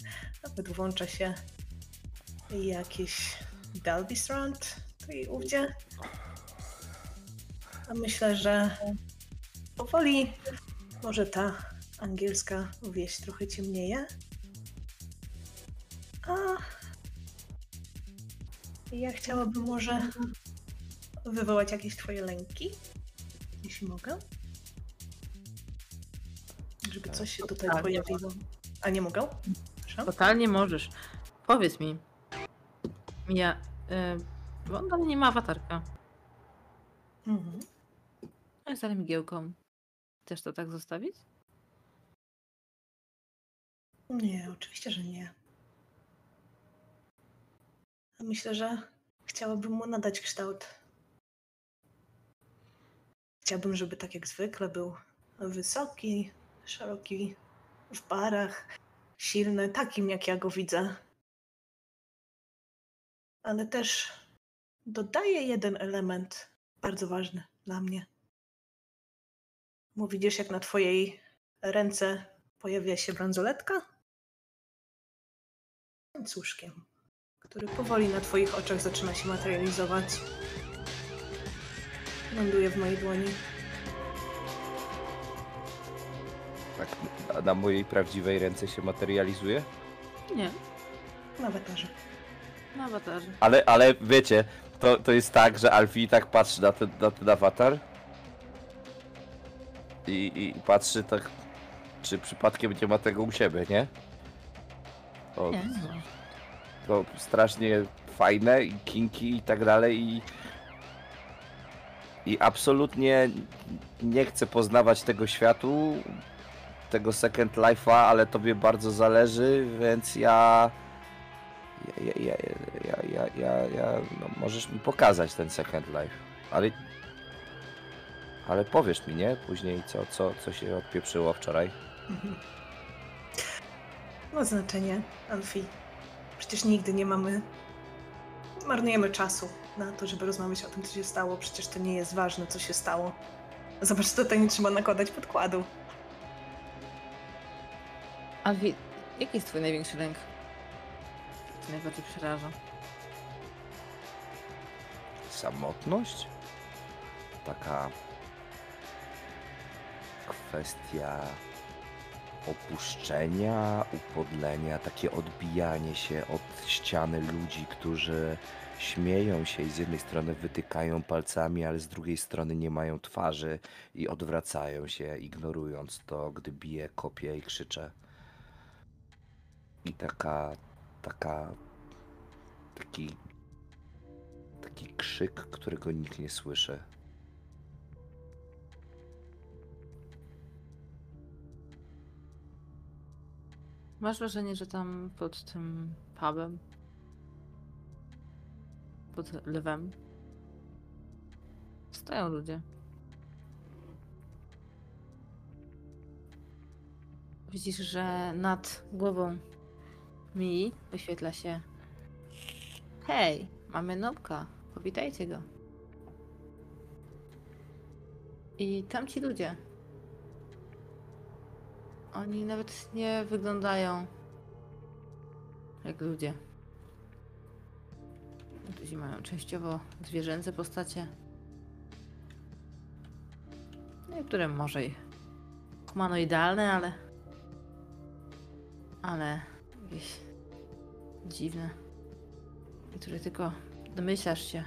Nawet włącza się jakieś Dalby Strand tu i ówdzie. A myślę, że powoli może ta angielska wieś trochę ciemnieje. A ja chciałabym może wywołać jakieś twoje lęki, jeśli mogę. Żeby coś się tutaj Tak. pojawiło. A nie mogę? Proszę. Totalnie możesz. Powiedz mi. Ja. Y, bo on dalej nie ma awatarka. Mhm. A jest ale migiełką. Chcesz to tak zostawić? Nie, oczywiście, że nie. Myślę, że chciałabym mu nadać kształt. Chciałabym, żeby tak jak zwykle był wysoki, szeroki w barach, silny, takim jak ja go widzę. Ale też dodaję jeden element bardzo ważny dla mnie. Bo widzisz, jak na twojej ręce pojawia się bransoletka? Łańcuszkiem, który powoli na twoich oczach zaczyna się materializować. Ląduje w mojej dłoni. Tak na, mojej prawdziwej ręce się materializuje? Nie, Na awatarze. na awatarze. Ale, ale wiecie, to, to jest tak, że Alfie tak patrzy na ten, na ten awatar i, i patrzy tak, czy przypadkiem nie ma tego u siebie, nie? To, nie. to strasznie fajne i kinki i tak dalej i i absolutnie nie chcę poznawać tego światu, tego Second Life'a, ale tobie bardzo zależy, więc ja ja, ja, ja, ja, ja, ja no możesz mi pokazać ten Second Life, ale ale powiesz mi, nie? Później co, co, co się odpieprzyło wczoraj. Mhm. Ma znaczenie, Alfie. Przecież nigdy nie mamy. Marnujemy czasu na to, żeby rozmawiać o tym, co się stało. Przecież to nie jest ważne, co się stało. Zobacz, tutaj nie trzeba nakładać podkładu. Alwi, jaki jest twój największy lęk? Co najbardziej przeraża? samotność? Taka kwestia opuszczenia, upodlenia, takie odbijanie się od ściany ludzi, którzy śmieją się i z jednej strony wytykają palcami, ale z drugiej strony nie mają twarzy i odwracają się, ignorując to, gdy bije, kopie i krzycze. I taka, taka, taki taki krzyk, którego nikt nie słyszy. Masz wrażenie, że tam pod tym pubem, pod lwem, stoją ludzie. Widzisz, że nad głową mi wyświetla się Hej, mamy nobka, powitajcie go. I tamci ludzie oni nawet nie wyglądają jak ludzie. Ludzie mają częściowo zwierzęce postacie. Niektóre może i humanoidalne, ale. Ale jakieś dziwne. Niektóre tylko domyślasz się,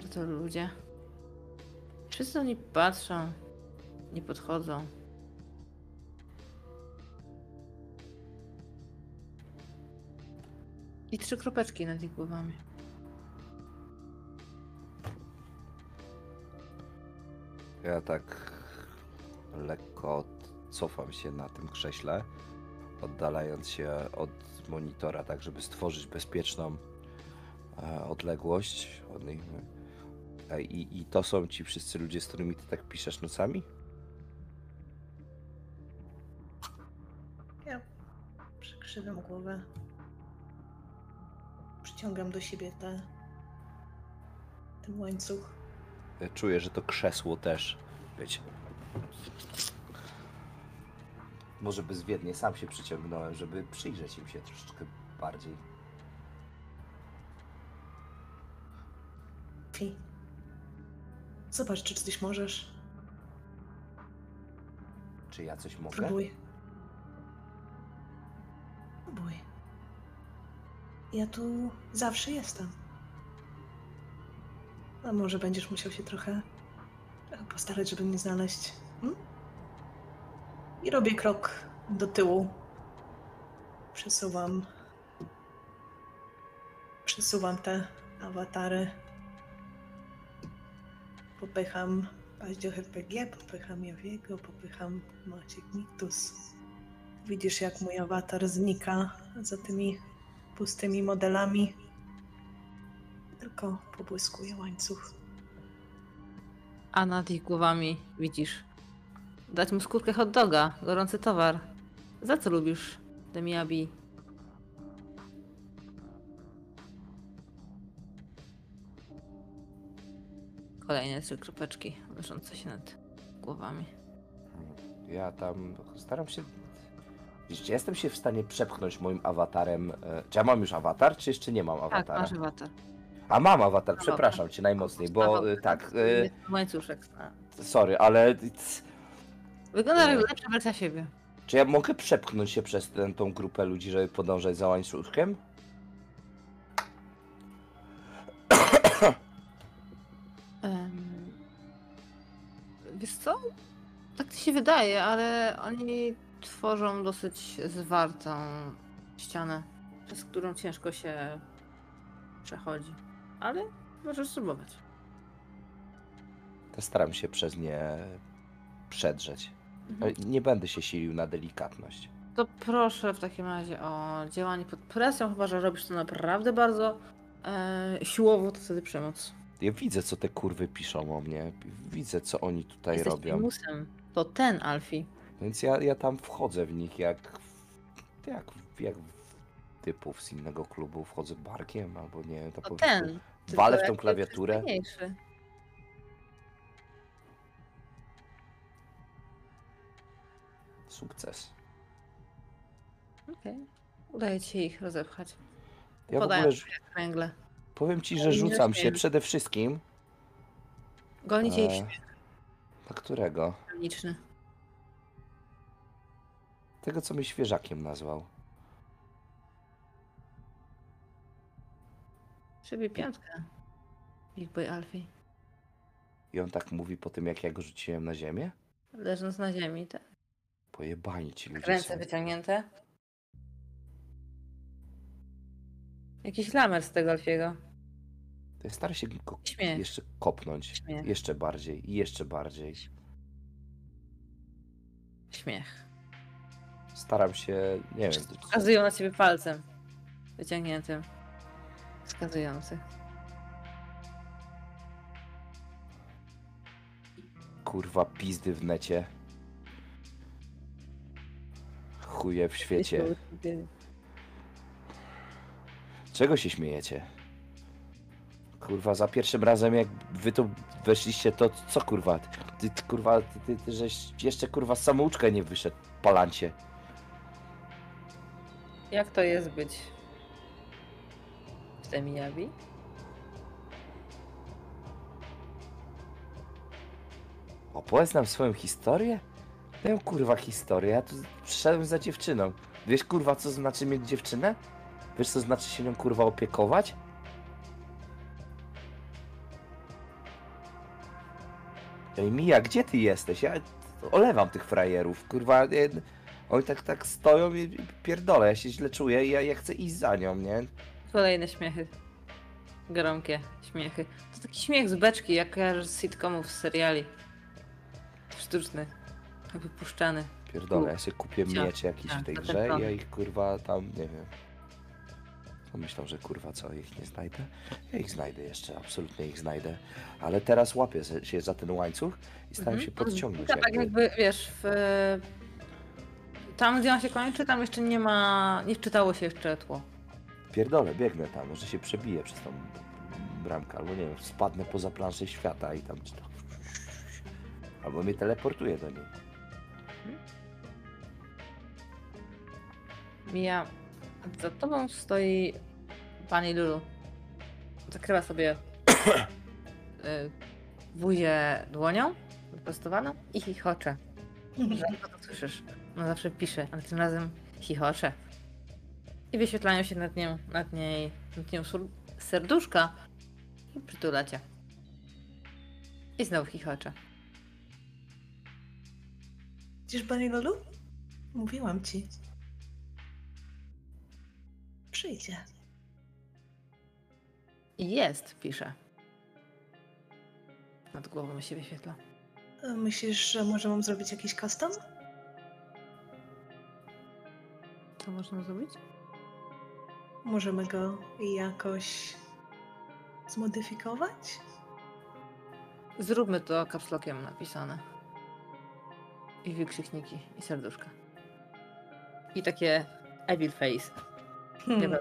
że to ludzie. Wszyscy oni patrzą, nie podchodzą. I trzy kropeczki nad ich głowami. Ja tak lekko cofam się na tym krześle, oddalając się od monitora, tak żeby stworzyć bezpieczną e, odległość od nich. E, I, I to są ci wszyscy ludzie, z którymi ty tak piszesz nocami? Ja przekrzywam głowę. Przyciągam do siebie te, ten łańcuch. Ja czuję, że to krzesło też, wiecie. Może bezwiednie sam się przyciągnąłem, żeby przyjrzeć im się troszeczkę bardziej. Fi. Zobacz, czy coś możesz. Czy ja coś mogę? Próbuj. Próbuj. Ja tu zawsze jestem. A może będziesz musiał się trochę, trochę postarać, żeby mnie znaleźć. Hmm? I robię krok do tyłu. Przesuwam. Przesuwam te awatary. Popycham paździoch RPG, popycham Jawiego, popycham Maciek Miktus. Widzisz, jak mój awatar znika za tymi pustymi modelami. Tylko pobłyskuje łańcuch. A nad ich głowami widzisz. Dać mu skórkę hot doga, gorący towar. Za co lubisz Demiabi? Kolejne trzy kropeczki leżące się nad głowami. Ja tam staram się. Widzicie, jestem się w stanie przepchnąć moim awatarem. e, Czy ja mam już awatar, czy jeszcze nie mam Tak, awatara? masz awatar. A mam awatar, przepraszam cię najmocniej, bo e, tak. e, Łańcuszek. Sorry, ale Wygląda jak lepsza wersja siebie. Czy ja mogę przepchnąć się przez tę tą grupę ludzi, żeby podążać za łańcuszkiem? Em, Wiesz co? Tak ci się wydaje, ale oni tworzą dosyć zwartą ścianę, przez którą ciężko się przechodzi. Ale możesz spróbować. To staram się przez nie przedrzeć. Mhm. Nie będę się silił na delikatność. To proszę w takim razie o działanie pod presją, chyba że robisz to naprawdę bardzo e, siłowo, to wtedy przemoc. Ja widzę, co te kurwy piszą o mnie. Widzę, co oni tutaj Jesteś robią. primusem. To ten Alfie. Więc ja, ja tam wchodzę w nich jak, jak, jak w typów z innego klubu. Wchodzę barkiem albo nie. To To po ten. tylko Walę w tą jakby klawiaturę. przystojniejszy. Sukces. Okej. Udaje ci się ich rozepchać. Ja w ogóle kręgle. powiem ci, że rzucam się przede wszystkim. Goni cię ich E, śmiech Na którego? paniczny. Tego, co mnie świeżakiem nazwał. Przybij piątkę. Big Boy Alfie. I on tak mówi po tym, jak ja go rzuciłem na ziemię? Leżąc na ziemi, tak. Pojebani ci ludzie Ręce są. wyciągnięte. Jakiś lamer z tego Alfiego. To ja staram się go Śmiech. jeszcze kopnąć. Śmiech. Jeszcze bardziej i jeszcze bardziej. Śmiech. Staram się, nie wiem, Wskazują na ciebie palcem. Wyciągniętym. Wskazujący. kurwa pizdy w necie. Chuje w świecie. Czego się śmiejecie? Kurwa, za pierwszym razem jak wy tu weszliście, to co kurwa? Ty, ty kurwa, ty, ty, ty żeś jeszcze kurwa z samouczka nie wyszedł, palancie. Jak to jest być w tym jawi? Opowiedz nam swoją historię? Tę kurwa historię, ja tu przyszedłem za dziewczyną. Wiesz kurwa co znaczy mieć dziewczynę? Wiesz co znaczy się nią kurwa opiekować? Ej Mija, gdzie ty jesteś? Ja olewam tych frajerów, kurwa. Nie, oni tak tak stoją i pierdolę, ja się źle czuję i ja, ja chcę iść za nią, nie? Kolejne śmiechy. Gromkie śmiechy. To taki śmiech z beczki, jak z sitcomów, z seriali. Sztuczny. Jakby puszczany. Pierdolę, ja sobie kupię Cia- miecz jakiś cia, w tej na ten grze i ja ich kurwa tam, nie wiem. No myślą, że kurwa co, ich nie znajdę? Ja ich znajdę jeszcze, absolutnie ich znajdę. Ale teraz łapię se- się za ten łańcuch i staram Mhm. się podciągnąć. Tak, tak jakby, wiesz, w... Tam, gdzie on się kończy, tam jeszcze nie ma... Nie wczytało się jeszcze tło. Pierdolę, biegnę tam, może się przebiję przez tą bramkę, albo nie wiem, spadnę poza planszę świata i tam... Albo mnie teleportuje do niej. Mija, za tobą stoi pani Lulu. Zakrywa sobie y, buzię dłonią wyprostowaną i chichocze. Rzadko to słyszysz. No zawsze pisze, ale tym razem chichocze. I wyświetlają się nad nią, nad niej, nad nią serduszka i przytula cię. I znowu chichocze. Widzisz, Pani Lolu? Mówiłam ci. Przyjdzie. Jest, pisze. Nad głową się wyświetla. E, Myślisz, że może mam zrobić jakiś custom? Co można zrobić? Możemy go jakoś zmodyfikować? Zróbmy to kapslokiem napisane. I wykrzykniki, i serduszka. I takie evil face. Hmm. Nie wiem.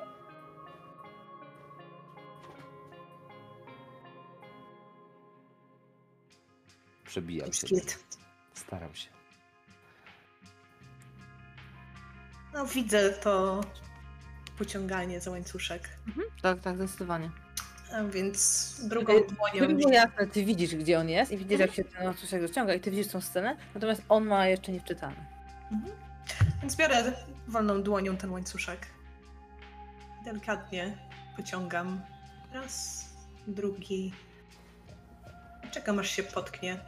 Przebijam się. Staram się. No widzę to pociąganie za łańcuszek. Tak, tak, zdecydowanie. A więc drugą dłonią. było jasne, ty widzisz, gdzie on jest i widzisz, jak się ten łańcuszek rozciąga i ty widzisz tą scenę, natomiast on ma jeszcze nie wczytane. Mhm. Więc biorę wolną dłonią ten łańcuszek. Delikatnie pociągam. Raz, drugi. Czekam aż się potknie.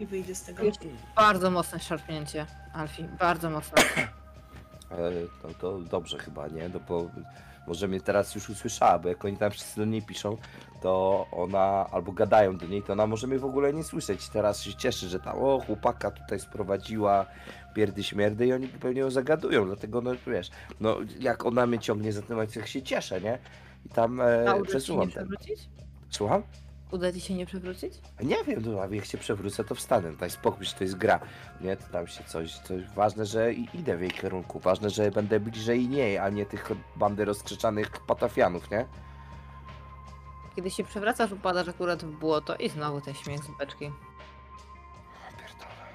I wyjdzie z tego. Jest bardzo mocne szarpnięcie, Alfie, bardzo mocne. E, No to dobrze chyba, nie? No bo może mnie teraz już usłyszała, bo jak oni tam wszyscy do niej piszą, to ona, albo gadają do niej, to ona może mnie w ogóle nie słyszeć. Teraz się cieszy, że tam, o chłopaka tutaj sprowadziła, pierdy śmierdy i oni pewnie ją zagadują, dlatego no wiesz, no jak ona mnie ciągnie za tym, jak się cieszę, nie? I tam e, przesuwam ten. przewrócić? Słucham? Uda ci się nie przewrócić? Nie wiem, no, a jak się przewrócę, to wstanę. Daj spokój, że to jest gra. Nie, to tam się coś, coś ważne, że i- idę w jej kierunku. Ważne, że będę bliżej niej, a nie tych bandy rozkrzyczanych patafianów, nie? Kiedy się przewracasz, upadasz akurat w błoto i znowu ten śmiech z beczki. Pierdolę.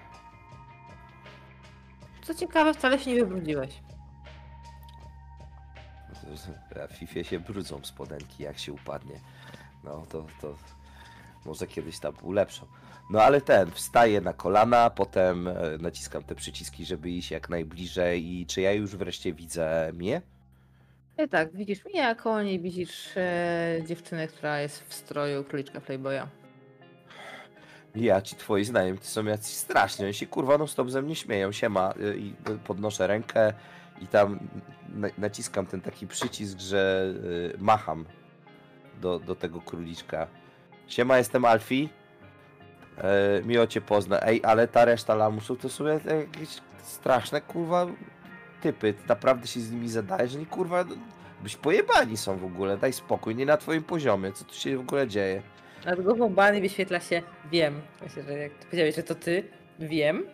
Co ciekawe, wcale się nie wybrudziłeś. W Fifie się brudzą spodenki, jak się upadnie. No to, to może kiedyś tam ulepszą. No ale ten, wstaję na kolana, potem e, naciskam te przyciski, żeby iść jak najbliżej i czy ja już wreszcie widzę mnie? I tak, widzisz mnie, a koło niej widzisz e, dziewczynę, która jest w stroju króliczka Playboya. Ja, ci twoi znajomi, są jacyś straszni, oni się kurwa non stop ze mnie śmieją, siema y, i podnoszę rękę i tam na, naciskam ten taki przycisk, że macham do, do tego króliczka. Siema, jestem Alfie, e, miło cię pozna. Ej, ale ta reszta lamusów to są jakieś straszne kurwa typy, ty naprawdę się z nimi zadajesz, że nie kurwa, byś pojebani są w ogóle, daj spokój, nie na twoim poziomie, co tu się w ogóle dzieje? Nad głową Bany wyświetla się wiem. Myślę, że jak powiedziałeś, że to ty, wiem.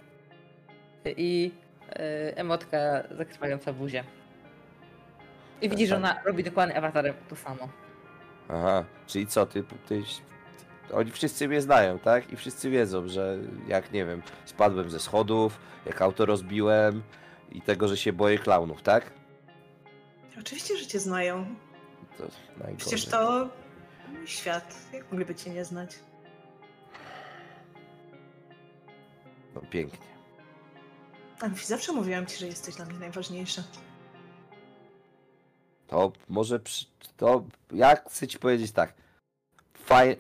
I e, emotka zakrwająca buzię. I widzisz, że ona robi dokładnie awatarem to samo. Aha, czyli co, ty, ty, oni wszyscy mnie znają, tak? I wszyscy wiedzą, że jak, nie wiem, spadłem ze schodów, jak auto rozbiłem i tego, że się boję klaunów, tak? Oczywiście, że cię znają. To najgorzej. Przecież to świat. Jak mogliby cię nie znać? No pięknie. Amfi, zawsze mówiłam ci, że jesteś dla mnie najważniejsza. To może, przy, to ja chcę ci powiedzieć tak, Faj,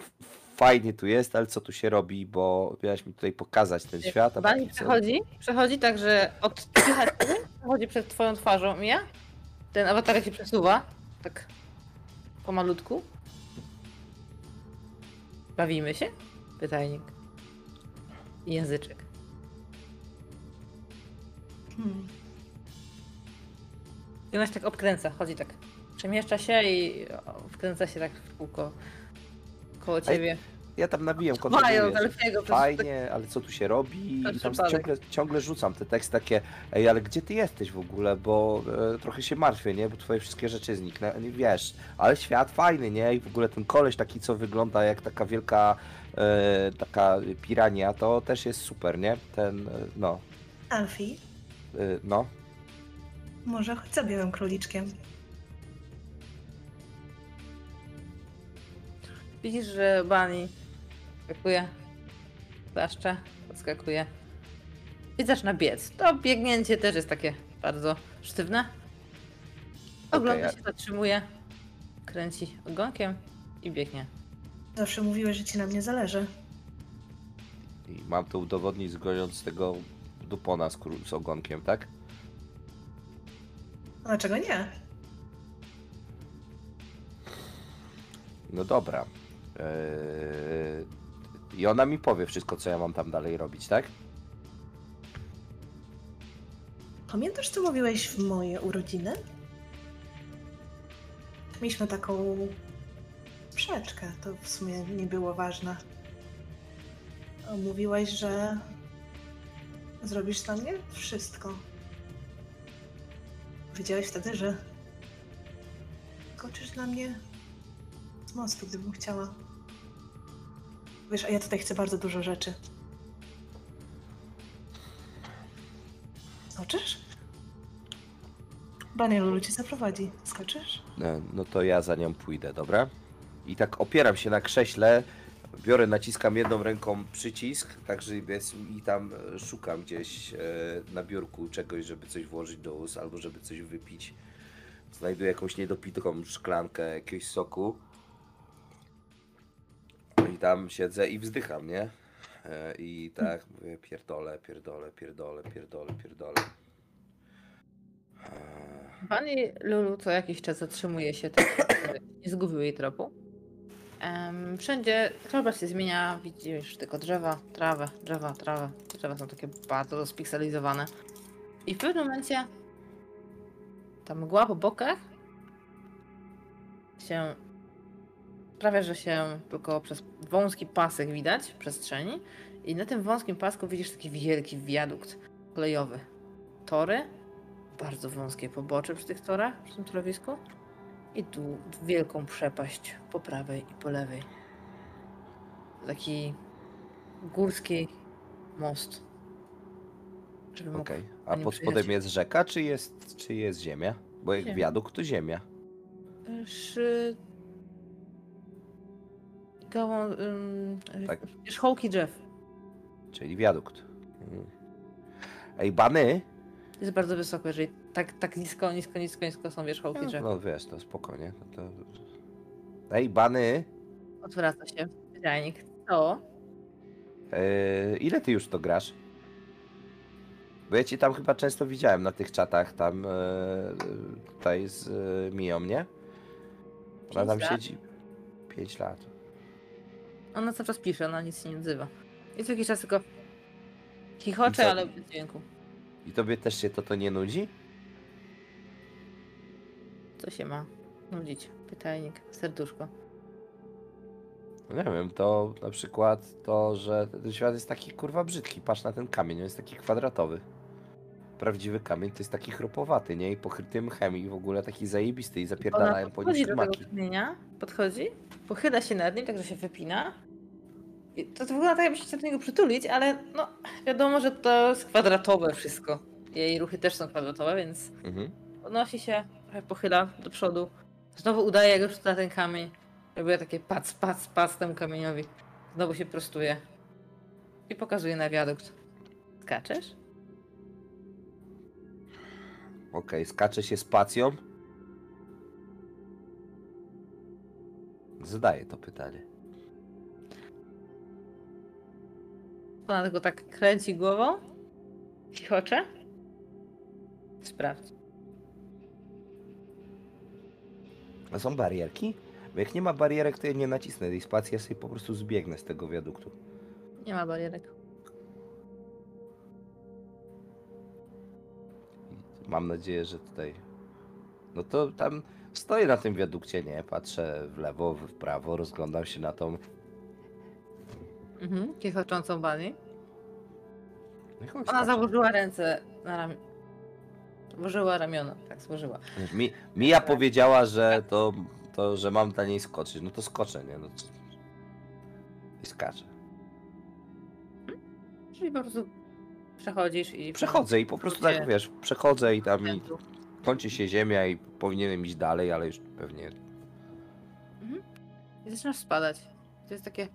fajnie tu jest, ale co tu się robi, bo miałaś mi tutaj pokazać ten świat, Bani przechodzi, przechodzi tak, że od przechodzi przed twoją twarzą, Mija. Ten awatar się przesuwa, tak pomalutku. Bawimy się? Pytajnik. I języczek. Hmm. I ona się tak obkręca, chodzi tak. Przemieszcza się i wkręca się tak w kółko koło ciebie. Ja tam nabijam Mają fajnie, ale co tu się robi? I tam ciągle, ciągle rzucam te teksty takie, ej, ale gdzie ty jesteś w ogóle, bo e, trochę się martwię, nie? Bo twoje wszystkie rzeczy zniknę, nie wiesz, ale świat fajny, nie? I w ogóle ten koleś taki, co wygląda jak taka wielka, e, taka pirania, to też jest super, nie? Ten, e, no, Alfie, e, no. może chodź za białym króliczkiem. Widzisz, że Bunny skakuje, zaszcza, podskakuje i zaczyna biec. To biegnięcie też jest takie bardzo sztywne. Ogląda Okej, się, zatrzymuje, kręci ogonkiem i biegnie. Zawsze mówiłeś, że ci na mnie zależy. I mam to udowodnić zgojąc tego dupona z, z ogonkiem, tak? A dlaczego nie? No dobra. Eee, I ona mi powie wszystko, co ja mam tam dalej robić, tak? Pamiętasz, co mówiłeś w moje urodziny? Mieliśmy taką sprzeczkę, to w sumie nie było ważne. Mówiłaś, że zrobisz dla mnie wszystko. Wiedziałeś wtedy, że skoczysz na mnie z mostu, gdybym chciała. Wiesz, a ja tutaj chcę bardzo dużo rzeczy. Skoczysz? Banielu cię zaprowadzi. Skoczysz? E, No to ja za nią pójdę, dobra? I tak opieram się na krześle, biorę, naciskam jedną ręką przycisk, także jest, i tam szukam gdzieś e, na biurku czegoś, żeby coś włożyć do ust albo żeby coś wypić. Znajduję jakąś niedopitą szklankę jakiegoś soku. Tam siedzę i wzdycham, nie? E, I tak mówię, pierdolę, pierdolę, pierdolę, pierdolę, pierdolę. E, Pani Lulu co jakiś czas zatrzymuje się, tak, żeby nie zgubił jej tropu. Em, wszędzie krajobraz się zmienia, widzisz tylko drzewa, trawę, drzewa, trawę. Drzewa są takie bardzo rozpikselizowane. I w pewnym momencie ta mgła po bokach się sprawia, że się tylko przez wąski pasek widać przestrzeni i na tym wąskim pasku widzisz taki wielki wiadukt kolejowy. Tory, bardzo wąskie pobocze przy tych torach, przy tym torowisku i tu wielką przepaść po prawej i po lewej. Taki górski most. Okej. A pani pod spodem jest rzeka, czy jest, czy jest ziemia? Bo jak Ziemia. wiadukt, to ziemia. Szy... Gałą... Tak. Wierzchołki drzew. Czyli wiadukt. Mhm. Ej, bany? Jest bardzo wysoko, jeżeli tak, tak nisko, nisko, nisko, nisko są wierzchołki No, drzew. no wiesz, to spokojnie. No to... Ej, bany? Odwraca się wydajnik. Co? Yy, ile ty już to grasz? Bo ja cię tam chyba często widziałem na tych czatach tam yy, tutaj z yy, Miją, nie? Ona tam lat. siedzi 5 lat. Ona cały czas pisze, ona nic się nie odzywa. Jest jakiś czas tylko chichocze, Co? ale bez dźwięku. I tobie też się to, to nie nudzi? Co się ma nudzić? Pytajnik, serduszko. No Nie wiem, to na przykład to, że ten świat jest taki kurwa brzydki. Patrz na ten kamień, on jest taki kwadratowy. Prawdziwy kamień to jest taki chropowaty, nie? I pokryty mchem i w ogóle taki zajebisty i zapierdalają Ona po nim podchodzi do tego kamienia, podchodzi, pochyla się nad nim, tak że się wypina. I to, to wygląda tak, jakby się do niego przytulić, ale no wiadomo, że to jest kwadratowe wszystko. Jej ruchy też są kwadratowe, więc Mhm. podnosi się, trochę pochyla do przodu. Znowu udaje, jak już na ten kamień. Robię takie pac, pac, pac temu kamieniowi. Znowu się prostuje. I pokazuje na wiadukt. Skaczesz? Okej, skacze się spacją. Zadaję to pytanie. Ona tylko tak kręci głową. Chichocze. Sprawdź. A są barierki? Bo jak nie ma barierek, to ja nie nacisnę tej spacji, ja sobie po prostu zbiegnę z tego wiaduktu. Nie ma barierek. Mam nadzieję, że tutaj. No to tam stoję na tym wiadukcie, nie? Patrzę w lewo, w prawo, rozglądam się na tą. Mhm. Chichoczącą bani. Jakąś Ona założyła ręce na ramię. Złożyła ramiona, tak złożyła. Mi, Mija powiedziała, że to, to, że mam dla niej skoczyć. No to skoczę, nie? No to... I skaczę. Czyli po prostu przechodzisz i... Przechodzę i po prostu tak, wiesz, przechodzę i tam i kończy się ziemia i powinienem iść dalej, ale już pewnie I zaczynasz spadać. To jest takie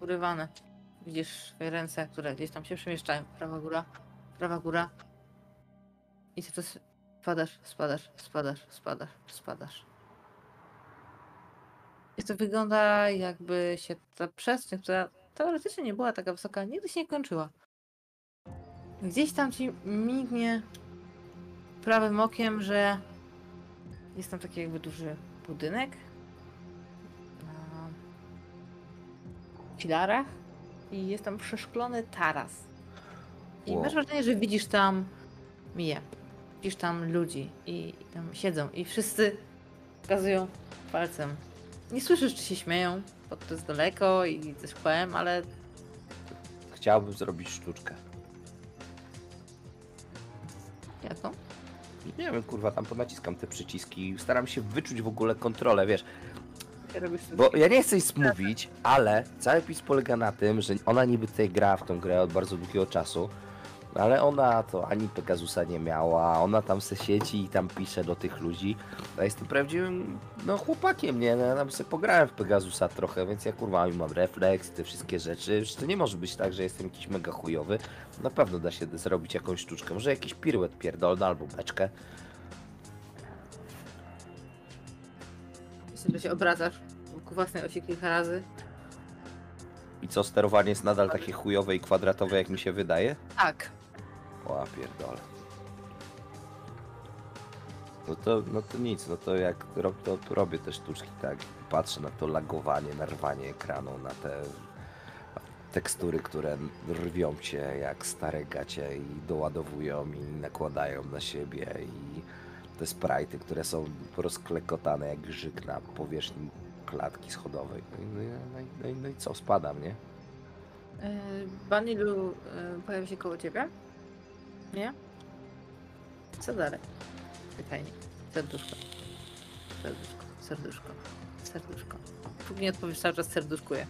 urywane. Widzisz swoje ręce, które gdzieś tam się przemieszczają. Prawa góra, prawa góra. I cały czas spadasz, spadasz, spadasz, spadasz, spadasz. I to wygląda jakby się ta przestrzeń, która teoretycznie nie była taka wysoka, nigdy się nie kończyła. Gdzieś tam ci mignie prawym okiem, że jest tam taki jakby duży budynek na filarach i jest tam przeszklony taras. I Wow. masz wrażenie, że widzisz tam Miję. Widzisz tam ludzi i tam siedzą i wszyscy wskazują palcem. Nie słyszysz, czy się śmieją, bo to jest daleko i ze szkłem, ale chciałbym zrobić sztuczkę. Jaką? Nie wiem, kurwa, tam ponaciskam te przyciski, staram się wyczuć w ogóle kontrolę, wiesz, bo ja nie chcę nic mówić, ale cały pis polega na tym, że ona niby tutaj gra w tą grę od bardzo długiego czasu Ale ona to ani Pegasusa nie miała, ona tam se siedzi i tam pisze do tych ludzi. Ja jestem prawdziwym no, chłopakiem, nie? No, Ja tam sobie pograłem w Pegasusa trochę, więc ja kurwa mam refleks, te wszystkie rzeczy. Przecież to nie może być tak, że jestem jakiś mega chujowy. Na pewno da się zrobić jakąś sztuczkę. Może jakiś piruet pierdolny albo beczkę. Myślę, że się obracasz wokół własnej osi kilka razy. I co, sterowanie jest nadal takie chujowe i kwadratowe, jak mi się wydaje? Tak. O, pierdolę. No to, no to nic, no to jak rob, to robię te sztuczki, tak. Patrzę na to lagowanie, narwanie ekranu, na te tekstury, które rwią cię jak stare gacie i doładowują i nakładają na siebie i te sprite'y, które są rozklekotane jak grzyk na powierzchni klatki schodowej. No i, no, i, no, i, no, i, no co, spadam, nie? Yy, Banilu yy, pojawi się koło ciebie? Nie? Co dalej? Pytajnik. Serduszko. Serduszko. Serduszko. Serduszko. Póki nie odpowiesz, cały czas serduszkuję.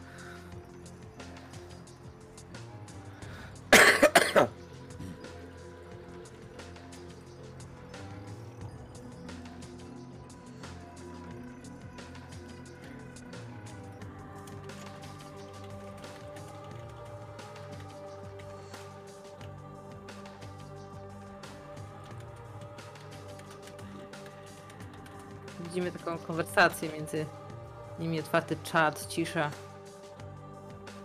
Konwersację między nimi, otwarty czat, cisza.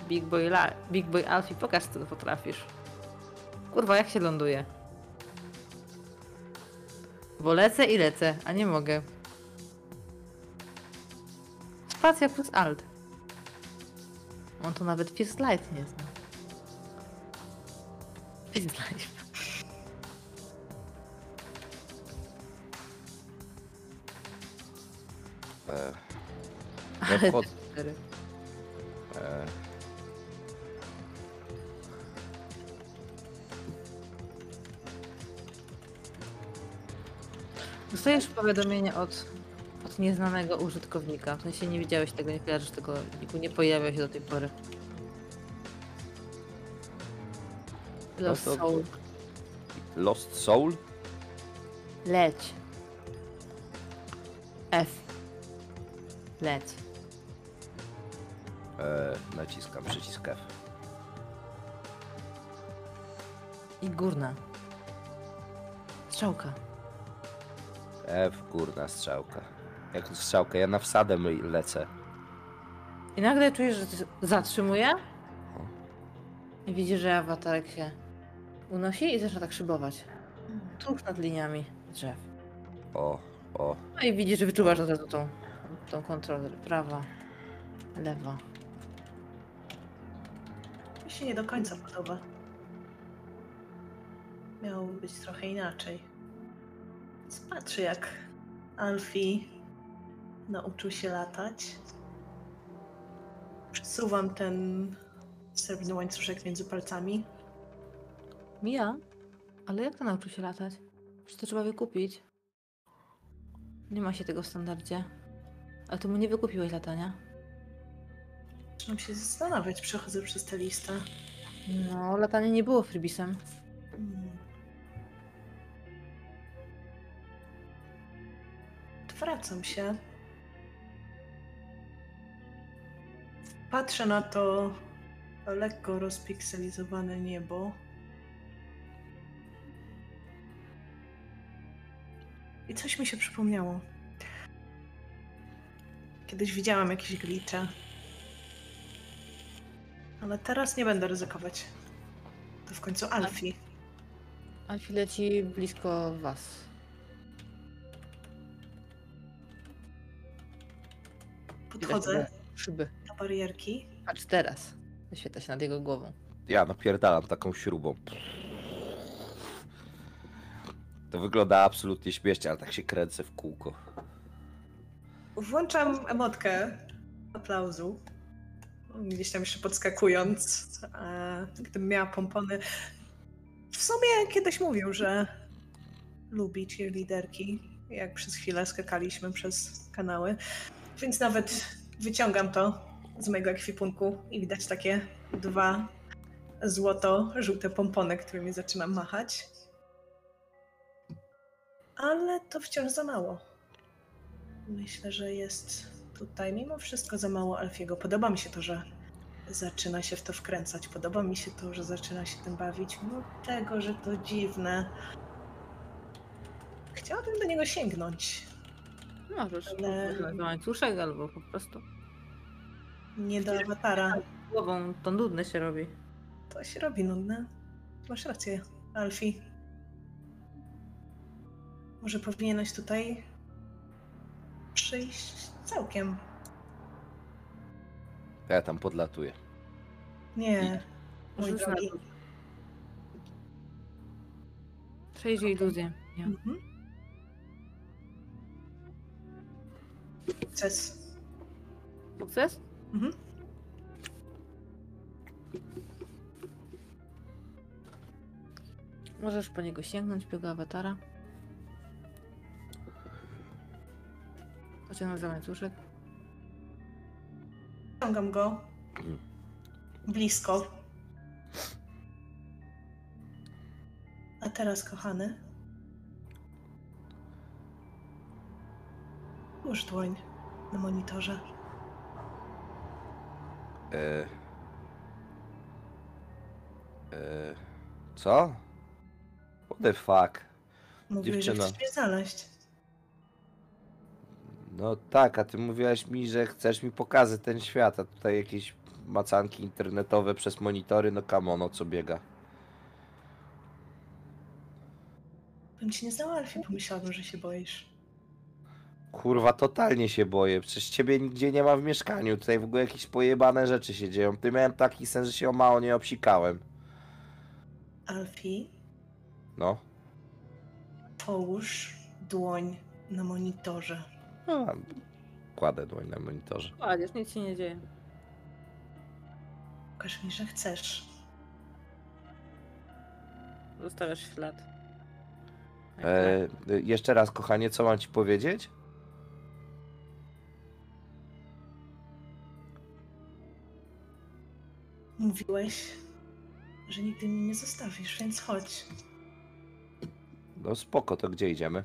Big Boy, La- Big Boy Alfie, pokaż co potrafisz. Kurwa, jak się ląduje? Bo lecę i lecę, a nie mogę. Spacja plus alt. On to nawet First Light nie zna. First Light. No wchodzę. E, Dostajesz powiadomienie od, od nieznanego użytkownika. W sensie nie widziałeś tego, nie kojarzysz tego, niku nie pojawia się do tej pory. Los to- Soul. Lost Soul? Leć. F. Leć. Naciskam przycisk F. I górna. Strzałka. F, górna strzałka. Jak strzałka? Ja na wsadem lecę. I nagle czujesz, że zatrzymuje. I widzisz, że awatarek się unosi i zaczyna tak szybować. Tuż nad liniami drzew. O, o. No i widzisz, że wyczuwasz od razu tą, tą kontrolę. Prawa, lewa. Się nie do końca podoba. Miało być trochę inaczej. Więc jak Alfie nauczył się latać. Przesuwam ten srebrny łańcuszek między palcami. Mija? Ale jak to nauczył się latać? Czy to trzeba wykupić? Nie ma się tego w standardzie. Ale ty mu nie wykupiłeś latania? Zaczynam się zastanawiać, przechodzę przez tę listę. No, latanie nie było freebisem. Hmm. Odwracam się. Patrzę na to lekko rozpikselizowane niebo. I coś mi się przypomniało. Kiedyś widziałam jakieś glicze. Ale teraz nie będę ryzykować. To w końcu Alfie. Alfie leci blisko was. Podchodzę Szyby. do barierki. Patrz teraz. Wyświetla się nad jego głową. Ja napierdalam taką śrubą. To wygląda absolutnie śmiesznie, ale tak się kręcę w kółko. Włączam emotkę aplauzu. Gdzieś tam jeszcze podskakując. Gdybym miała pompony. W sumie kiedyś mówił, że lubi cheerleaderki. Jak przez chwilę skakaliśmy przez kanały. Więc nawet wyciągam to z mojego ekwipunku i widać takie dwa złoto-żółte pompony, którymi zaczynam machać. Ale to wciąż za mało. Myślę, że jest tutaj mimo wszystko za mało Alfiego. Podoba mi się to, że zaczyna się w to wkręcać. Podoba mi się to, że zaczyna się tym bawić, mimo tego, że to dziwne. Chciałabym do niego sięgnąć. Możesz. Ale- Ale... łańcuszek albo po prostu Nie do awatara. głową to nudne się robi. To się robi nudne. Masz rację, Alfie. Może powinieneś tutaj przyjść całkiem. Ja tam podlatuję. Nie, mój Rzuć na drogi. Przejdzie iluzję. Mhm. Sukces. Sukces? Mhm. Możesz po niego sięgnąć, biegu awatara. Pociągnąć za łańcuszek. Ciągam go Mhm. blisko. A teraz, kochany, Łóż dłoń na monitorze. E... E... Co? What the fuck? Mówiłeś, że Dziewczyna. chcesz mnie znaleźć. No tak, a ty mówiłaś mi, że chcesz mi pokazać ten świat, a tutaj jakieś macanki internetowe przez monitory, no come on, o co biega? Bym ci nie znała, Alfie, pomyślałabym, że się boisz. Kurwa, totalnie się boję, przecież ciebie nigdzie nie ma w mieszkaniu, tutaj w ogóle jakieś pojebane rzeczy się dzieją. Ty miałem taki sens, że się o mało nie obsikałem. Alfie, No. połóż dłoń na monitorze. A, Kładę dłoń na monitorze. Kładziesz, nic się nie dzieje. Pokaż mi, że chcesz. Zostawiasz ślad. E, jeszcze raz, kochanie, co mam ci powiedzieć? Mówiłeś, że nigdy mnie nie zostawisz, więc chodź. No spoko, to gdzie idziemy?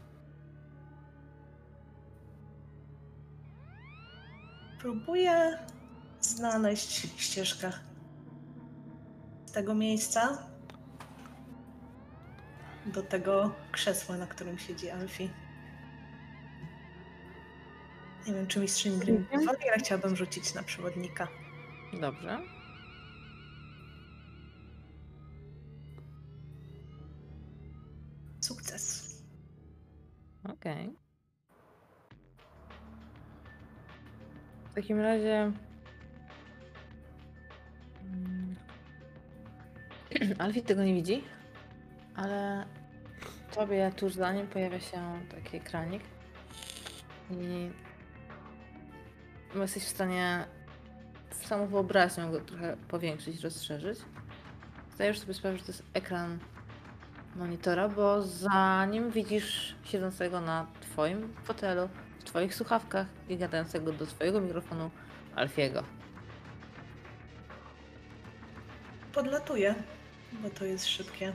Próbuję znaleźć ścieżkę z tego miejsca do tego krzesła, na którym siedzi Alfie. Nie wiem, czy mistrzyni gry pozwoli, ale chciałabym rzucić na przewodnika. Dobrze. Sukces. Okej. W takim razie. Mm. Tego nie widzi, ale tobie tuż za nim pojawia się taki ekranik i jesteś w stanie samą wyobraźnią go trochę powiększyć, rozszerzyć. Zdajesz sobie sprawę, że to jest ekran monitora, bo za nim widzisz siedzącego na twoim fotelu, twoich słuchawkach i gadającego do twojego mikrofonu Alfiego. Podlatuję, bo to jest szybkie.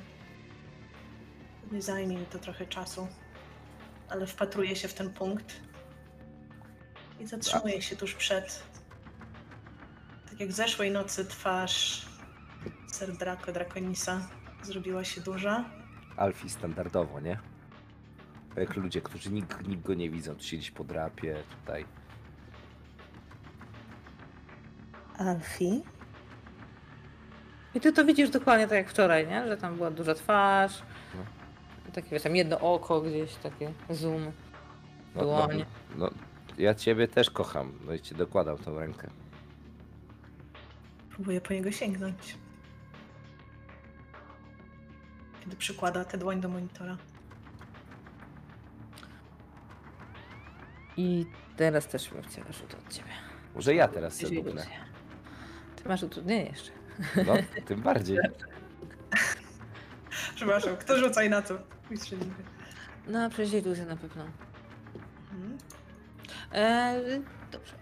Nie zajmie mi to trochę czasu, ale wpatruję się w ten punkt i zatrzymuję się tuż przed. Tak jak zeszłej nocy twarz Ser Draco Draconisa zrobiła się duża. Alfie standardowo, nie? Jak ludzie, którzy nikt, nikt go nie widzą, tu się gdzieś podrapie, tutaj. Alfie? I ty to widzisz dokładnie tak jak wczoraj, nie? Że tam była duża twarz, No. takie wiesz, tam jedno oko gdzieś, takie zoom. No, no, Dłoń. no, ja ciebie też kocham, no i ci dokładam tą rękę. Próbuję po niego sięgnąć. Kiedy przykłada tę dłoń do monitora. I teraz też bym chciała rzut od ciebie. Może ja teraz sobie dupnę. Ty masz utrudnienie jeszcze. No, tym bardziej. Przepraszam, kto rzuca i na co? No, przecież iluzja na pewno. Mhm. E, dobrze.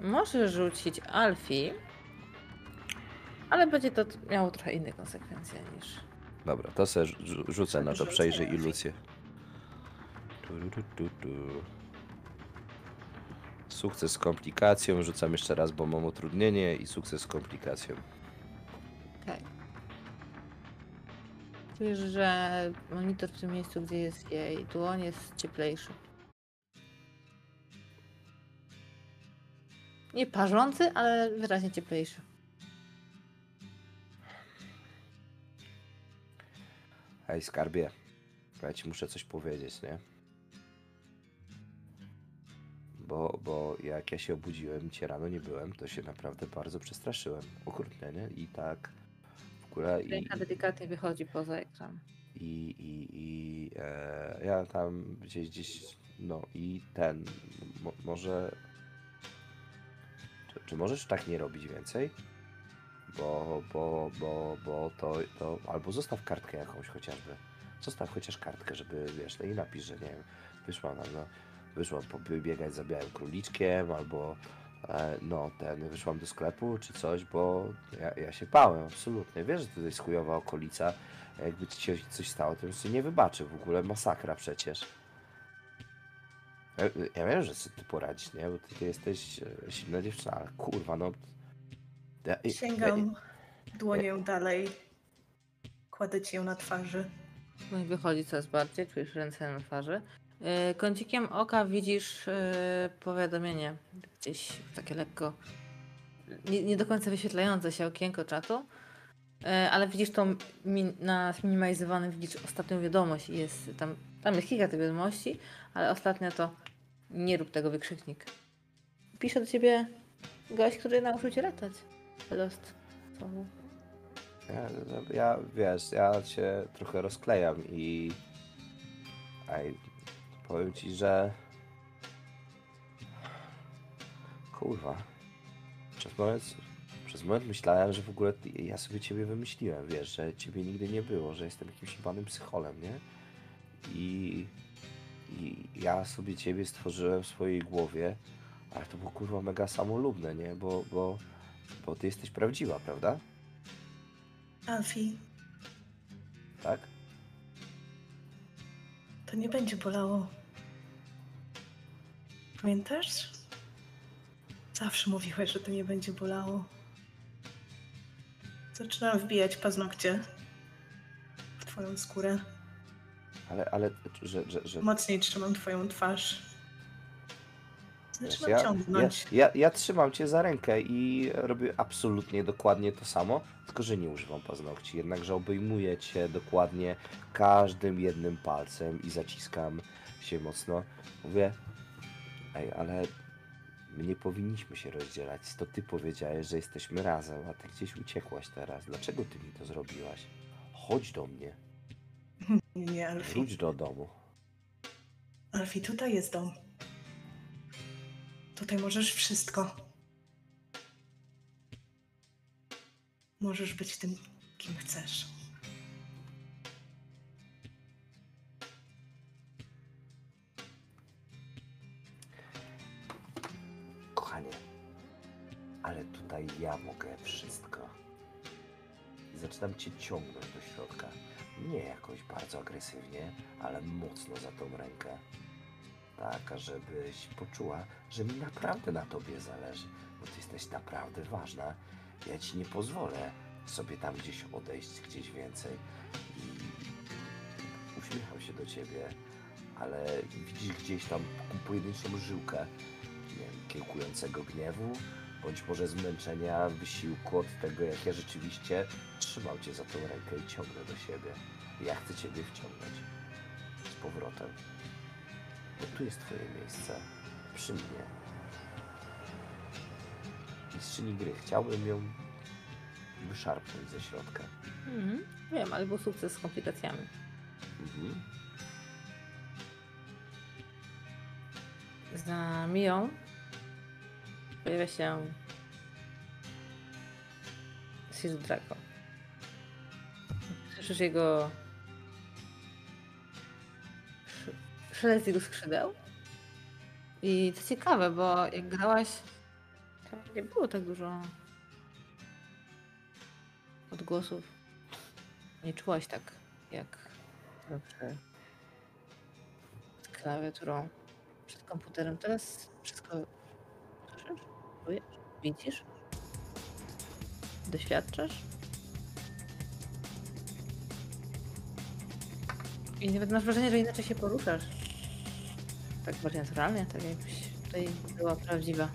Możesz rzucić Alfie, ale będzie to miało trochę inne konsekwencje niż. Dobra, to rzu- rzucę na to, przejrzyj ilucję. Tu, tu, tu, tu. Sukces z komplikacją, rzucam jeszcze raz, bo mam utrudnienie i sukces z komplikacją. Okej. Czujesz, że monitor w tym miejscu, gdzie jest jej dłoń, jest cieplejszy. Nie parzący, ale wyraźnie cieplejszy. Hej, skarbie, ja ci muszę coś powiedzieć, nie? Bo, bo jak ja się obudziłem cię rano nie byłem, to się naprawdę bardzo przestraszyłem. Okrutnie, nie? I tak w ogóle i, delikatnie wychodzi poza ekran. i, i, i e, ja tam gdzieś, gdzieś, no i ten, mo, może, czy, czy możesz tak nie robić więcej? Bo, bo, bo, bo to, to, albo zostaw kartkę jakąś chociażby. Zostaw chociaż kartkę, żeby, wiesz, no i napisz, że nie wiem, wyszłam tam, no, wyszłam pobiegać za białym króliczkiem, albo e, no, ten, wyszłam do sklepu, czy coś, bo ja, ja się bałem, absolutnie. Wiesz, że to jest chujowa okolica, jakby ci się coś stało, to bym sobie nie wybaczył w ogóle, masakra przecież. Ja, ja wiem, że sobie ty poradzisz, nie? Bo ty, ty jesteś e, silna dziewczyna, ale kurwa, no... Ja, ja- Sięgam dłonią dalej. Kładę ci ją na twarzy. No i wychodzi coraz bardziej, czujesz ręce na twarzy. Yy, Kącikiem oka widzisz yy, powiadomienie, gdzieś takie lekko, nie, nie do końca wyświetlające się okienko czatu, yy, ale widzisz min, na zminimalizowanym, widzisz ostatnią wiadomość i jest tam, tam jest kilka tych wiadomości, ale ostatnia to nie rób tego wykrzyknik. Pisze do ciebie gość, który nauczył cię latać. Lost. Słowo. Ja, ja, wiesz, ja się trochę rozklejam i... Aj, powiem ci, że... Kurwa. Przez moment, przez moment myślałem, że w ogóle ja sobie ciebie wymyśliłem, wiesz, że ciebie nigdy nie było, że jestem jakimś jebanym psycholem, nie? I... I ja sobie ciebie stworzyłem w swojej głowie, ale to było kurwa mega samolubne, nie? Bo, bo, bo ty jesteś prawdziwa, prawda? Alfie, Tak? to nie będzie bolało. Pamiętasz? Zawsze mówiłeś, że to nie będzie bolało. Zaczynam wbijać paznokcie w twoją skórę. Ale, ale, że, że, że Mocniej trzymam twoją twarz. Zaczynam ja, ja, ciągnąć. ja, ja trzymam cię za rękę i robię absolutnie dokładnie to samo, tylko że nie używam paznokci, jednakże obejmuję cię dokładnie każdym jednym palcem i zaciskam się mocno. Mówię, ej, ale my nie powinniśmy się rozdzielać. To ty powiedziałeś, że jesteśmy razem, a ty gdzieś uciekłaś teraz. Dlaczego ty mi to zrobiłaś? Chodź do mnie, Nie, nie, Alfie. wróć do domu. Alfie, tutaj jest dom. Tutaj możesz wszystko. Możesz być tym, kim chcesz. Ale tutaj ja mogę wszystko. I zaczynam cię ciągnąć do środka. Nie jakoś bardzo agresywnie, ale mocno za tą rękę. Tak, żebyś poczuła, że mi naprawdę na tobie zależy, bo ty jesteś naprawdę ważna. Ja ci nie pozwolę sobie tam gdzieś odejść, gdzieś więcej. I uśmiecham się do ciebie, ale widzisz gdzieś tam pojedynczą żyłkę, nie wiem, kiełkującego gniewu, bądź może zmęczenia, wysiłku od tego, jak ja rzeczywiście trzymam cię za tą rękę i ciągnę do siebie. Ja chcę ciebie wciągnąć z powrotem. Bo tu jest twoje miejsce, przy mnie. Mistrzyni gry, chciałbym ją wyszarpnąć ze środka. Mhm. Wiem, ale był sukces z komplikacjami. Mhm. Za Miją pojawia się Sir Draco. Słyszysz jego sz- szelest jego skrzydeł. I to ciekawe, bo jak grałaś, to nie było tak dużo odgłosów. Nie czułaś tak, jak zawsze z klawiaturą przed komputerem. Teraz czujesz, widzisz, doświadczasz. I nawet masz wrażenie, że inaczej się poruszasz. Tak bardziej naturalnie, tak jakbyś tutaj była prawdziwa.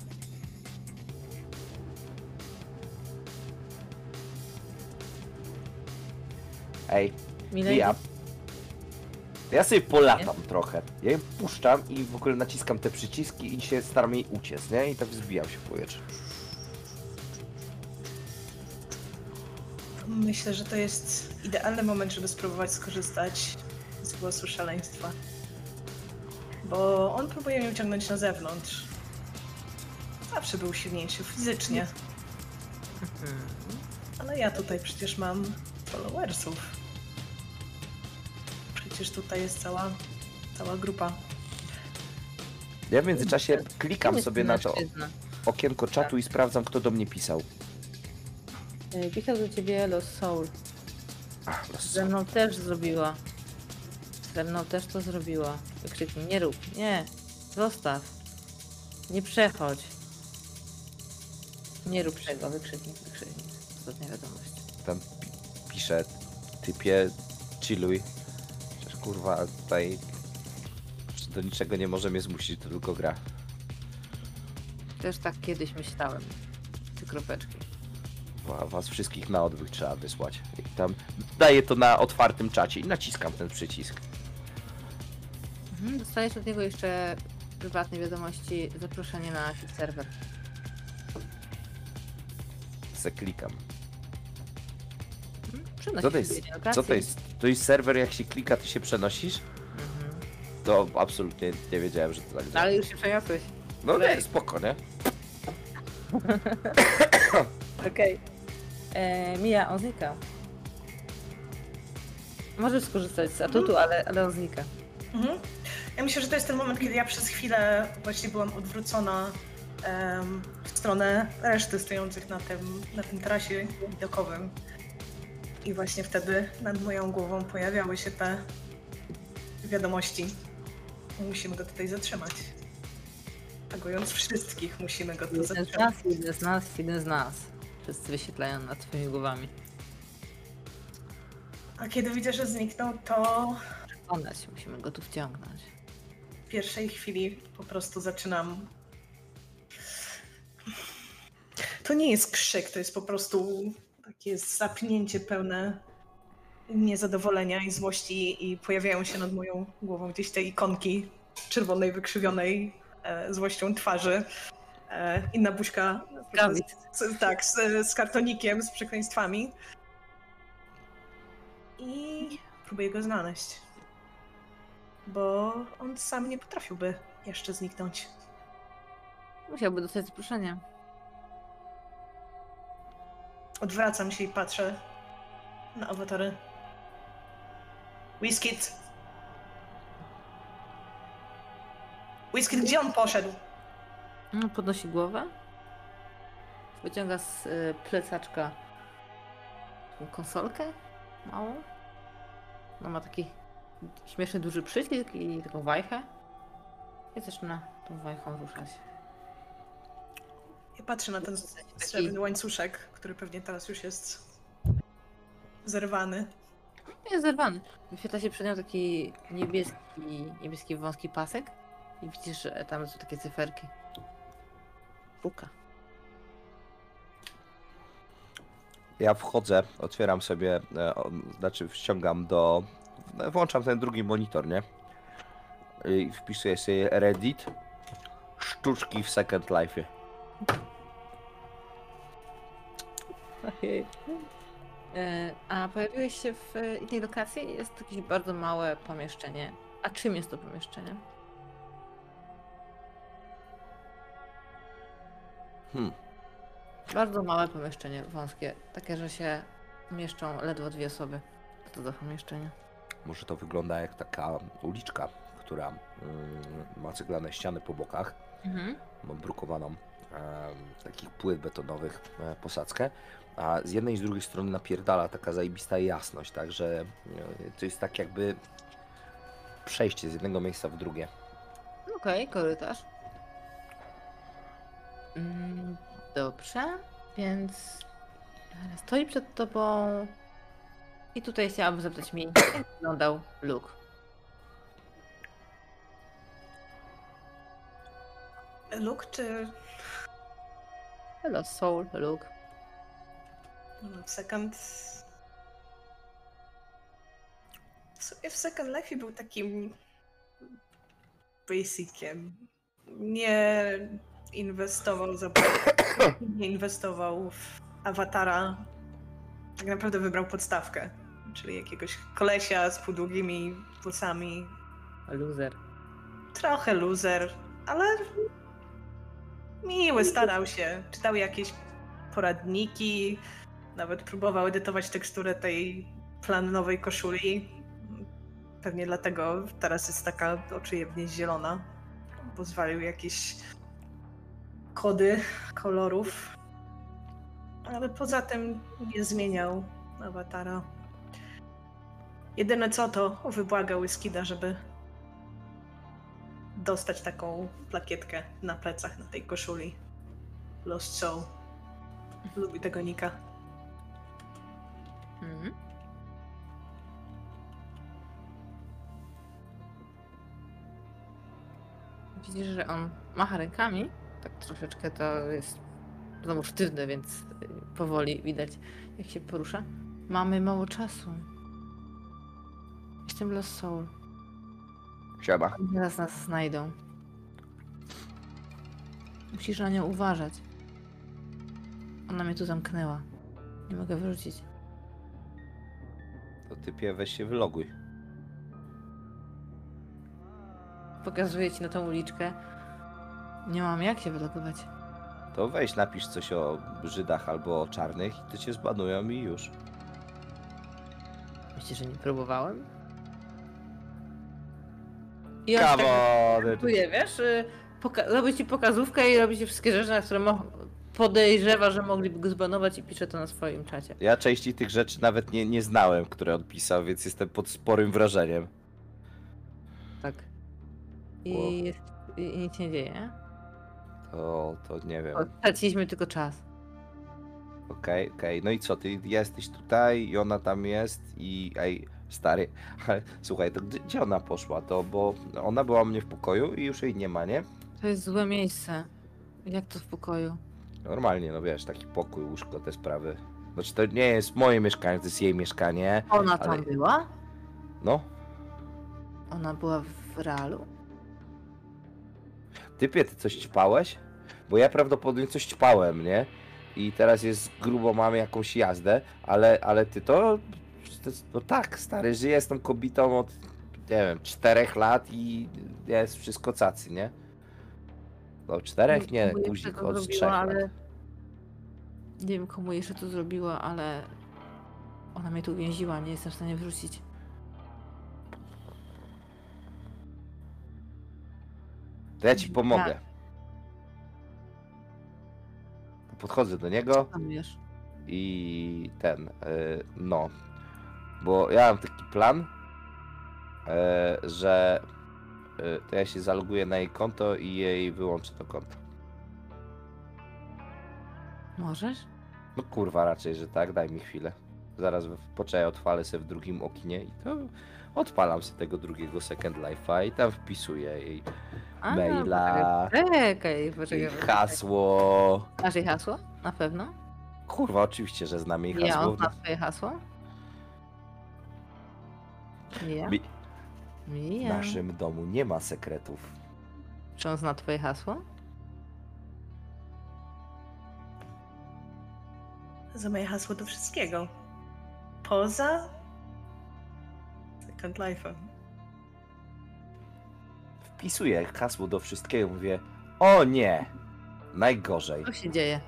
Ej, Milady? ja. Ja sobie polatam trochę. Ja je puszczam i w ogóle naciskam te przyciski i się staram jej uciec, nie? I tak wzbijam się w powietrze. Myślę, że to jest idealny moment, żeby spróbować skorzystać z głosu szaleństwa. Bo on próbuje mnie uciągnąć na zewnątrz. Zawsze był silniejszy fizycznie, ale ja tutaj przecież mam followersów. Przecież tutaj jest cała, cała grupa. Ja w międzyczasie klikam sobie na to mężczyzna. okienko czatu i sprawdzam, kto do mnie pisał. E, Pisał do ciebie Los Soul. Ach, los. Ze mną też zrobiła. Ze mną też to zrobiła. Wykrzyknij, nie rób, nie, zostaw. Nie przechodź. Nie rób tego, wykrzyknij, wykrzyknij. Ostatnia wiadomość. Tam pi pisze, typie, chilluj. Przecież kurwa, tutaj do niczego nie może mnie zmusić, to tylko gra. Też tak kiedyś myślałem. Ty kropeczki. Wa- Was wszystkich na odwyk trzeba wysłać. I tam daję to na otwartym czacie i naciskam ten przycisk. Mhm, dostajesz od niego jeszcze prywatne wiadomości, zaproszenie na jakiś serwer. Se klikam. Mhm, Co to jest? Co to jest? To jest serwer, jak się klika, ty się przenosisz? Mhm. To absolutnie nie wiedziałem, że to tak działa. Ale już się przeniosłeś. No nie, spoko, nie? Okej. Okay. Mija, on znika. Możesz skorzystać z atutu, ale, ale on znika. Mhm. Ja myślę, że to jest ten moment, kiedy ja przez chwilę właśnie byłam odwrócona em, w stronę reszty stojących na tym, na tym trasie widokowym. I właśnie wtedy nad moją głową pojawiały się te wiadomości. Musimy go tutaj zatrzymać. Tagując wszystkich, musimy go tu Jeden z zatrzymać. nas, jeden z nas, jeden z nas. Wszyscy wyświetlają nad twoimi głowami. A kiedy widzę, że zniknął, to Przekonać, musimy go tu wciągnąć. w pierwszej chwili po prostu zaczynam. To nie jest krzyk, to jest po prostu takie zapnięcie pełne niezadowolenia i złości i pojawiają się nad moją głową gdzieś te ikonki czerwonej, wykrzywionej e, złością twarzy. E, inna buźka z, tak, z, z kartonikiem, z przekleństwami. I próbuję go znaleźć. Bo on sam nie potrafiłby jeszcze zniknąć. Musiałby dostać zaproszenie. Odwracam się i patrzę na awatary. Whiskit! Whiskit, gdzie on poszedł? No, podnosi głowę. Wyciąga z y, plecaczka konsolkę małą. No ma taki śmieszny duży przycisk i taką wajchę. I zaczyna tą wajchą ruszać. Ja patrzę na ten srebrny łańcuszek, który pewnie teraz już jest zerwany. Jest zerwany. Wyświetla się przed nią taki niebieski, niebieski wąski pasek. I widzisz, że tam są takie cyferki. Puka. Ja wchodzę, otwieram sobie, e, o, znaczy ściągam do. Włączam ten drugi monitor, nie? I wpisuję sobie Reddit. Sztuczki w Second Life. E, A pojawiłeś się w e, innej lokacji? Jest jakieś bardzo małe pomieszczenie. A czym jest to pomieszczenie? Hmm. Bardzo małe pomieszczenie, wąskie. Takie, że się mieszczą ledwo dwie osoby. Co to za pomieszczenie? Może to wygląda jak taka uliczka, która mm, ma ceglane ściany po bokach. Mhm. Brukowaną takich płyt betonowych e, posadzkę, a z jednej i z drugiej strony napierdala taka zajebista jasność, także e, to jest tak jakby przejście z jednego miejsca w drugie. Okej, korytarz. Mm, dobrze, więc stoi przed tobą i tutaj chciałabym zapytać mnie, jak wyglądał Luke. Luke czy Hello, Soul, w Second... W sumie w Second Life był takim basiciem. Nie inwestował za nie inwestował w awatara. Tak naprawdę wybrał podstawkę, czyli jakiegoś kolesia z półdługimi włosami. Loser. Trochę loser, ale miły, starał się. Czytał jakieś poradniki, nawet próbował edytować teksturę tej planowej koszuli. Pewnie dlatego teraz jest taka oczyjemnie zielona, bo jakieś kody kolorów. Ale poza tym nie zmieniał awatara. Jedyne co to wybłagał Skida, żeby dostać taką plakietkę na plecach na tej koszuli. Lost Soul. Lubi tego nika. Mhm. Widzisz, że on macha rękami, tak troszeczkę to jest znowu sztywne, więc powoli widać, jak się porusza. Mamy mało czasu. Jestem Lost Soul. Siema. Zaraz nas znajdą. Musisz na nią uważać. Ona mnie tu zamknęła. Nie mogę wrócić. To typie weź się wyloguj. Pokazuję ci na tą uliczkę. Nie mam jak się wylogować. To weź napisz coś o Żydach albo o czarnych i to cię zbanują i już. Myślisz, że nie próbowałem? I on tak wiesz? y, Poka- robi ci pokazówkę i robi ci wszystkie rzeczy, na które mo- podejrzewa, że mogliby go zbanować i pisze to na swoim czacie. Ja części tych rzeczy nawet nie, nie znałem, które on pisał, więc jestem pod sporym wrażeniem. Tak. I, Wow. jest, i, i nic się nie dzieje. To, to nie wiem. Straciliśmy tylko czas. Okej, okej. No i co, ty jesteś tutaj i ona tam jest i ej, stary, ale słuchaj, to gdzie, gdzie ona poszła? To, bo ona była u mnie w pokoju i już jej nie ma, nie? To jest złe miejsce. Jak to w pokoju? Normalnie, no wiesz, taki pokój, łóżko, te sprawy. Znaczy to nie jest moje mieszkanie, to jest jej mieszkanie. Ona tam Ale- była? No, Ona była w realu? typie, ty coś ćpałeś? Bo ja prawdopodobnie coś ćpałem, nie? I teraz jest grubo, mamy jakąś jazdę, ale, ale ty to, to... No tak, stary, żyję z tą kobietą od, nie wiem, czterech lat i jest wszystko cacy, nie? No czterech? Nie, jeszcze guzik od zrobiła, trzech ale... lat. Nie wiem komu jeszcze to zrobiła, ale ona mnie tu uwięziła, nie jestem w stanie wrócić. To ja ci pomogę. Podchodzę do niego. Tam wiesz. i ten, y, no, bo ja mam taki plan, y, że y, to ja się zaloguję na jej konto i jej wyłączę to konto. Możesz? No kurwa raczej, że tak, daj mi chwilę. Zaraz poczekaj, odpalę sobie w drugim okinie i to odpalam sobie tego drugiego Second Life'a i tam wpisuję jej A, maila, Czekaj, jej poczekaj. hasło. Masz jej hasło? Na pewno? Kurwa, oczywiście, że znam jej Ja, hasło. on zna twoje hasło? Ja? Mi- W naszym domu nie ma sekretów. Czy on zna twoje hasło? Za moje hasło do wszystkiego. Poza Second Life'em. wpisuję hasło do wszystkiego, mówię, o nie, najgorzej. Co się dzieje?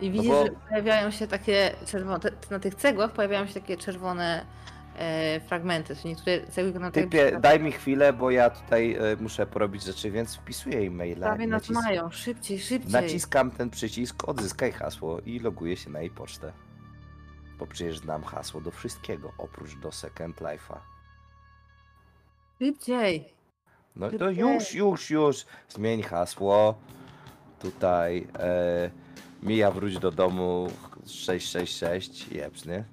I widzisz, bo- że pojawiają się takie czerwone, te- na tych cegłach pojawiają się takie czerwone e, fragmenty, czyli niektóre cegły wyglądają tak Typie, daj mi chwilę, bo ja tutaj e, muszę porobić rzeczy, więc wpisuję e-maila. Prawie nas nacis- mają, szybciej, szybciej. Naciskam ten przycisk, odzyskaj hasło i loguję się na jej pocztę. Bo przecież znam hasło do wszystkiego, oprócz do Second Life'a. Szybciej. No to Szybciej. już, już, już. Zmień hasło. Tutaj e, Mija wróć do domu 666, jeps, nie?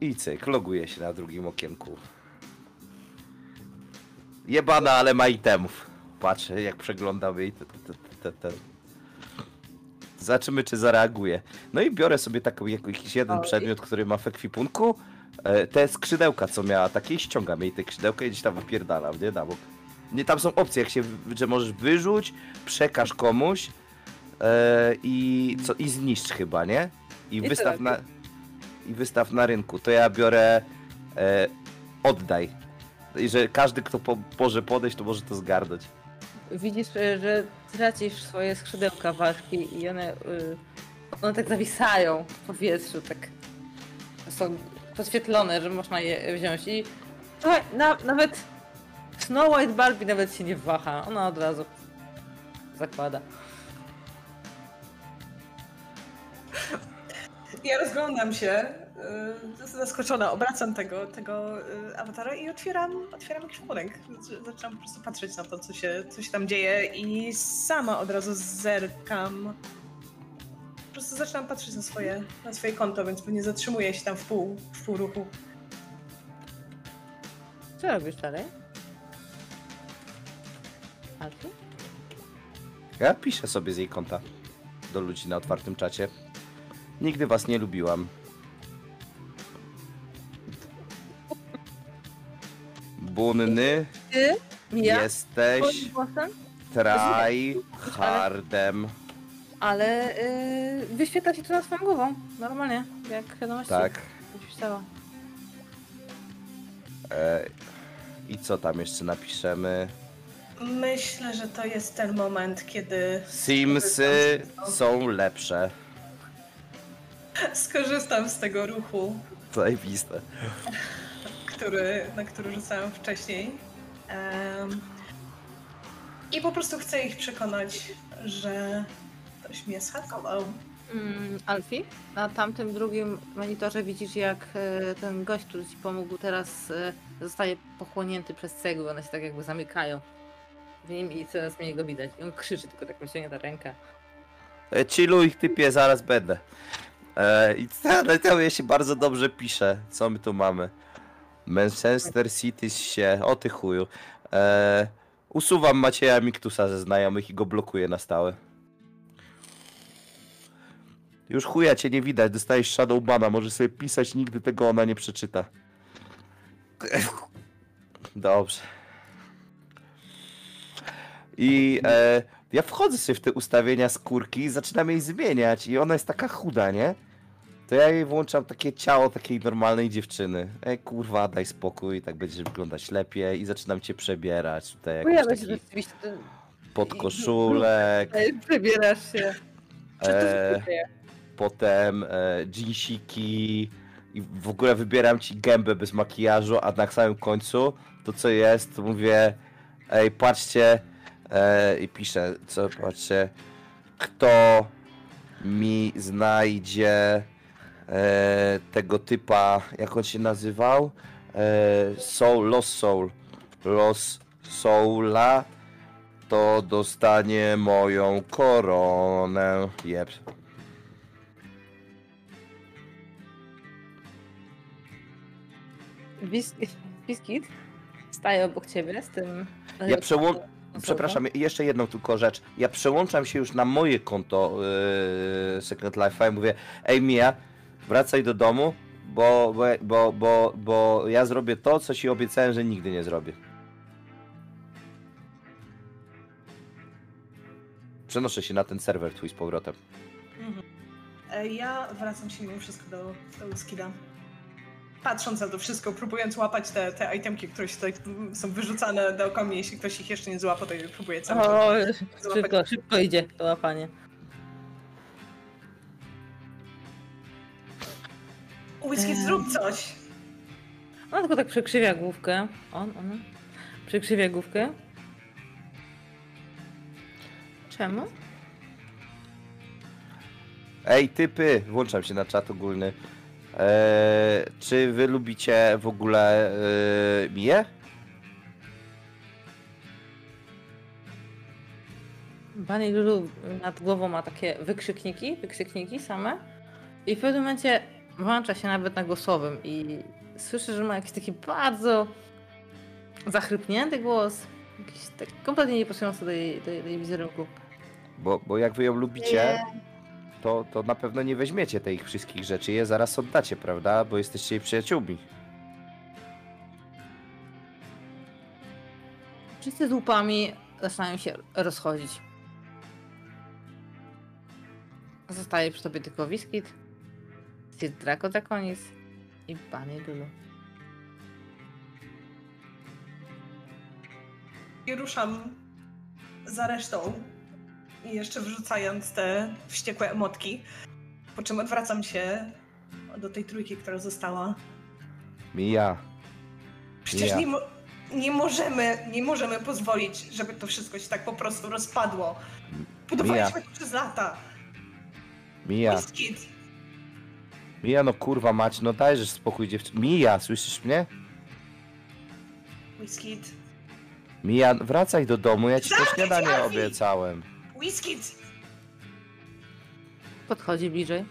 I cyk, loguje się na drugim okienku. Jebana, ale ma itemów. Patrzę, jak przeglądam jej. Zobaczymy, czy zareaguje. No i biorę sobie taką, jakiś jeden przedmiot, który ma w ekwipunku. E, te skrzydełka, co miała takie, i ściągam jej te skrzydełka i gdzieś tam wypierdalam, nie? Na bok. Nie, tam są opcje, jak się, że możesz wyrzuć, przekaż komuś e, i, co, i zniszcz chyba, nie? I, co wystaw na, i wystaw na rynku. To ja biorę e, oddaj. I że każdy, kto po, może podejść, to może to zgarnąć. Widzisz, e, że tracisz swoje skrzydełka ważki i one, y, one tak zawisają w powietrzu, tak są podświetlone, że można je wziąć i słuchaj, na, nawet Snow White Barbie nawet się nie waha, ona od razu zakłada. Ja rozglądam się, y, zaskoczona, obracam tego, tego y, awatara i otwieram, otwieram ekwipunek. Z- Zaczynam po prostu patrzeć na to, co się, co się tam dzieje i sama od razu zerkam. Po prostu zaczynam patrzeć na swoje, na swoje konto, więc nie zatrzymuję się tam w pół, w pół ruchu. Co robisz dalej? Alfie? Ja piszę sobie z jej konta do ludzi na otwartym czacie. Nigdy was nie lubiłam. Bunny Ty? Ja? jesteś Twoim głosem? try hardem. Ale y, wyświetla się to nad swoją głową, normalnie, jak wiadomości. Tak. Stała. E, I co tam jeszcze napiszemy? Myślę, że to jest ten moment, kiedy Simsy są lepsze. Skorzystam z tego ruchu, Zajebiste. który, na który rzucałem wcześniej. Em, I po prostu chcę ich przekonać, że ktoś mnie schakował. Mm, Alfie, na tamtym drugim monitorze widzisz, jak e, ten gość, który ci pomógł, teraz e, zostaje pochłonięty przez cegły. One się tak jakby zamykają w nim i coraz mniej go widać. I on krzyczy, tylko tak wyciągnie ta ręka. E, Chilluj, typie, zaraz będę. E, I to, to je się bardzo dobrze pisze. Co my tu mamy? Manchester City się. O ty chuju. E, usuwam Macieja Miktusa ze znajomych i go blokuję na stałe. Już chuja cię nie widać, dostajesz Shadowbana, możesz sobie pisać, nigdy tego ona nie przeczyta. Dobrze. I e, ja wchodzę sobie w te ustawienia skórki i zaczynam jej zmieniać i ona jest taka chuda, nie? To ja jej włączam takie ciało takiej normalnej dziewczyny. Ej, kurwa, daj spokój, tak będziesz wyglądać lepiej i zaczynam cię przebierać. Tutaj jakiś Pojawia się taki rzeczywiście ten... podkoszulek, Przebierasz się. Czy to e, potem e, jeansiki i w ogóle wybieram ci gębę bez makijażu, a na samym końcu to co jest, to mówię ej, patrzcie e, i piszę, co, patrzcie kto mi znajdzie e, tego typa, jak on się nazywał? E, soul, Los Soul. Los Soula to dostanie moją koronę. Bis- Biskit staje obok ciebie z tym... Ja przełą... Przepraszam, jeszcze jedną tylko rzecz. Ja przełączam się już na moje konto yy, Second Life i mówię, ej Mia, wracaj do domu, bo, bo, bo, bo, bo ja zrobię to, co ci obiecałem, że nigdy nie zrobię. Przenoszę się na ten serwer twój z powrotem. E, Ja wracam się mimo wszystko do, do Skida. Patrząc na to wszystko, próbując łapać te, te itemki, które się tutaj mm, są wyrzucane dookoła mnie, jeśli ktoś ich jeszcze nie złapał, to próbuję cały czas. O, szybko, szybko idzie to łapanie. Whisky, Em. zrób coś! On tylko tak przekrzywia główkę. On, ona. Przekrzywia główkę. Czemu? Ej, typy! Włączam się na czat ogólny. Eee, czy wy lubicie w ogóle eee, Miję? Pani Lulu nad głową ma takie wykrzykniki, wykrzykniki same. I w pewnym momencie włącza się nawet na głosowym i słyszę, że ma jakiś taki bardzo zachrypnięty głos. Jakiś tak kompletnie niepasujący do jej, do jej, do jej wizerunku. Bo, bo jak wy ją lubicie, to, to na pewno nie weźmiecie tych wszystkich rzeczy. Je zaraz oddacie, prawda? Bo jesteście jej przyjaciółmi. Wszyscy z łupami zaczynają się rozchodzić. Zostaje przy tobie tylko Wiskit, Sir Draco Draconis i Pani Lulu. I ruszam za resztą i jeszcze wrzucając te wściekłe emotki. Po czym odwracam się do tej trójki, która została. Mija. Przecież nie, mo- nie możemy, nie możemy pozwolić, żeby to wszystko się tak po prostu rozpadło. Budowaliśmy to przez lata. Mija. Biskit. Mija, no kurwa mać, no dajesz spokój dziewczyny. Mija, słyszysz mnie? Biskit. Mija, wracaj do domu, ja ci to śniadanie obiecałem. Whiskit! Podchodzi bliżej.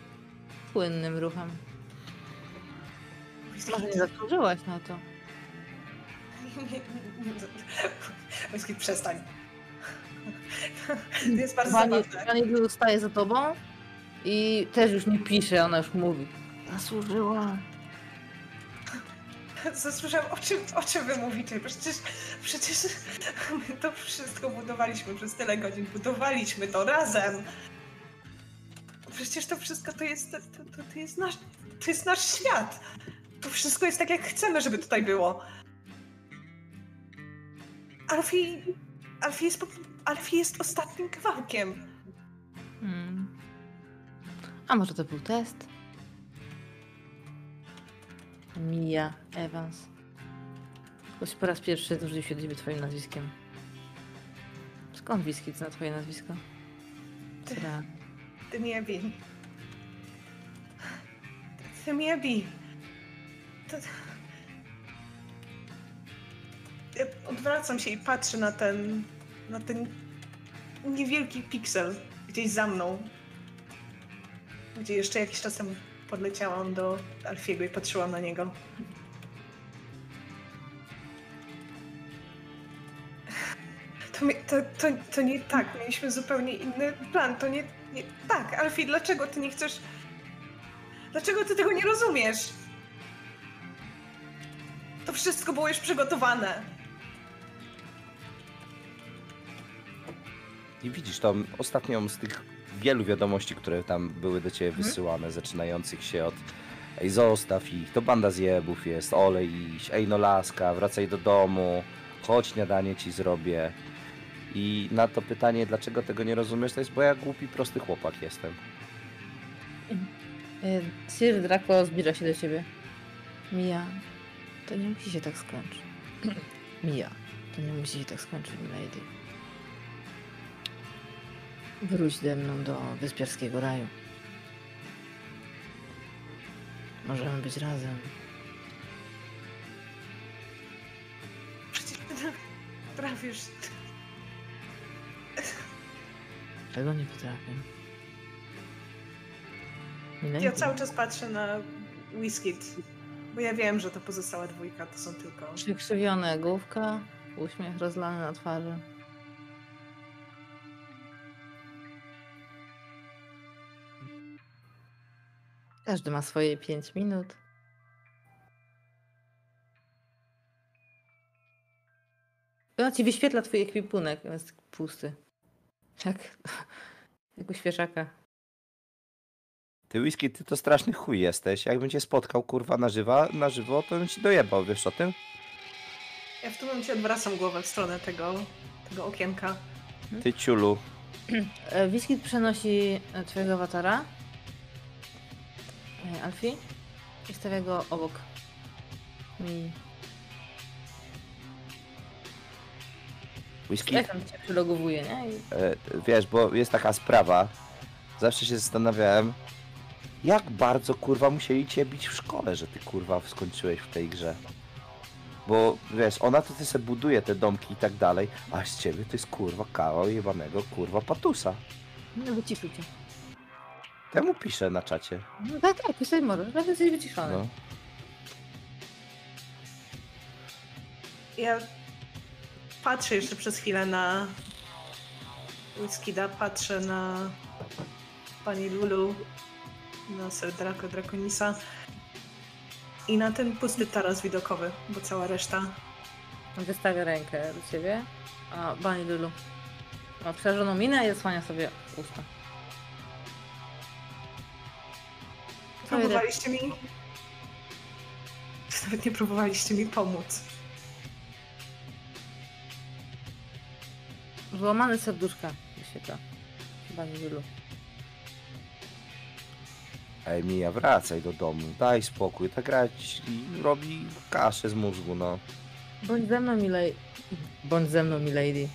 Płynnym ruchem. Może nie zasłużyłaś na to. Whiskit, przestań. To jest bardzo Pani, zabawne. pani Lulu staje za tobą i też już nie pisze, ona już mówi. Zasłużyła. Zasłyszałam, o czym, o czym wy mówicie? Przecież, przecież my to wszystko budowaliśmy przez tyle godzin. Budowaliśmy to razem. Przecież to wszystko to jest, to, to, to jest, nasz, to jest nasz świat. To wszystko jest tak, jak chcemy, żeby tutaj było. Alfie, Alfie, jest, Alfie jest ostatnim kawałkiem. Hmm. A może to był test? Mia Evans. Ktoś po raz pierwszy zwrócił się do ciebie twoim nazwiskiem. Skąd Wiskit zna twoje nazwisko? Tra. Ty mi Ebi. Ty mi Ebi. To... Ja odwracam się i patrzę na ten, na ten niewielki piksel gdzieś za mną. Gdzie jeszcze jakiś czas temu podleciałam do Alfiego i patrzyłam na niego. To, to, to, to nie tak, mieliśmy zupełnie inny plan, to nie, nie tak. Alfie, dlaczego ty nie chcesz... Dlaczego ty tego nie rozumiesz? To wszystko było już przygotowane. I widzisz tą ostatnią z tych wielu wiadomości, które tam były do ciebie Mhm. wysyłane, zaczynających się od ej zostaw ich, to banda zjebów jest, olej iść, ej no laska, wracaj do domu, chodź śniadanie ci zrobię. I na to pytanie, dlaczego tego nie rozumiesz, to jest, bo ja głupi, prosty chłopak jestem. Y, Sir Draco zbliża się do ciebie. Mia, to nie musi się tak skończyć. Mia, to nie musi się tak skończyć, milady. Wróć ze mną do wyspiarskiego raju. Możemy być razem. Przecież ty trafisz. Czego nie potrafię? Ja cały czas patrzę na Whiskit. Bo ja wiem, że to pozostała dwójka to są tylko... Przykrzywiona główka, uśmiech rozlany na twarzy. Każdy ma swoje 5 minut. Ona ci wyświetla twój ekwipunek, jest pusty. Jak, jak u świeżaka. Ty whisky, ty to straszny chuj jesteś. Jakbym cię spotkał, kurwa, na, żywa, na żywo, to bym ci dojebał, wiesz o tym? Ja w tym momencie odwracam głowę w stronę tego, tego okienka. Ty ciulu. E, Wiskit przenosi twojego awatara, Alfie, i stawia go obok mi. Whisky? Tam cię przylogowuje, nie? I E, wiesz, bo jest taka sprawa. Zawsze się zastanawiałem, jak bardzo kurwa musieli cię bić w szkole, że ty kurwa skończyłeś w tej grze. Bo wiesz, ona to ty se buduje te domki i tak dalej, a z ciebie to jest kurwa kawał jebanego kurwa patusa. No wyciszył cię. Temu piszę na czacie. No tak, tak, pisać możesz, nawet jesteś wyciszony. No. Ja patrzę jeszcze przez chwilę na Whiskida, patrzę na pani Lulu, na Sir Draco Draconisa i na ten pusty taras widokowy, bo cała reszta Wystawia rękę do ciebie, a Bani Lulu ma przerażoną minę i zasłania sobie usta. Próbowaliście mi... Nawet nie próbowaliście mi pomóc. Złamane serduszka wyświetla. Lulu. Ej, Mija, wracaj do domu, daj spokój, ta gra ci robi kaszę z mózgu, no. Bądź ze mną, milej. Bądź ze mną, milady.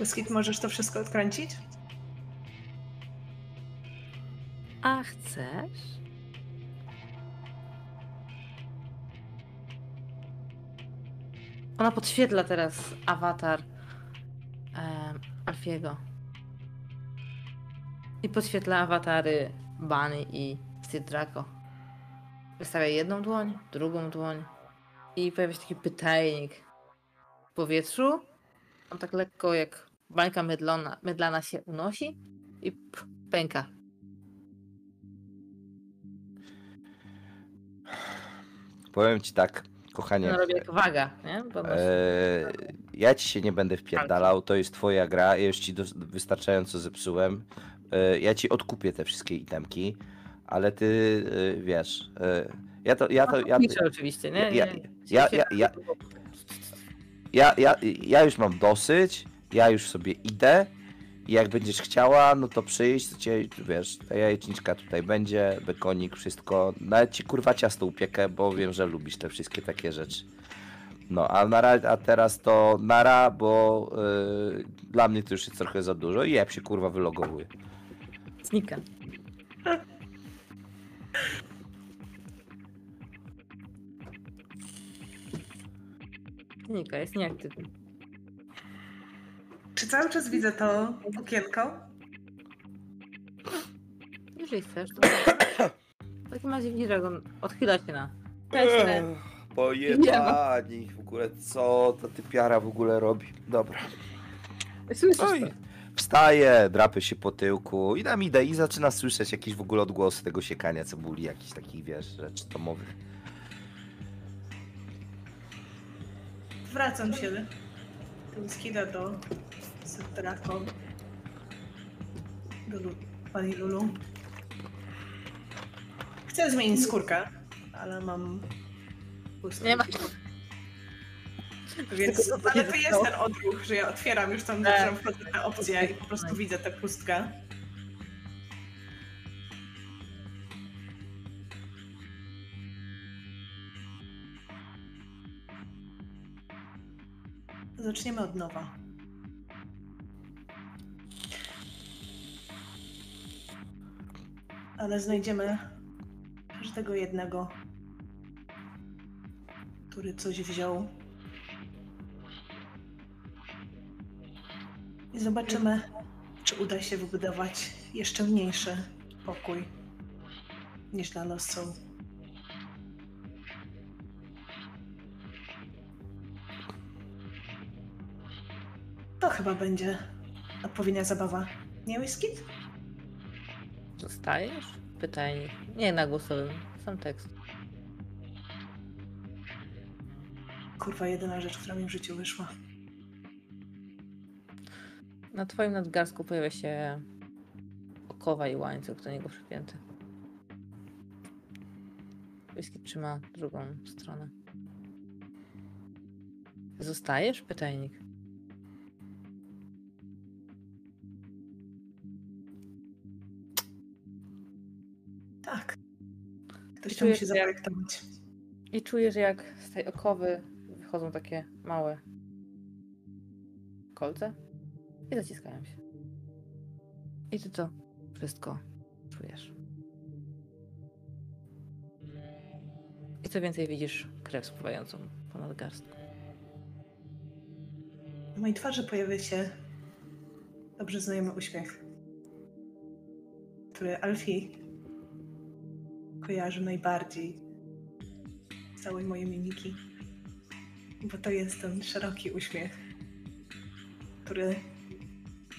Whiskid, możesz to wszystko odkręcić? A chcesz? Ona podświetla teraz awatar Alfiego. I podświetla awatary Bunny i Steel Draco. Wystawia jedną dłoń, drugą dłoń i pojawia się taki pytajnik w powietrzu. On tak lekko jak bańka mydlona, mydlana się unosi i pff, pęka. Powiem ci tak, kochanie. No robi jak waga, nie? Bo masz- Eee, ja ci się nie będę wpierdalał, to jest twoja gra, ja już ci wystarczająco zepsułem. Eee, ja ci odkupię te wszystkie itemki, ale ty e, wiesz. e, ja to. Ja, to ja, Liczę oczywiście, nie? ja- ja- ja- ja- ja, ja, ja już mam dosyć, ja już sobie idę. I jak będziesz chciała, no to przyjść, to cię, wiesz, ta jajeczniczka tutaj będzie, bekonik, wszystko. Nawet ci kurwa ciasto upiekę, bo wiem, że lubisz te wszystkie takie rzeczy. No, a, a teraz to nara, bo y, dla mnie to już jest trochę za dużo i ja się kurwa wylogowuję. Znika. Znika, jest nieaktywny. Czy cały czas widzę to okienko? Jeżeli chcesz, to... W takim razie widzisz, jak on odchyla się na... Cześć, Pojebani, w ogóle co ta typiara w ogóle robi? Dobra. Słyszysz Oj. to? Wstaje, drapie się po tyłku i nam idę i zaczyna słyszeć jakieś w ogóle odgłosy tego siekania cebuli, jakichś takich, wiesz, rzeczy domowych. Wracam się do Whiskida, do Sir Draco, do Lu- pani Lulu. Chcę zmienić skórkę, ale mam pustkę. Nie ma. Więc, ale to jest ten odruch, że ja otwieram już tam, Tak. zaczynam na opcję i po prostu widzę tę pustkę. Zaczniemy od nowa. Ale znajdziemy każdego jednego, który coś wziął I zobaczymy, czy uda się wybudować jeszcze mniejszy pokój niż dla Lost Soul. To chyba będzie odpowiednia zabawa. Nie, Whiskit? Zostajesz? Pytanie. Nie na głosowym. Sam tekst. Kurwa, jedyna rzecz, która mi w życiu wyszła. Na twoim nadgarstku pojawia się okowa i łańcuch do niego przypięty. Whisky trzyma drugą stronę. Zostajesz? Pytajnik. Ktoś I to musi zaprojektować. I czujesz, jak z tej okowy wychodzą takie małe kolce i zaciskają się. I ty to wszystko czujesz. I co więcej widzisz krew spływającą ponad garstką. Na mojej twarzy pojawia się dobrze znajomy uśmiech, który Alfie kojarzy najbardziej z całej mojej mimiki. Bo to jest ten szeroki uśmiech, który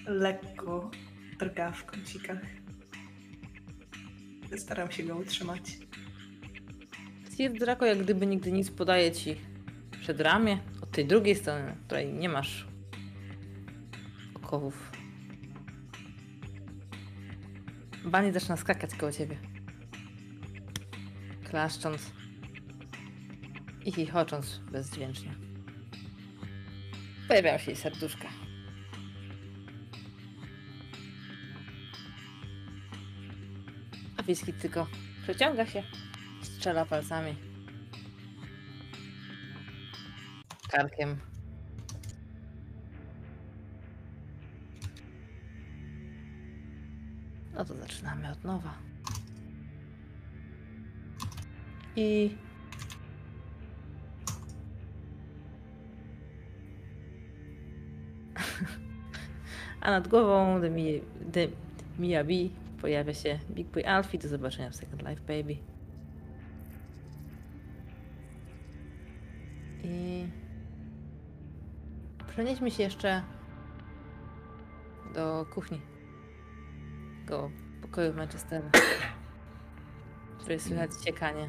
lekko drga w kącikach. Staram się go utrzymać. Steve Draco jak gdyby nigdy nic podaje ci przed ramię, od tej drugiej strony, której nie masz okowów. Bunny zaczyna skakać koło ciebie. Klaszcząc i chichocząc bezdźwięcznie. Pojawiają się jej serduszka. A Wiski tylko przeciąga się Strzela palcami. Karkiem. No to zaczynamy od nowa. I. A nad głową De- Miyabi pojawia się Big Boy Alfie. Do zobaczenia w Second Life Baby. I przenieśmy się jeszcze do kuchni. Do pokoju Manchestera. W której słychać ciekanie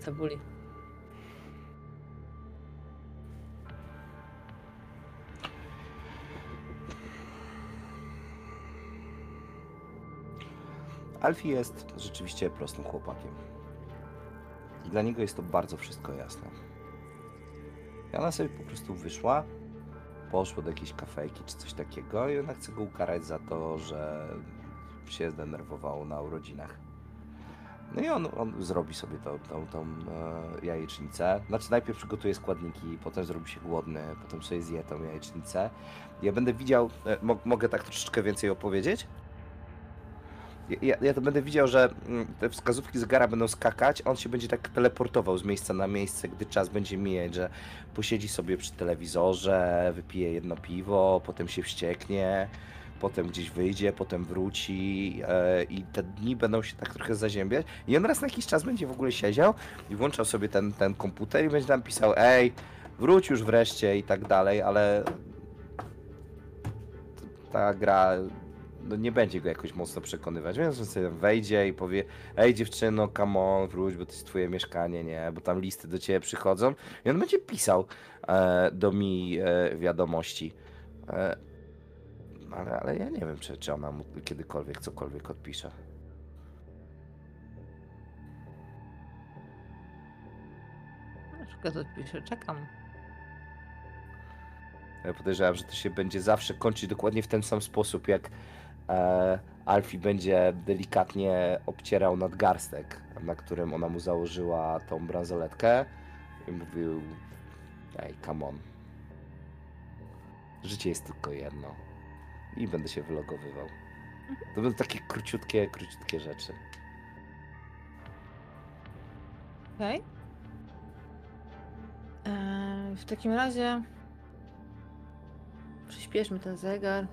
cebuli. Alfie jest rzeczywiście prostym chłopakiem. I dla niego jest to bardzo wszystko jasne. Ona sobie po prostu wyszła, poszła do jakiejś kafejki czy coś takiego i ona chce go ukarać za to, że się zdenerwował na urodzinach. No i on, on zrobi sobie tą, tą, tą e, jajecznicę. Znaczy najpierw przygotuje składniki, potem zrobi się głodny, potem sobie zje tą jajecznicę. Ja będę widział, e, mo, mogę tak troszeczkę więcej opowiedzieć? Ja, ja to będę widział, że mm, te wskazówki zegara będą skakać, on się będzie tak teleportował z miejsca na miejsce, gdy czas będzie mijać, że posiedzi sobie przy telewizorze, wypije jedno piwo, potem się wścieknie, potem gdzieś wyjdzie, potem wróci e, i te dni będą się tak trochę zaziębiać. I on raz na jakiś czas będzie w ogóle siedział i włączał sobie ten, ten komputer i będzie tam pisał ej, wróć już wreszcie i tak dalej, ale ta gra no nie będzie go jakoś mocno przekonywać, więc on sobie wejdzie i powie ej dziewczyno, come on, wróć, bo to jest twoje mieszkanie, nie, bo tam listy do ciebie przychodzą i on będzie pisał e, do mi e, wiadomości. E, ale, ale ja nie wiem, czy, czy ona mu kiedykolwiek cokolwiek odpisze. Na przykład odpiszę, czekam. Ja podejrzewam, że to się będzie zawsze kończyć dokładnie w ten sam sposób, jak e, Alfie będzie delikatnie obcierał nadgarstek, na którym ona mu założyła tą bransoletkę i mówił ej, come on. Życie jest tylko jedno. I będę się wylogowywał. To będą takie króciutkie, króciutkie rzeczy. Okej. Eee, w takim razie przyspieszmy ten zegar,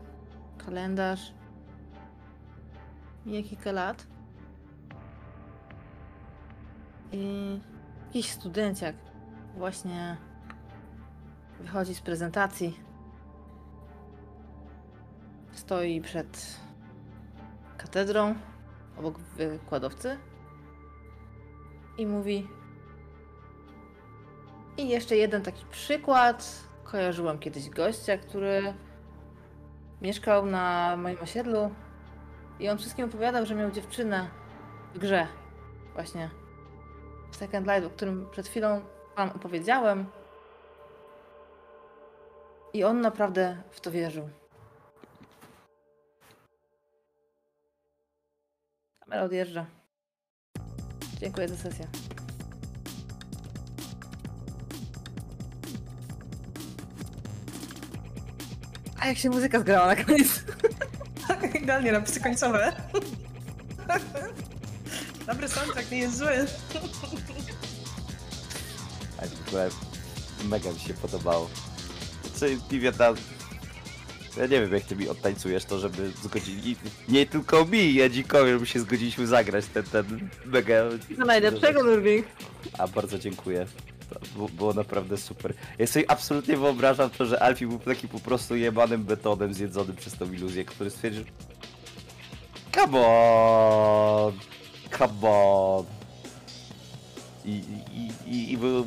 kalendarz. Mija kilka lat. I jakiś studenciak właśnie wychodzi z prezentacji. Stoi przed katedrą obok wykładowcy i mówi: I jeszcze jeden taki przykład. Kojarzyłam kiedyś gościa, który mieszkał na moim osiedlu i on wszystkim opowiadał, że miał dziewczynę w grze. Właśnie w Second Life, o którym przed chwilą wam opowiedziałem. I on naprawdę w to wierzył. Kamera odjeżdża. Dziękuję za sesję. A jak się muzyka zgrała na koniec? Idealnie na psy końcowe. Dobry soundtrack, nie jest zły. A w ogóle mega mi się podobało. Co Piwia tam... Ja nie wiem jak ty mi odtańcujesz to, żeby zgodzili... Nie tylko mi, Jadzikowi, żeby się zgodziliśmy zagrać ten, ten mega... Co najlepszego, Nurwing. A bardzo dziękuję. To było naprawdę super. Ja sobie absolutnie wyobrażam to, że Alfie był taki po prostu jebanym betonem zjedzonym przez tą iluzję, który stwierdził Come on! Come on! I, i, i, i był...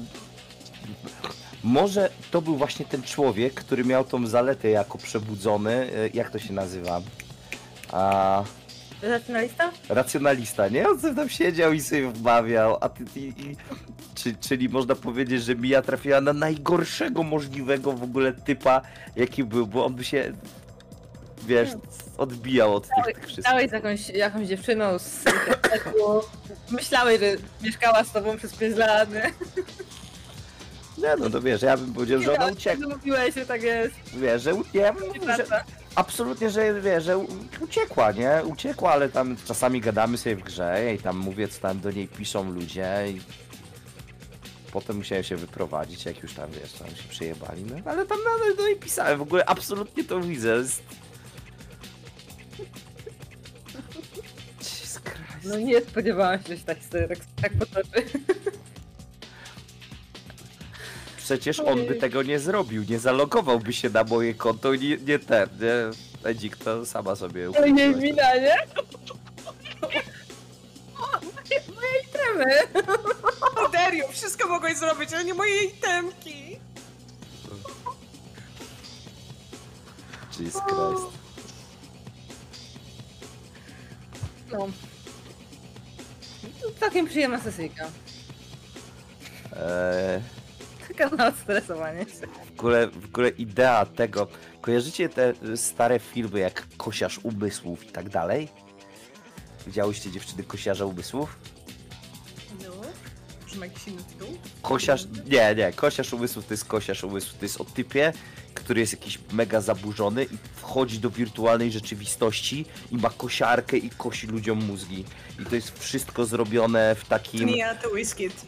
Może to był właśnie ten człowiek, który miał tą zaletę jako przebudzony, e, jak to się nazywa? A Racjonalista? racjonalista, nie? On sobie tam siedział i sobie wmawiał, a ty, ty i, czy, czyli można powiedzieć, że Mia trafiła na najgorszego możliwego w ogóle typa, jaki był, bo on by się, wiesz, odbijał od tych, tych wszystkich. Stałeś z jakąś, jakąś dziewczyną z internetu. Myślałeś, że mieszkała z tobą przez 5 lat, nie? Nie, no to wiesz, ja bym powiedział, że ona uciekła, Mówiłeś, że tak jest. wiesz, że, u- ja bym mówił, że absolutnie, że wiesz, że u- uciekła, nie? Uciekła, ale tam czasami gadamy sobie w grze i tam mówię, co tam do niej piszą ludzie i potem musiałem się wyprowadzić, jak już tam, wiesz, tam się przejebali, no ale tam nadal do niej pisałem, w ogóle absolutnie to widzę, jest... Jesus Christ. No nie spodziewałam się, że się tak, tak, tak potoczy. Przecież on by tego nie zrobił, nie zalogowałby się na moje konto, nie, nie ten, nie? Edzik to sama sobie To nie ukupiłaś. wina, nie? Moje, moje tremy. Oderio, wszystko mogłeś zrobić, ale nie moje itemki. Jesus Christ. No. To Całkiem przyjemna sesyjka. Eee... Na odstresowanie się. W ogóle, w ogóle idea tego. Kojarzycie te stare filmy jak Kosiarz Umysłów i tak dalej? Widziałyście dziewczyny Kosiarza Umysłów? No. Brzmi jakiś inny tytuł. Kosiarz. Nie, nie, Kosiarz Umysłów to jest Kosiarz Umysłów. To jest o typie, który jest jakiś mega zaburzony i wchodzi do wirtualnej rzeczywistości i ma kosiarkę i kosi ludziom mózgi. I to jest wszystko zrobione w takim. Nie, to Whiskit.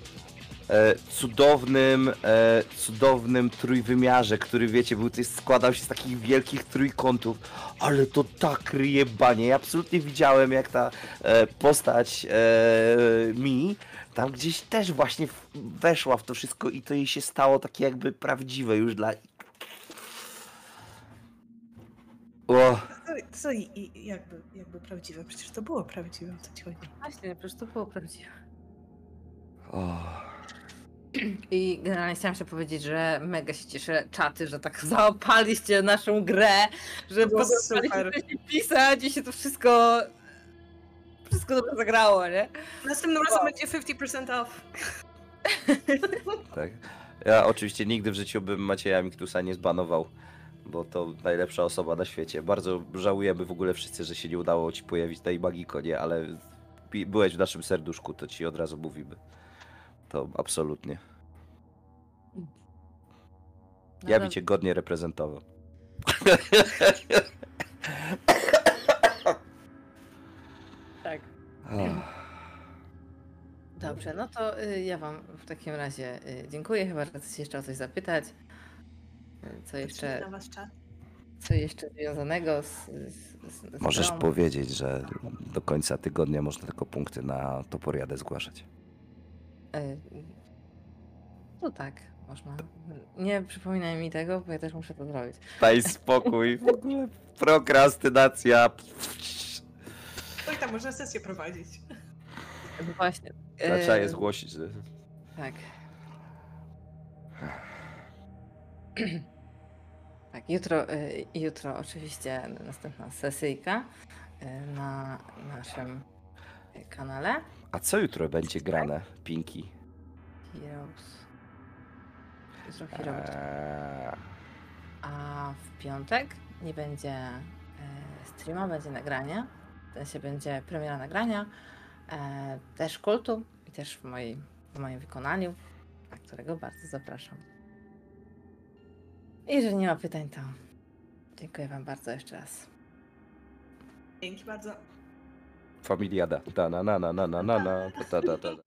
E, cudownym, e, cudownym trójwymiarze, który wiecie, był, to jest, składał się z takich wielkich trójkątów, ale to tak ryje banie. Ja absolutnie widziałem, jak ta e, postać e, mi tam gdzieś też właśnie w, weszła w to wszystko i to jej się stało takie jakby prawdziwe już dla... O, To, to i, i, jakby, jakby prawdziwe. Przecież to było prawdziwe, o co ci chodzi. Właśnie, przecież to było prawdziwe. o. I generalnie chciałam jeszcze powiedzieć, że mega się cieszę czaty, że tak załapaliście naszą grę, że super. się pisać i się to wszystko wszystko dobrze zagrało, nie? Następnym razem będzie 50% off. Tak. Ja oczywiście nigdy w życiu bym Macieja Miktusa nie zbanował, bo to najlepsza osoba na świecie. Bardzo żałujemy w ogóle wszyscy, że się nie udało ci pojawić tej Magiko, nie? Ale byłeś w naszym serduszku, to ci od razu mówimy. To absolutnie. Ja No bym cię godnie reprezentował. Tak. Ach, Dobrze, no to y, ja wam w takim razie y, dziękuję. Chyba, że chcecie jeszcze o coś zapytać. Co jeszcze, co jeszcze związanego z, z, z z Możesz grą? powiedzieć, że do końca tygodnia można tylko punkty na Toporiadę zgłaszać. No tak, można. Nie przypominaj mi tego, bo ja też muszę to zrobić. Daj spokój. W ogóle prokrastynacja. Oj, tam można sesję prowadzić. No właśnie. Trzeba je zgłosić. że- Tak. Tak, jutro, y, jutro oczywiście następna sesyjka y, na naszym kanale a co jutro będzie grane, Pinki? Heroes. Jutro Heroes. Eee. A w piątek nie będzie e, streama, będzie nagranie. W sensie będzie premiera nagrania, e, też kultu i też w, mojej, w moim wykonaniu, na którego bardzo zapraszam. I jeżeli nie ma pytań, to dziękuję Wam bardzo jeszcze raz. Dzięki bardzo. família da. Tá, na, na, na, na, na, na, tá, tá. tá, tá.